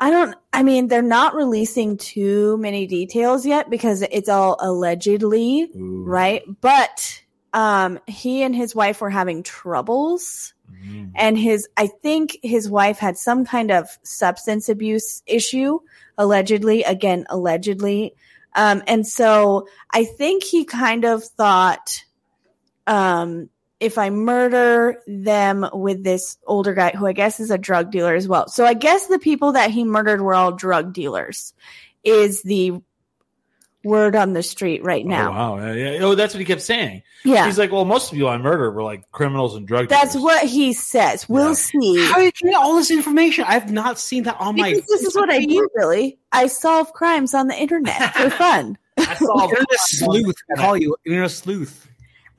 I don't, I mean, they're not releasing too many details yet because it's all allegedly, Ooh. right? But um, he and his wife were having troubles. Mhm. And his, I think his wife had some kind of substance abuse issue, allegedly, again, allegedly. Um, and so I think he kind of thought, um, if I murder them with this older guy, who I guess is a drug dealer as well. So I guess the people that he murdered were all drug dealers, is the word on the street right now. Oh, wow. Yeah, yeah. Oh, that's what he kept saying. Yeah. He's like, well, most of you I murder were like criminals and drug dealers. That's dealers. what he says. We'll Yeah. see. How did you get all this information? I've not seen that on my. This is what I do, really. I solve crimes on the internet for fun. I saw Internet sleuth. I call you internet sleuth.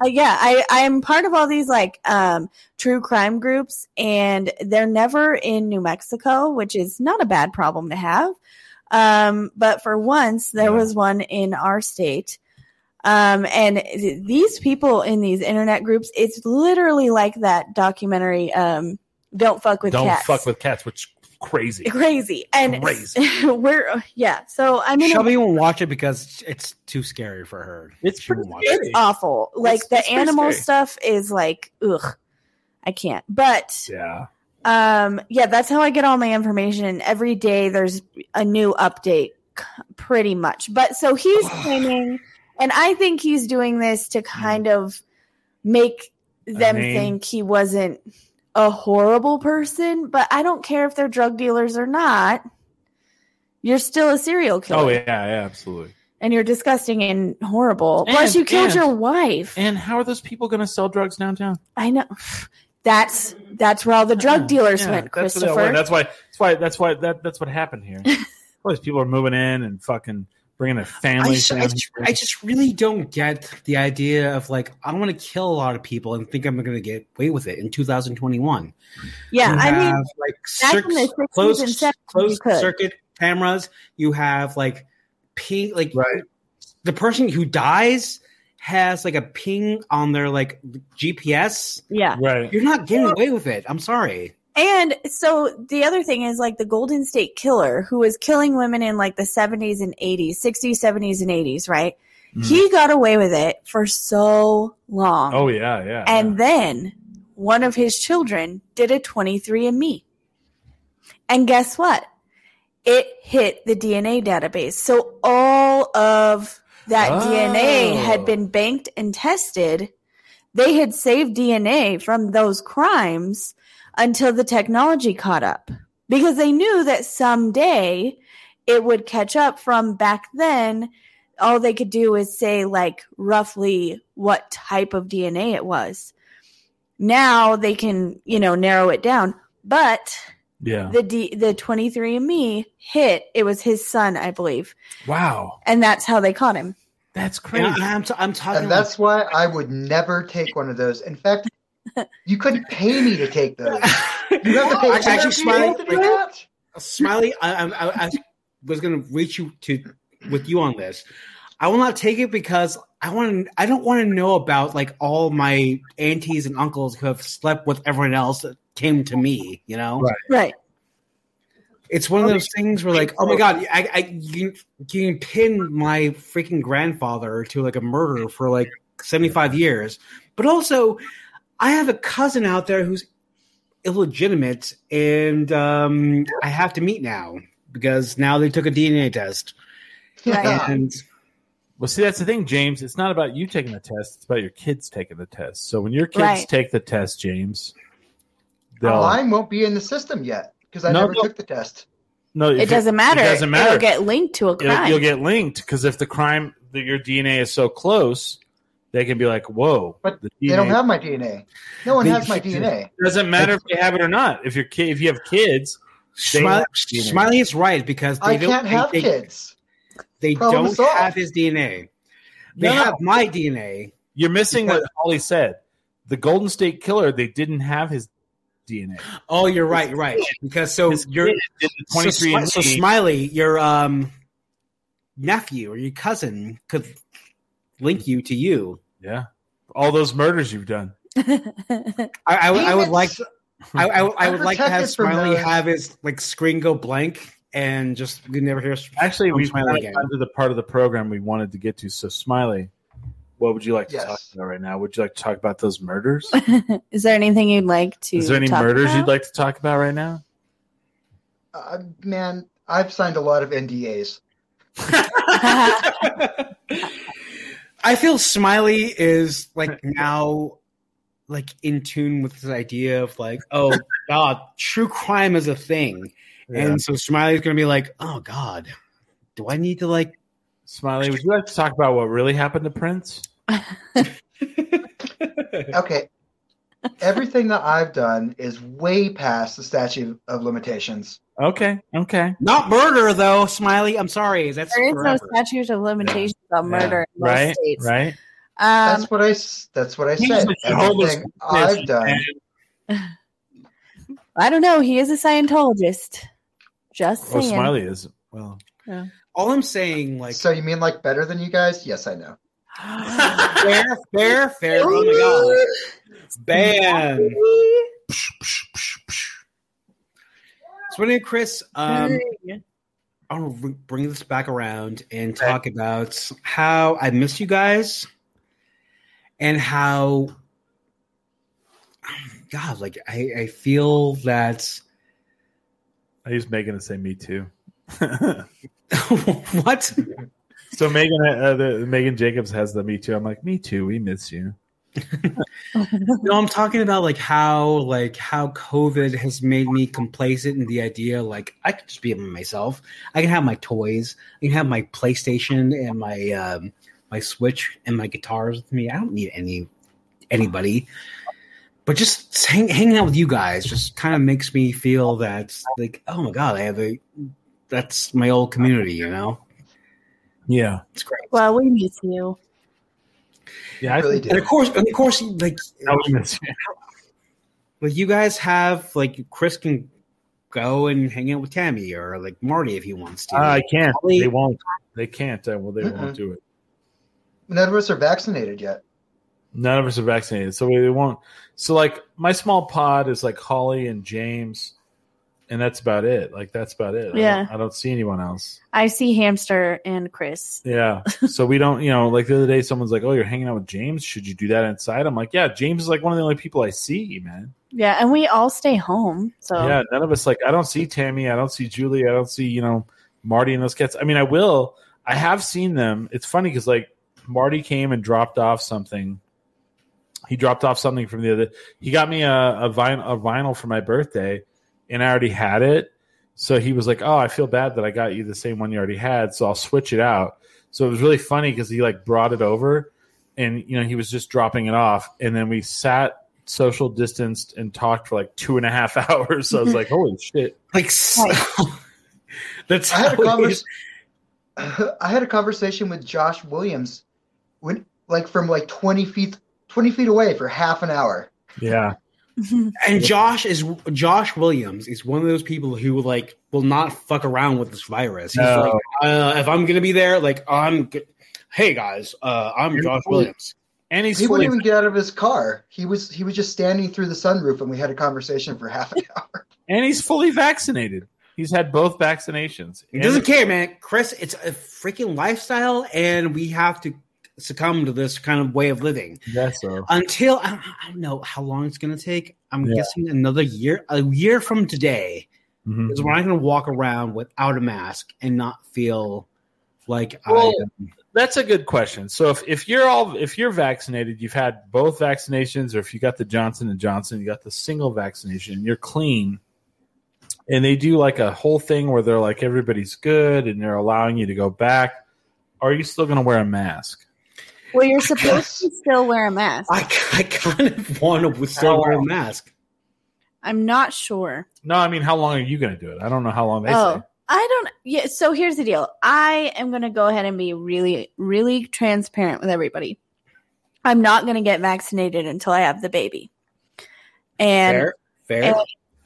Uh, yeah, I I'm part of all these like um true crime groups, and they're never in New Mexico, which is not a bad problem to have. Um, but for once, there Yeah. was one in our state. Um, and th- these people in these internet groups, it's literally like that documentary, um, "Don't fuck with cats. Don't fuck with cats, which crazy. crazy and Crazy. we're yeah. So I mean, in. a- Shelby won't watch it because it's too scary for her. It's She pretty won't watch scary. it's awful. Like It's- the it's animal stuff is like ugh. I can't. But Yeah. um yeah, that's how I get all my information. Every day there's a new update pretty much. But so he's claiming and I think he's doing this to kind of make them mean- think he wasn't a horrible person, but I don't care if they're drug dealers or not. You're still a serial killer. Oh yeah, yeah, absolutely. and you're disgusting and horrible. And- Plus, you killed and- your wife. And how are those people going to sell drugs downtown? I know. That's that's where all the drug dealers Yeah, went, that's what they all Christopher. went. That's why. That's why. That's why. That, that's what happened here. all these people are moving in and fucking bringing their I families. just, I, just. I just really don't get the idea of like I want to kill a lot of people and think I'm going to get away with it in 2021. yeah, You I mean, like back cir- in the 60s and closed, closed circuit cameras. You have like ping, like Right. the person who dies has like a ping on their like GPS, Yeah. Right. you're not getting away with it. I'm sorry. And so the other thing is like the Golden State Killer, who was killing women in like the 70s and 80s, 60s, 70s, and 80s, right? Mhm. He got away with it for so long. Oh yeah, yeah. And then one of his children did a 23andMe. And guess what? It hit the DNA database. So all of that Oh. DNA had been banked and tested. They had saved DNA from those crimes until the technology caught up because they knew that someday it would catch up from back then. All they could do is say, like, roughly what type of DNA it was now they can you know narrow it down but yeah. the D, the 23andme hit it was his son i believe Wow. and that's how they caught him That's And crazy. I, am t- I'm talking. And that's why I would never take one of those. In fact, you couldn't pay me to take those. You have to pay Actually, actually, Smiley, to do that? Uh, smiley, I, I, I, I was going to reach you to with you on this. I will not take it because I want to. I don't want to know about like all my aunties and uncles who have slept with everyone else that came to me. You know, Right. right it's one of those things where like, oh my god, I, I you, you can pin my freaking grandfather to like a murder for like seventy five years, but also I have a cousin out there who's illegitimate, and um, I have to meet now because now they took a DNA test, Right. and Well, see, that's the thing, James. It's not about you taking the test; it's about your kids taking the test. So when your kids Right. take the test, James, they'll Mine won't be in the system yet because I No, never no. took the test. no. it doesn't matter It doesn't matter. it'll get linked to a It'll- crime you'll get linked because if the crime that your DNA is so close, they can be like, "Whoa!" But the They don't have my DNA. No one They- has my DNA. It doesn't matter if they have it or not. If your kid, if you have kids, Smiley, have Smiley is right because they I don't, can't have they, kids. They Problem don't solved. have his DNA. They No. have my DNA. you're missing Because- what Holly said. The Golden State Killer, they didn't have his DNA. Oh, you're right, you're right. Because so His you're kid did the so, Smi- so Smiley, your um nephew or your cousin could link you to you. Yeah, all those murders you've done. I, I, would- I would like to, I, I, I would like to have Smiley have his like screen go blank and just we never hear. Actually, we've Smiley again. to the part of the program we wanted to get to. So, Smiley, what would you like to Yes. talk about right now? Would you like to talk about those murders? is there anything you'd like to Is there any talk murders about? you'd like to talk about right now? Uh, man, I've signed a lot of NDAs. I feel Smiley is like now like in tune with this idea of like, oh god, true crime is a thing. And so Smiley's gonna be like, oh god, do I need to like Smiley, would you like to talk about what really happened to Prince? Okay. Everything that I've done is way past the statute of limitations. Okay, okay, not murder though, Smiley? I'm sorry, that's there is forever. no statute of limitations on Yeah. murder in most right, states right. um That's what I. s- That's what I said. Everything I've done. and- i don't know he is a scientologist just Oh, saying Smiley is well. All I'm saying, like So you mean like better than you guys? Yes, I know. fair, fair, fair. Oh my god. Ban. So anyway, Chris, um, I want to bring this back around and talk about how I miss you guys and how, God, like I, I feel that. I used Megan to say me too. what? So Megan, uh, the, Megan Jacobs has the me too. I'm like me too. We miss you. No, I'm talking about like how like how COVID has made me complacent in the idea like I could just be myself. I can have my toys, I can have my PlayStation and my um, my Switch and my guitars with me. I don't need any anybody. But just hang, hanging out with you guys just kind of makes me feel that like oh my god, I have a that's my old community, you know. Yeah, It's great. well we miss you yeah. I really think do. And of course, and of course, like I you. Like you guys have like Chris can go and hang out with Tammy or like Marty if he wants to. Uh, I can't. Holly- They won't. They can't. Uh, well, they Mm-mm. won't do it. None of us are vaccinated yet. None of us are vaccinated, so we won't. So like my small pod is like Holly and James, and that's about it. Like that's about it. I Yeah. don't, I don't see anyone else. I see Hamster and Chris. Yeah. so we don't, you know, like the other day, someone's like, "Oh, you're hanging out with James. Should you do that inside?" I'm like, "Yeah, James is like one of the only people I see, man." Yeah, and we all stay home. So Yeah, none of us like. I don't see Tammy. I don't see Julie. I don't see you know Marty and those cats. I mean, I will. I have seen them. It's funny because like Marty came and dropped off something. He dropped off something from the other. He got me a a vinyl, a vinyl for my birthday, and I already had it. So he was like, "Oh, I feel bad that I got you the same one you already had, so I'll switch it out." So it was really funny because he like brought it over, and you know he was just dropping it off, and then we sat social distanced and talked for like two and a half hours. So I was like, "Holy shit!" Like so, that's I had a convers- I had a conversation with Josh Williams when like from like 20 feet 20 feet away for half an hour. Yeah, And Josh is Josh Williams is one of those people who like will not fuck around with this virus. He's No. like, uh, if I'm gonna be there, like I'm. G- hey guys, uh, I'm Josh Williams. and he's He wouldn't even get out of his car. He was he was just standing through the sunroof and we had a conversation for half an hour. and he's fully vaccinated. He's had both vaccinations. He doesn't care, man. Chris, it's a freaking lifestyle, and we have to succumb to this kind of way of living Yes, so until I don't, I don't know how long it's gonna take. I'm Yeah. guessing another year. A year from today Mhm. is when I'm gonna walk around without a mask and not feel like Well, I. That's a good question. So if, if you're all if you're vaccinated, you've had both vaccinations, or if you got the Johnson and Johnson, you got the single vaccination, you're clean, and they do like a whole thing where they're like everybody's good and they're allowing you to go back. Are you still going to wear a mask? Well, you're supposed to still wear a mask. I, I kind of want to still wear a mask. I'm not sure. No, I mean, how long are you going to do it? I don't know how long they oh, say. I don't. Yeah. So here's the deal. I am going to go ahead and be really, really transparent with everybody. I'm not going to get vaccinated until I have the baby. And Fair, fair. and,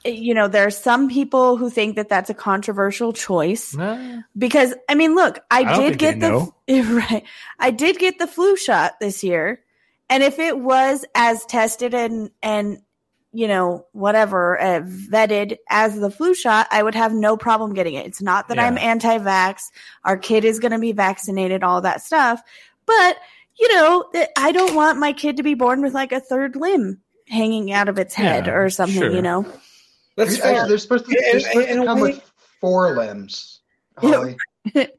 you know, there are some people who think that that's a controversial choice Nah. because I mean, look, I, I did get the right. I did get the flu shot this year, and if it was as tested and and you know whatever uh, vetted as the flu shot, I would have no problem getting it. It's not that I'm anti-vax. Our kid is going to be vaccinated, all that stuff, but you know, I don't want my kid to be born with like a third limb hanging out of its head Yeah, or something. sure. You know. That's Actually, fair. they're supposed to, they're supposed in to come way- with four limbs. Holly. they're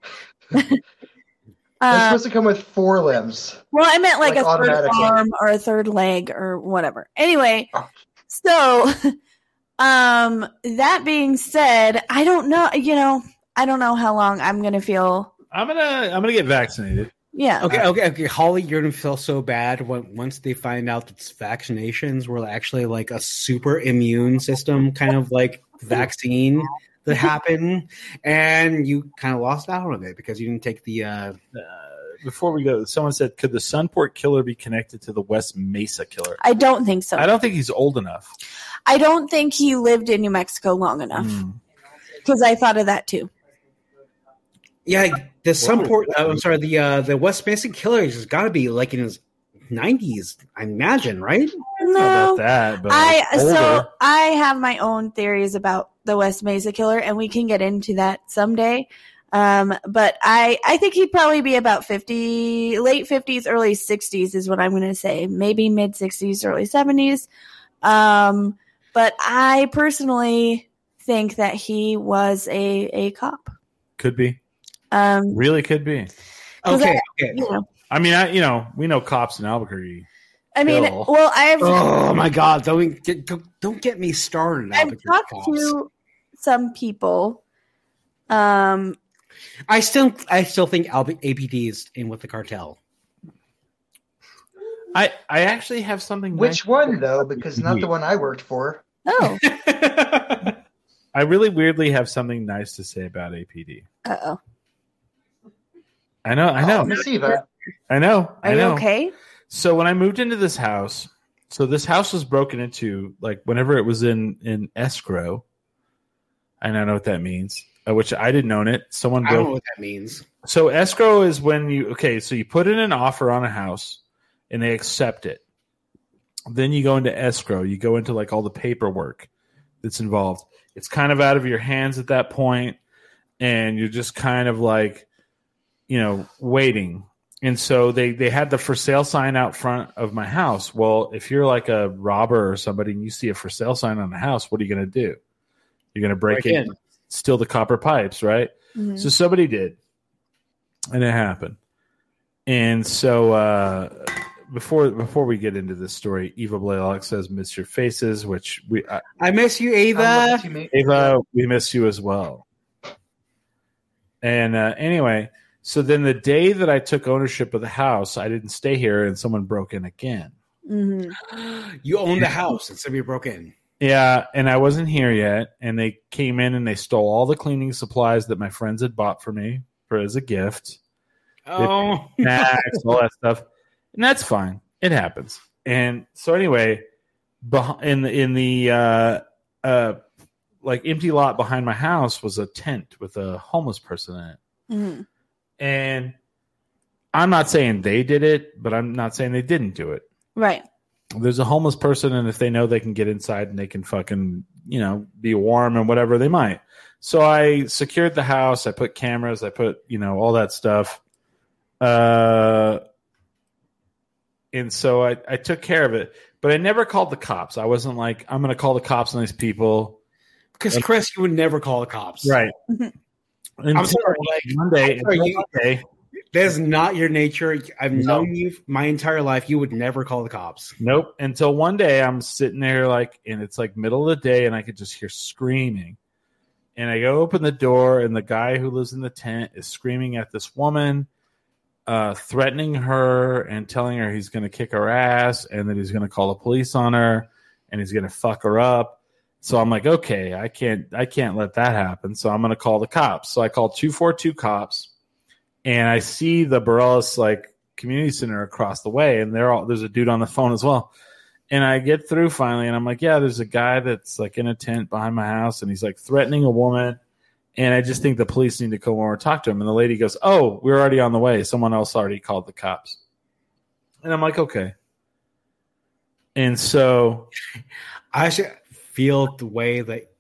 Uh, supposed to come with four limbs. Well, I meant like, Like a third arm or a third leg or whatever. Anyway, Oh. so um that being said, I don't know, you know, I don't know how long I'm going to feel. I'm gonna I'm gonna get vaccinated. Yeah. Okay, okay, okay. Holly, you're gonna feel so bad when once they find out that vaccinations were actually like a super immune system kind of like vaccine that happened, and you kind of lost out on it because you didn't take the. uh Uh, before we go, someone said, "Could the Sunport killer be connected to the West Mesa killer?" I don't think so. I don't think he's old enough. I don't think he lived in New Mexico long enough Mm. because I thought of that too. Yeah, the Sunport. Uh, I'm sorry, the uh the West Mesa killer has got to be like in his 90s, I imagine, right? I don't know No. about that, but I older. so I have my own theories about the West Mesa killer, and we can get into that someday. Um, but I I think he'd probably be about fifty, late fifties, early sixties is what I'm going to say. Maybe mid sixties, early seventies. Um, but I personally think that he was a a cop. could be, Um, really could be. Okay, okay. you know, I mean, I you know we know cops in Albuquerque. I mean, Bill. well, I've Oh my God! Don't get don't, don't get me started. I've Albuquerque talked cops. to some people. Um, I still I still think Alb- APD is in with the cartel. I I actually have something. Which nice- one though? Because not the one I worked for. oh, I really weirdly have something nice to say about APD. uh oh. I know, I Oh, know, let me see that. I know. Are I you know. okay? So when I moved into this house, so this house was broken into like whenever it was in in escrow. And I know what that means. uh, which I didn't own it. Someone I don't know broke. what that means. So escrow is when you okay. So you put in an offer on a house, and they accept it. Then you go into escrow. You go into like all the paperwork that's involved. It's kind of out of your hands at that point, and you're just kind of like, you know, waiting. And so they they had the for sale sign out front of my house. Well, if you're like a robber or somebody and you see a for sale sign on the house, what are you going to do? You're going to break, Break in, in. steal the copper pipes, right? Mhm. So somebody did, and it happened. And so uh, before before we get into this story, Eva Blaylock says, "Miss your faces," which we uh, I miss you, I'm Ava. looking Ava, we miss you as well. And uh, anyway, so then the day that I took ownership of the house, I didn't stay here, and someone broke in again. Mhm. You own the house and somebody broke in. Yeah, and I wasn't here yet, and they came in and they stole all the cleaning supplies that my friends had bought for me for as a gift. Oh, snacks, all that stuff, and that's fine. It happens. And so anyway, beh- in the in the uh, uh, like empty lot behind my house was a tent with a homeless person in it, Mhm. And I'm not saying they did it, but I'm not saying they didn't do it. Right. There's a homeless person, and if they know they can get inside and they can fucking you know be warm and whatever, they might. So I secured the house. I put cameras. I put you know all that stuff. Uh, and so I, I took care of it, but I never called the cops. I wasn't like I'm going to call the cops on these people, because Chris, you would never call the cops. right? I'm sorry, like Monday. Sorry, you- Monday. that is not your nature. I've No. known you my entire life. You would never call the cops. Nope. Until one day I'm sitting there like, and it's like middle of the day, and I could just hear screaming. And I go open the door, and the guy who lives in the tent is screaming at this woman, uh, threatening her and telling her he's going to kick her ass and that he's going to call the police on her and he's going to fuck her up. So I'm like, okay, I can't, I can't let that happen. So I'm to call the cops. So I call two four two cops, and I see the Barelas like community center across the way, and they're all there's a dude on the phone as well. And I get through finally, and I'm like, yeah, there's a guy that's like in a tent behind my house, and he's like threatening a woman. And I just think the police need to come over and talk to him. And the lady goes, oh, we're already on the way. Someone else already called the cops. And I'm like, okay. And so I should feel the way that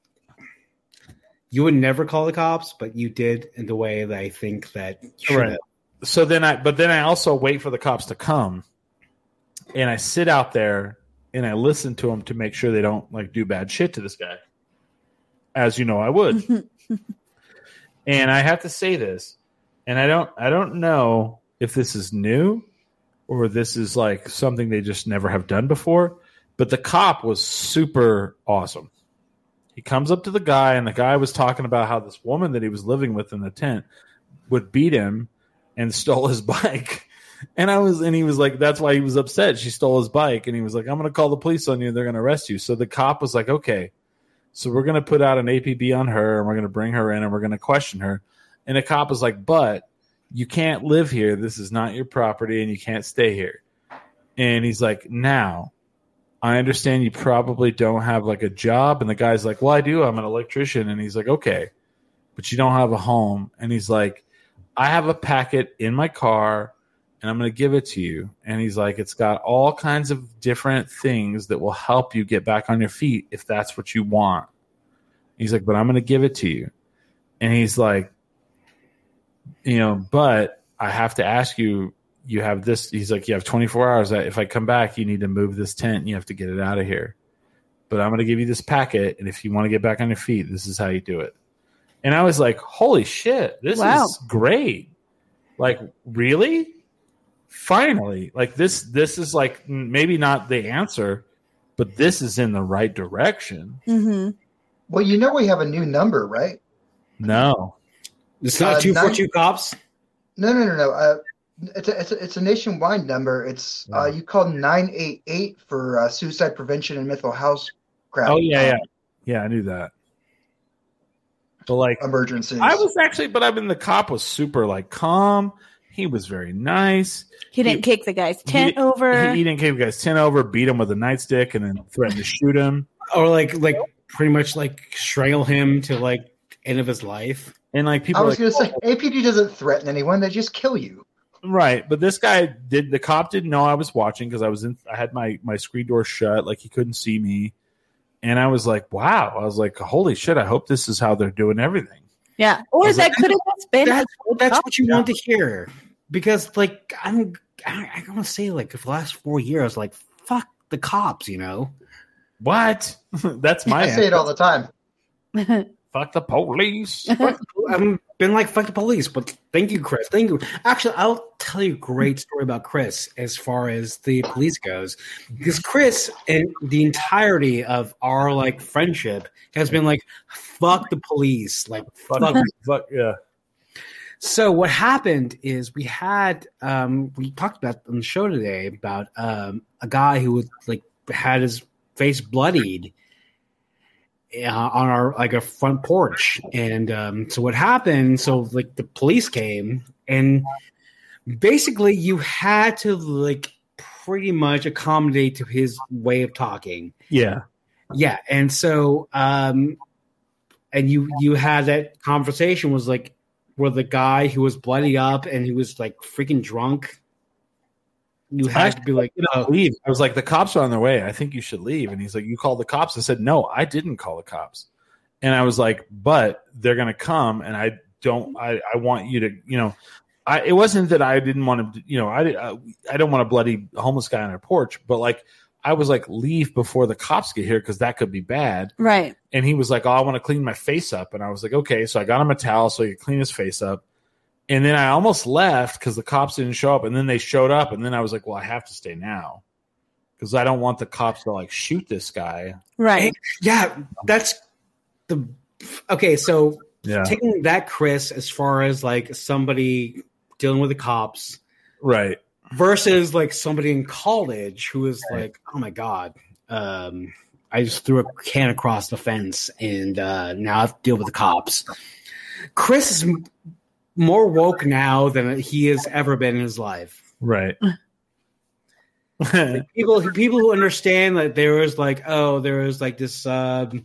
you would never call the cops, but you did in the way that I think that you Right. have. so then I but then I also wait for the cops to come and I sit out there and I listen to them to make sure they don't like do bad shit to this guy. As you know I would. and I have to say this and I don't I don't know if this is new or this is like something they just never have done before, but the cop was super awesome. He comes up to the guy and the guy was talking about how this woman that he was living with in the tent would beat him and stole his bike. And I was, and he was like, that's why he was upset. She stole his bike. And he was like, I'm going to call the police on you. They're going to arrest you. So the cop was like, okay. So we're going to put out an APB on her and we're going to bring her in and we're going to question her. And the cop was like, but you can't live here. This is not your property and you can't stay here. And he's like, now I understand you probably don't have like a job. And the guy's like, well, I do. I'm an electrician. And he's like, okay, but you don't have a home. And he's like, I have a packet in my car and I'm going to give it to you. And he's like, it's got all kinds of different things that will help you get back on your feet if that's what you want. He's like, but I'm going to give it to you. And he's like, you know, but I have to ask you, you have this. He's like, you have 24 hours. If I come back, you need to move this tent and you have to get it out of here. But I'm going to give you this packet. And if you want to get back on your feet, this is how you do it. And I was like, holy shit, this Wow. is great. Like, really? Finally. Like this this is like maybe not the answer, but this is in the right direction. hmm Well, you know we have a new number, right? No. It's not Uh, two four nine- two cops. No, no, no, no. Uh, it's a, it's a, it's a nationwide number. It's uh, you call nine eight eight for uh, suicide prevention and mental health crap. Oh yeah, yeah. Yeah, I knew that. But like emergencies. I was actually but I mean the cop was super like calm. He was very nice. He didn't kick the guy's tent he, over. He, he didn't kick the guy's tent over, beat him with a nightstick, and then threatened to shoot him. or like like pretty much like strangle him to like end of his life. And like people I was like, going to say, APD doesn't threaten anyone; they just kill you. Right, but this guy did. The cop didn't know I was watching because I was in. I had my my screen door shut, like he couldn't see me, and I was like, "Wow!" I was like, "Holy shit!" I hope this is how they're doing everything. Yeah. Or was that like, could have just been That's, that's what you Yeah. want to hear. Because, like, I'm, I, I want to say, like, the last four years, like, fuck the cops, you know? What? That's my I say it all the time. fuck the police. I've been like, fuck the police, but thank you, Chris. Thank you. Actually, I'll tell you a great story about Chris as far as the police goes. Because Chris, and the entirety of our, like, friendship has been like, fuck the police. Like, fuck, fuck fuck yeah. So what happened is we had um, we talked about on the show today about um, a guy who was like had his face bloodied uh, on our like a front porch, and um, so what happened? So like the police came, and basically you had to like pretty much accommodate to his way of talking. Yeah. Yeah, and so um and you you had that conversation was like where the guy who was bloody up and he was like freaking drunk. You had to be like, You know, oh, leave. I was like, the cops are on their way. I think you should leave. And he's like, you called the cops. I said, no, I didn't call the cops. And I was like, but they're going to come, and I don't. I I want you to, you know. I, it wasn't that I didn't want to, you know, I, I I don't want a bloody homeless guy on our porch, but like I was like, leave before the cops get here because that could be bad. right. And he was like, oh, I want to clean my face up, and I was like, okay. So I got him a towel so he could clean his face up, and then I almost left because the cops didn't show up, and then they showed up, and then I was like, well, I have to stay now because I don't want the cops to like shoot this guy. Right. yeah, that's the okay. So Yeah, taking that, Chris, as far as like somebody dealing with the cops right. versus like somebody in college who is like, oh my god, um, I just threw a can across the fence and uh, now I have to deal with the cops. Chris is m- more woke now than he has ever been in his life. Right. Like, people, people who understand that there was like, oh, there was like this um,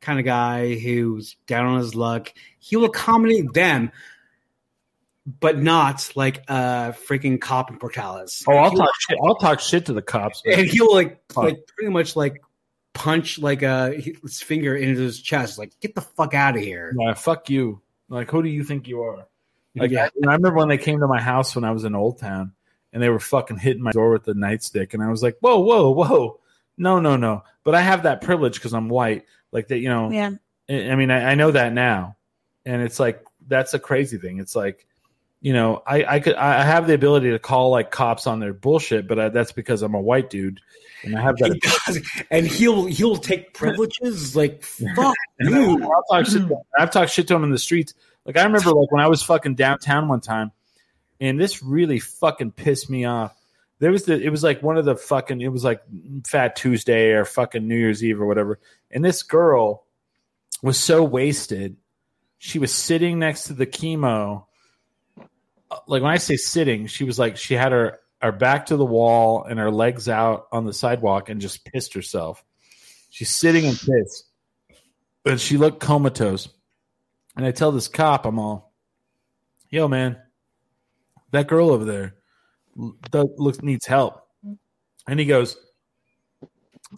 kind of guy who's down on his luck. He will accommodate them, but not like a freaking cop in Portales. oh, I'll He'll- talk shit. I'll talk shit to the cops. but- and he'll like Fuck. like pretty much like punch like uh his finger into his chest like get the fuck out of here Yeah, fuck you. Like, who do you think you are? Like, Yeah. I, I remember when they came to my house when I was in Old Town, and they were fucking hitting my door with the nightstick, and I was like, whoa, whoa, whoa, no, no, no. But I have that privilege because I'm white. Like that, you know. Yeah. I I mean, I, I know that now, and it's like that's a crazy thing. It's like, you know, I I could I have the ability to call like cops on their bullshit, but I, that's because I'm a white dude, and I have that. He does. and he'll he'll take privileges like fuck you I'll talk shit. To, mm. I've talked shit to him in the streets. Like I remember, like when I was fucking downtown one time, and this really fucking pissed me off. There was the. It was like one of the fucking. It was like Fat Tuesday or fucking New Year's Eve or whatever. And this girl was so wasted. She was sitting next to the KiMo. Uh, Like when I say sitting, she was like she had her her back to the wall and her legs out on the sidewalk and just pissed herself. She's sitting and pissed and she looked comatose. And I tell this cop, I'm all, yo, man, that girl over there that looks needs help. And he goes,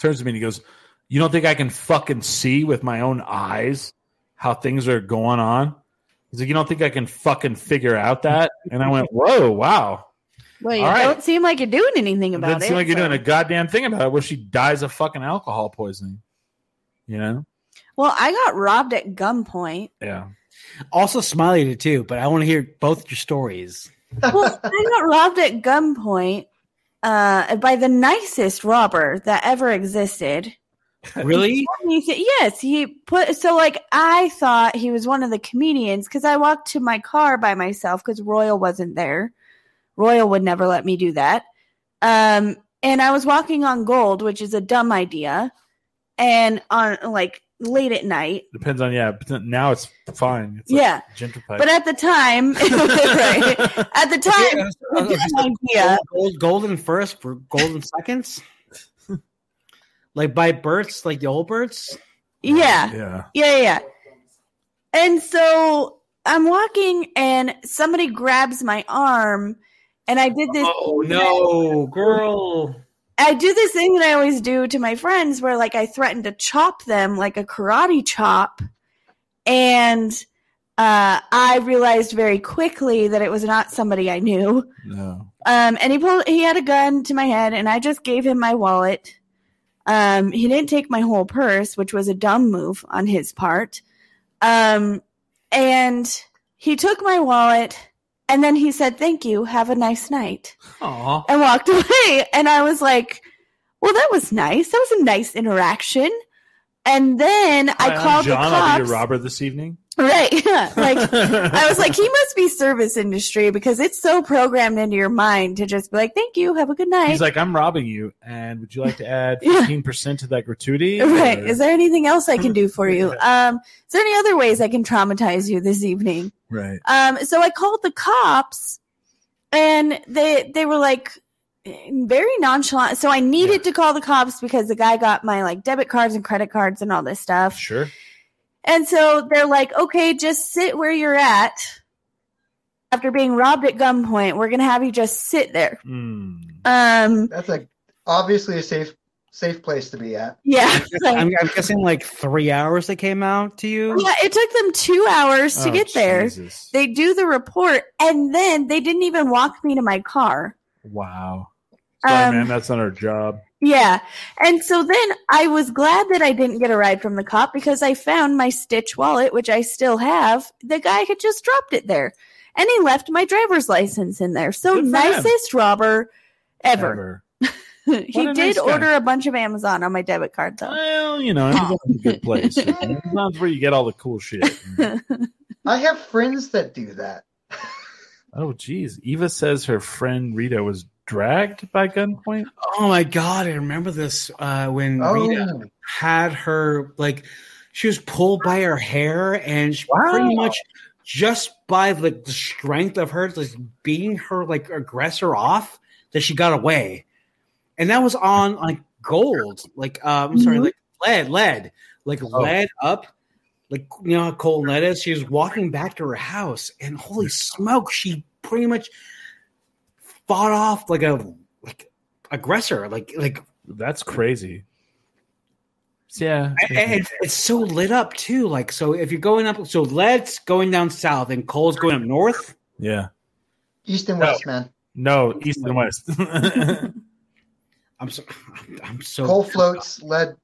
turns to me and he goes, You don't think I can fucking see with my own eyes how things are going on? He's like, You don't think I can fucking figure out that? And I went, Whoa, wow. Well, you All right. don't seem like you're doing anything about It doesn't seem like you're doing a goddamn thing about it where she dies of fucking alcohol poisoning. You know? Well, I got robbed at gunpoint. Yeah. also smiley did too but i want to hear both your stories Well, I got robbed at gunpoint uh, by the nicest robber that ever existed. really He said, yes, he put so like I thought he was one of the comedians because I walked to my car by myself because Royal wasn't there. Royal would never let me do that. Um, and I was walking on gold, which is a dumb idea, and on like late at night. Depends on, yeah. but Now it's fine. It's Yeah. Gentrified. But at the time, right, at the time, it was a dumb idea. gold, golden first for golden seconds like by birds like the old birds Yeah. yeah. Yeah, yeah, yeah. And so I'm walking and somebody grabs my arm, and I did this. Oh no, girl. I do this thing that I always do to my friends where like I threaten to chop them like a karate chop. And uh, I realized very quickly that it was not somebody I knew. No. Um, and he pulled, he had a gun to my head, and I just gave him my wallet. Um, he didn't take my whole purse, which was a dumb move on his part. Um, and he took my wallet, and then he said, "Thank you. Have a nice night." Aw. and walked away. And I was like, well, that was nice. That was a nice interaction. And then I I'm called the John. I'll be cops. your robber this evening. Right. Like I was like, he must be service industry because it's so programmed into your mind to just be like, thank you, have a good night. He's like, I'm robbing you, and would you like to add Yeah. 15% to that gratuity? right. Or- Is there anything else I can do for you? Um, is there any other ways I can traumatize you this evening? right. Um, so I called the cops, and they they were like very nonchalant. So I needed to call the cops because the guy got my like debit cards and credit cards and all this stuff. Sure. And so they're like, okay, just sit where you're at. After being robbed at gunpoint, we're gonna have you just sit there. Hmm. Um, That's like obviously a safe safe place to be at. yeah, like- I'm, I'm guessing like three hours they came out to you. yeah. It took them two hours to Oh, get there. Jesus. They do the report, and then they didn't even walk me to my car. Wow. Sorry, Um, man. That's not our job. Yeah. And so then I was glad that I didn't get a ride from the cop because I found my Stitch wallet, which I still have. The guy had just dropped it there. And he left my driver's license in there. So Good for him. nicest robber ever. he did nice guy. order a bunch of Amazon on my debit card though. Well, you know, Amazon's a good place. Amazon's where you get all the cool shit. I have friends that do that. Oh, geez. Eva says her friend Rita was dragged by gunpoint. Oh my god, I remember this uh, when Oh, Rita had her like she was pulled by her hair and she Wow. pretty much just by like the strength of her like beating her like aggressor off that she got away. And that was on like gold, like uh, I'm sorry, Mhm. like lead, lead, like lead up, like you know how cold lead is. She was walking back to her house, and holy smoke, she pretty much fought off like a like aggressor, like like That's crazy. Yeah. and and it's so lit up too. Like so, if you're going up, so lead's going down south and coal's going up north. Yeah. East and No. West, man. No, east and west. I'm so I'm, I'm so Coal floats, lead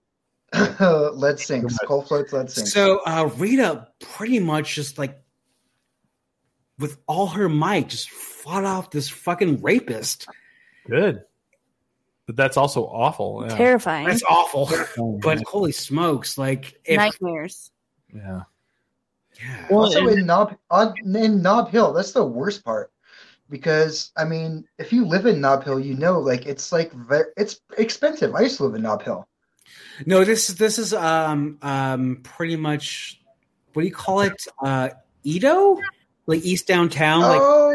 lead sinks. Coal floats, lead sinks. So uh, Rita pretty much just like with all her might just fought off this fucking rapist. Good. But that's also awful. Yeah. Terrifying. That's awful. Oh, But holy smokes, like if Nightmares. yeah. yeah. also in Knob on, in Nob Hill, that's the worst part. Because I mean, if you live in Nob Hill, you know, like it's like ve- it's expensive. I used to live in Nob Hill. No, this this is um um pretty much what do you call it? Uh EDo? Like East downtown. Like oh,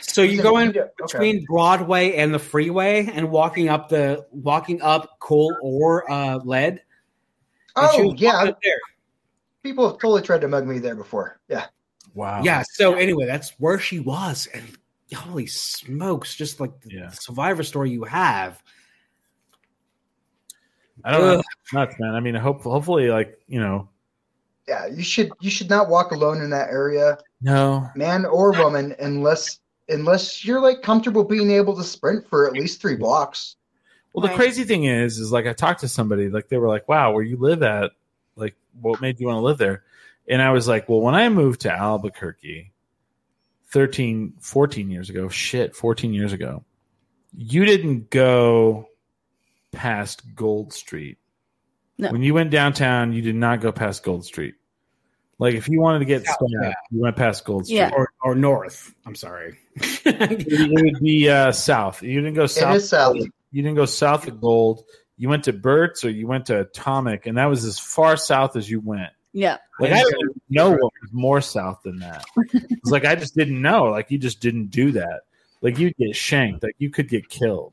so you It's go in in Okay. between Broadway and the freeway and walking up the walking up coal or uh lead. Oh yeah. there. People have totally tried to mug me there before. Yeah. Wow. Yeah. So anyway, that's where she was, and holy smokes, just like the Yeah. Survivor story you have. I don't know. Ugh. It's nuts, man. I mean, hope, hopefully, like, you know, Yeah, you should you should not walk alone in that area, no. man or woman, unless unless you're like comfortable being able to sprint for at least three blocks. Well, the Right. crazy thing is, is like I talked to somebody, like they were like, "Wow, where you live at? Like, what made you want to live there?" And I was like, "Well, when I moved to Albuquerque, 13, 14 years ago, shit, 14 years ago, you didn't go past Gold Street. No. When you went downtown, you did not go past Gold Street. Like, if you wanted to get South, yeah. you went past Gold Street. Yeah. Or or north. I'm sorry. It would be uh, south. You didn't go south. It is south. You didn't go south of Gold. You went to Burt's or you went to Atomic, and that was as far south as you went. Yeah. Like I didn't know what was more south than that. It's like I just didn't know. Like you just didn't do that. Like you'd get shanked. Like you could get killed.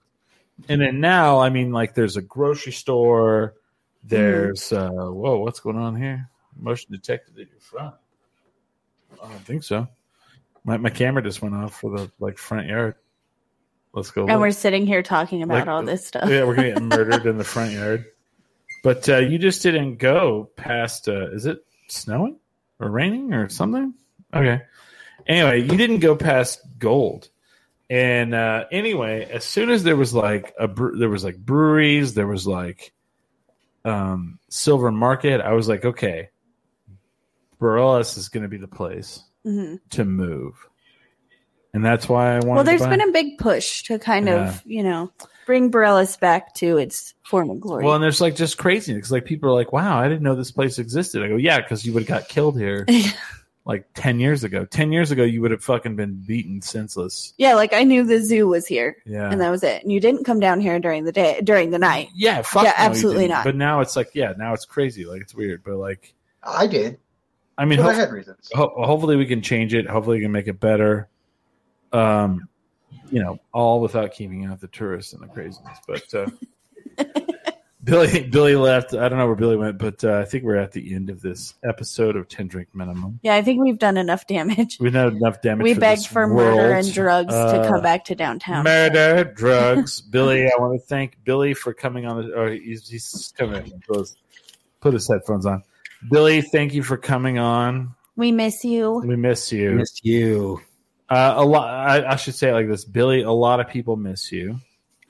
And then now, I mean, like there's a grocery store. There's uh whoa, what's going on here? Motion detected at your front. I don't think so. My my camera just went off for the like front yard. Let's go. And look. we're sitting here talking about Like, all this stuff. yeah, we're gonna get murdered in the front yard. But uh, you just didn't go past. Uh, is it snowing or raining or something? Okay. Anyway, you didn't go past gold. And uh, anyway, as soon as there was like a bre- there was like breweries, there was like um, Silver Market. I was like, okay, Barelas is going to be the place hmm to move, and that's why I wanted. Well, there's been a big push to kind Yeah. of, you know, bring Barelas back to its former glory. Well, and there's like just craziness. Like people are like, "Wow, I didn't know this place existed." I go, "Yeah, because you would have got killed here like ten years ago. Ten years ago, you would have fucking been beaten senseless." yeah, like I knew the zoo was here, Yeah, and that was it. And you didn't come down here during the day, during the night. yeah, fuck Yeah, no, you absolutely didn't. not. But now it's like, yeah, now it's crazy. Like it's weird, but like, I did. I mean, But I had reasons. ho- hopefully we can change it. Hopefully we can make it better. Um, you know, all without keeping out the tourists and the craziness. But uh, Billy, Billy left. I don't know where Billy went, but uh, I think we're at the end of this episode of Ten Drink Minimum. Yeah, I think we've done enough damage. We've done enough damage. We for begged this for murder and drugs to Uh, come back to downtown. Murder, drugs. Billy, I want to thank Billy for coming on. The, or he's, he's coming. in. Put his, put his headphones on. Billy, thank you for coming on. We miss you. We miss you. Missed you. Uh, a lot. I, I should say it like this, Billy. A lot of people miss you.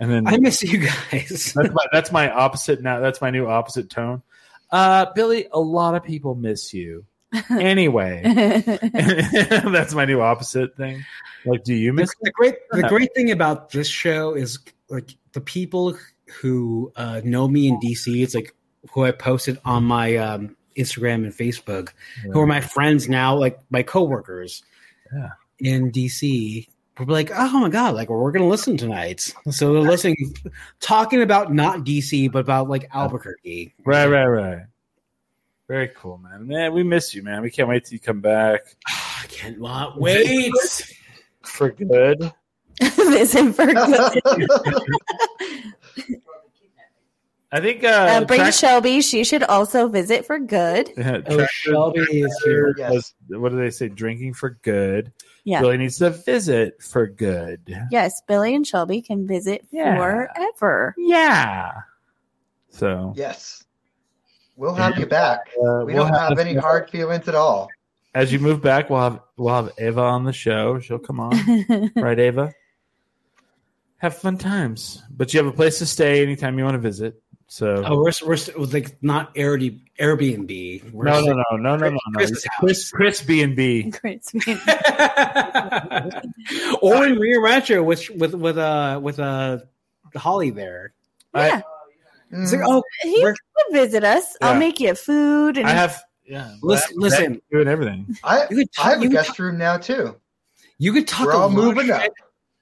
And then I miss you guys. that's my that's my opposite now. That's my new opposite tone. Uh, Billy, a lot of people miss you. Anyway, that's my new opposite thing. Like, do you miss? the great the great thing about this show is like the people who uh, know me in DC. It's like who I posted on my um, Instagram and Facebook, who are my friends now, like my coworkers. Yeah. In DC, we're like, oh my god, like we're gonna listen tonight. So they're listening, talking about not DC, but about like Albuquerque. Right, right, right. Very cool, man. Man, we miss you, man. We can't wait till you come back I cannot wait. for good. Visit for good. I think. Uh, Uh, bring track- Shelby. She should also visit for good. Yeah, Oh, Shelby is here. Yes. What do they say? Drinking for good. Yeah. Billy needs to visit for good. Yes, Billy and Shelby can visit Yeah. forever. Yeah. So Yes. We'll have you back. uh, We we'll don't have any hard feelings at all. as you move back. We'll have we'll have Ava on the show. She'll come on, right, Ava? Have fun times, but you have a place to stay anytime you want to visit. So Oh, we're we're st- like not Airbnb. Airbnb. We're no, no, no, no, no, no, no. Chris's. Chris, Chris B and B. Great. or in Rio Rancho with with with uh with uh Holly there. Yeah, It's like, Mm, oh, he we're- could visit us. Yeah. I'll make you food and I have yeah. Listen- that- listen. that- doing everything. I, you could I have a guest talk, room now too. you could talk We're a all lot moving of up. shit.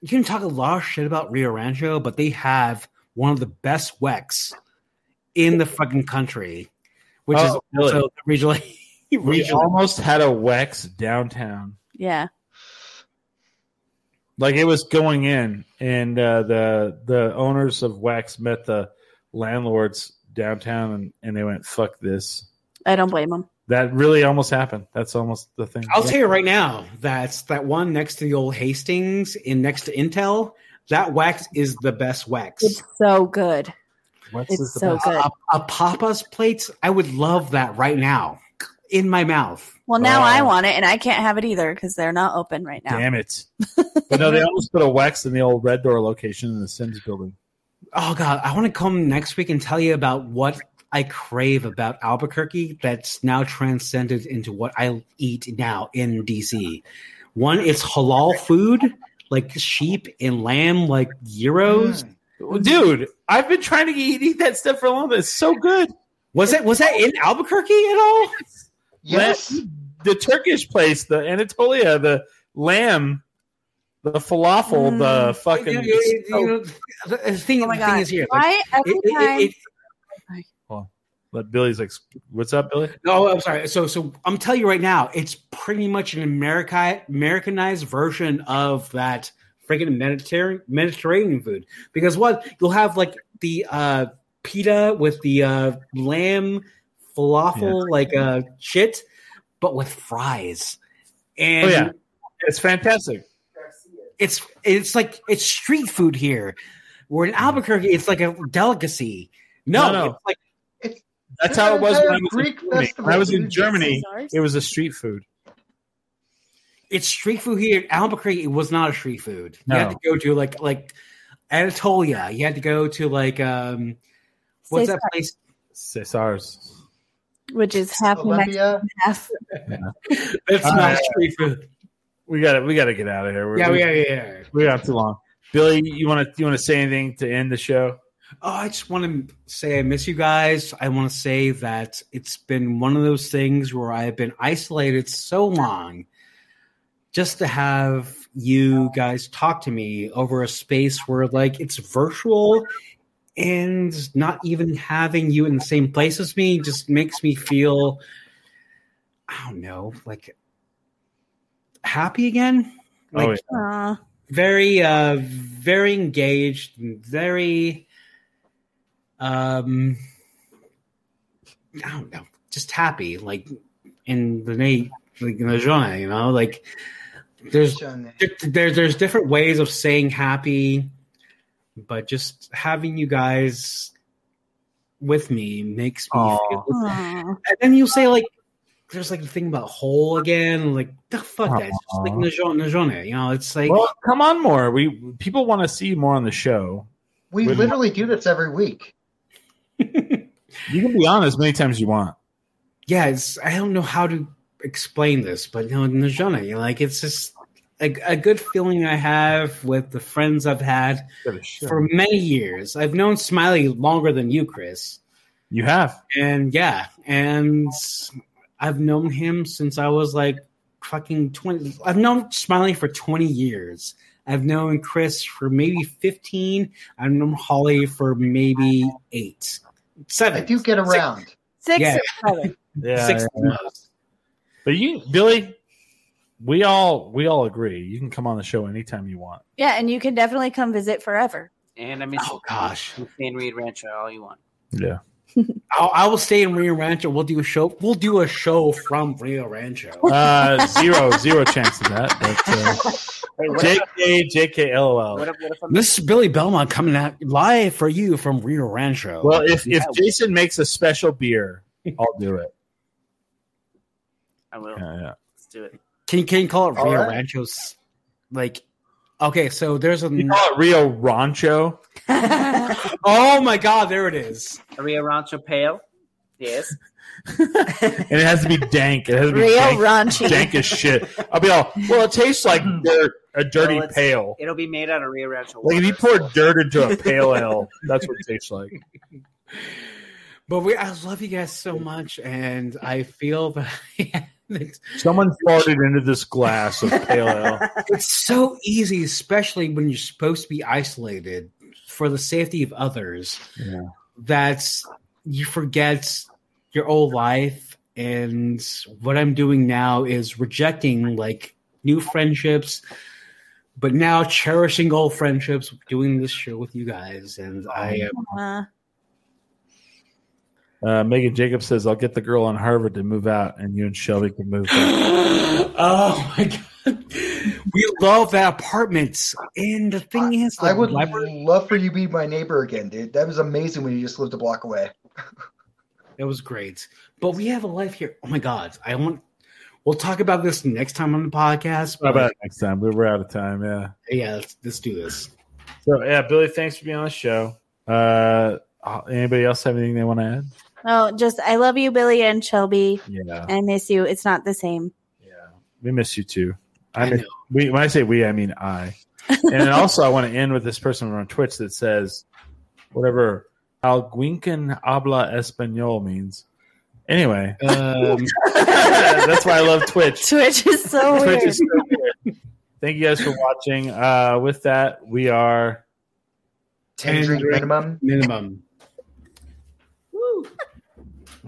You can talk a lot of shit about Rio Rancho, but they have one of the best Weck's in the fucking country, which Oh, is really? also regionally. We regionally. almost had a Weck's downtown. yeah. Like it was going in, and uh, the the owners of Wax met the landlords downtown, and, and they went, "Fuck this." I don't blame them. That really almost happened. That's almost the thing. I'll tell you right now, that's that one next to the old Hastings in next to Intel. That wax is the best wax. It's so good. What's It's this so about? good. a, a Papa's plates, I would love that right now in my mouth. Well, now Oh. I want it, and I can't have it either because they're not open right now. Damn it! but no, they almost put a Wax in the old Red Door location in the Simms building. Oh God, I want to come next week and tell you about what I crave about Albuquerque that's now transcended into what I eat now in DC. One, it's halal food like sheep and lamb, like gyros. Mm. Dude, I've been trying to eat, eat that stuff for a long time. It's so good. Was that was that in Albuquerque at all? Yes. Lamb- the Turkish place, the Anatolia, the lamb, the falafel, the mm. fucking. You- you- you know, the the thing, Oh my the thing god! is here. like, Why every it- it- time? it- But Billy's like, "What's up, Billy?" No, I'm sorry. So, so I'm telling you right now, it's pretty much an America Americanized version of that freaking Mediterranean Mediterranean food. Because what you'll have like the uh, pita with the uh, lamb falafel, like uh, shit. but with fries. And Oh yeah, it's fantastic. it's it's like it's street food here. Where in Albuquerque, it's like a delicacy. No, No, no. it's like That's how it was when I was in Greek Germany. festival, When I was in. Germany, Caesars? it was a street food. It's street food here. In Albuquerque, it was not a street food. You had to go to like like Anatolia. You had to go to like um what's that place? Cesar's. which is half New Mexico, Olympia. half. It's Uh, not street food. We got to we got to get out of here. We're- Yeah, we, yeah, yeah. we got too long. Billy, you want to you want to say anything to end the show? Oh, I just want to say I miss you guys. I want to say that it's been one of those things where I've been isolated so long just to have you guys talk to me over a space where like it's virtual and not even having you in the same place as me just makes me feel I don't know, like happy again. Like oh, yeah. Very uh very engaged very um I don't know, just happy, like in the night, like in the genre, you know, like there's Johnny. there, there's different ways of saying happy, but just having you guys with me makes me Aw. feel. Aw. And then you say like, there's like the thing about whole again, like the fuck that, it's just like Aw. the genre, you know, it's like. Well, come on more. We people want to see more on the show. We Wouldn't- literally do this every week. You can be on as many times as you want. yeah, it's I don't know how to explain this, but no, in the genre, you know, like it's just a, a good feeling I have with the friends I've had for many years. I've known Smiley longer than you, Chris, You have. and yeah, and I've known him since I was like fucking twenty. I've known Smiley for twenty years. I've known Chris for maybe fifteen. I've known Holly for maybe eight, seven. I do get around. Six Yeah. or seven. Yeah. six yeah. At the most. But you, Billy, we all we all agree. You can come on the show anytime you want. Yeah, and you can definitely come visit forever. And I mean, Oh gosh. you. Stay in Rio Rancho all you want. Yeah. I'll, I will stay in Rio Rancho. We'll do a show. We'll do a show from Rio Rancho. Uh, zero zero chance of that. But uh, Hey, what JK JK LOL. what if, what if this is Billy Belmont coming out live for you from Rio Rancho. Well, if if Yeah. Jason makes a special beer, I'll do it. I will. Yeah, yeah. Let's do it. can you can you call it All Rio right. Rancho's? Like, okay, so there's a. You call it Rio Rancho. Oh my God, there it is. A Rio Rancho Pale. Yes. and it has to be dank. It has to be Real dank, raunchy. dank as shit. I'll be all well. It tastes like mm-hmm. dirt, a dirty Well, pail. It'll be made out of Rio Rancho. Like if you water. pour dirt into a pale ale, that's what it tastes like. But we, I love you guys so much, and I feel that it's, Someone farted into this glass of pale ale. it's so easy, especially when you're supposed to be isolated for the safety of others. Yeah. that you forget your old life and what i'm doing now is rejecting like new friendships but now cherishing old friendships doing this show with you guys and i am Uh, Uh, Megan Jacobs says, "I'll get the girl on Harvard to move out, and you and Shelby can move." Back. oh my god we love that apartment and the thing is I would library love for you to be my neighbor again, dude. That was amazing when you just lived a block away. That was great. But we have a life here. Oh my god. I want we'll talk about this next time on the podcast. How but- about next time? We- We're out of time. Yeah. yeah, let's, let's do this. So yeah, Billy, thanks for being on the show. Uh, anybody else have anything they want to add? Oh, just I love you, Billy and Shelby. Yeah. I miss you. It's not the same. Yeah, we miss you too. I, I miss, know. we when I say we, I mean I. and then also, I want to end with this person on Twitch that says whatever Alguincan habla español means. Anyway, Um, that's why I love Twitch. Twitch is so Twitch weird. is so weird. Thank you guys for watching. Uh, with that, we are. Ten drink minimum. minimum.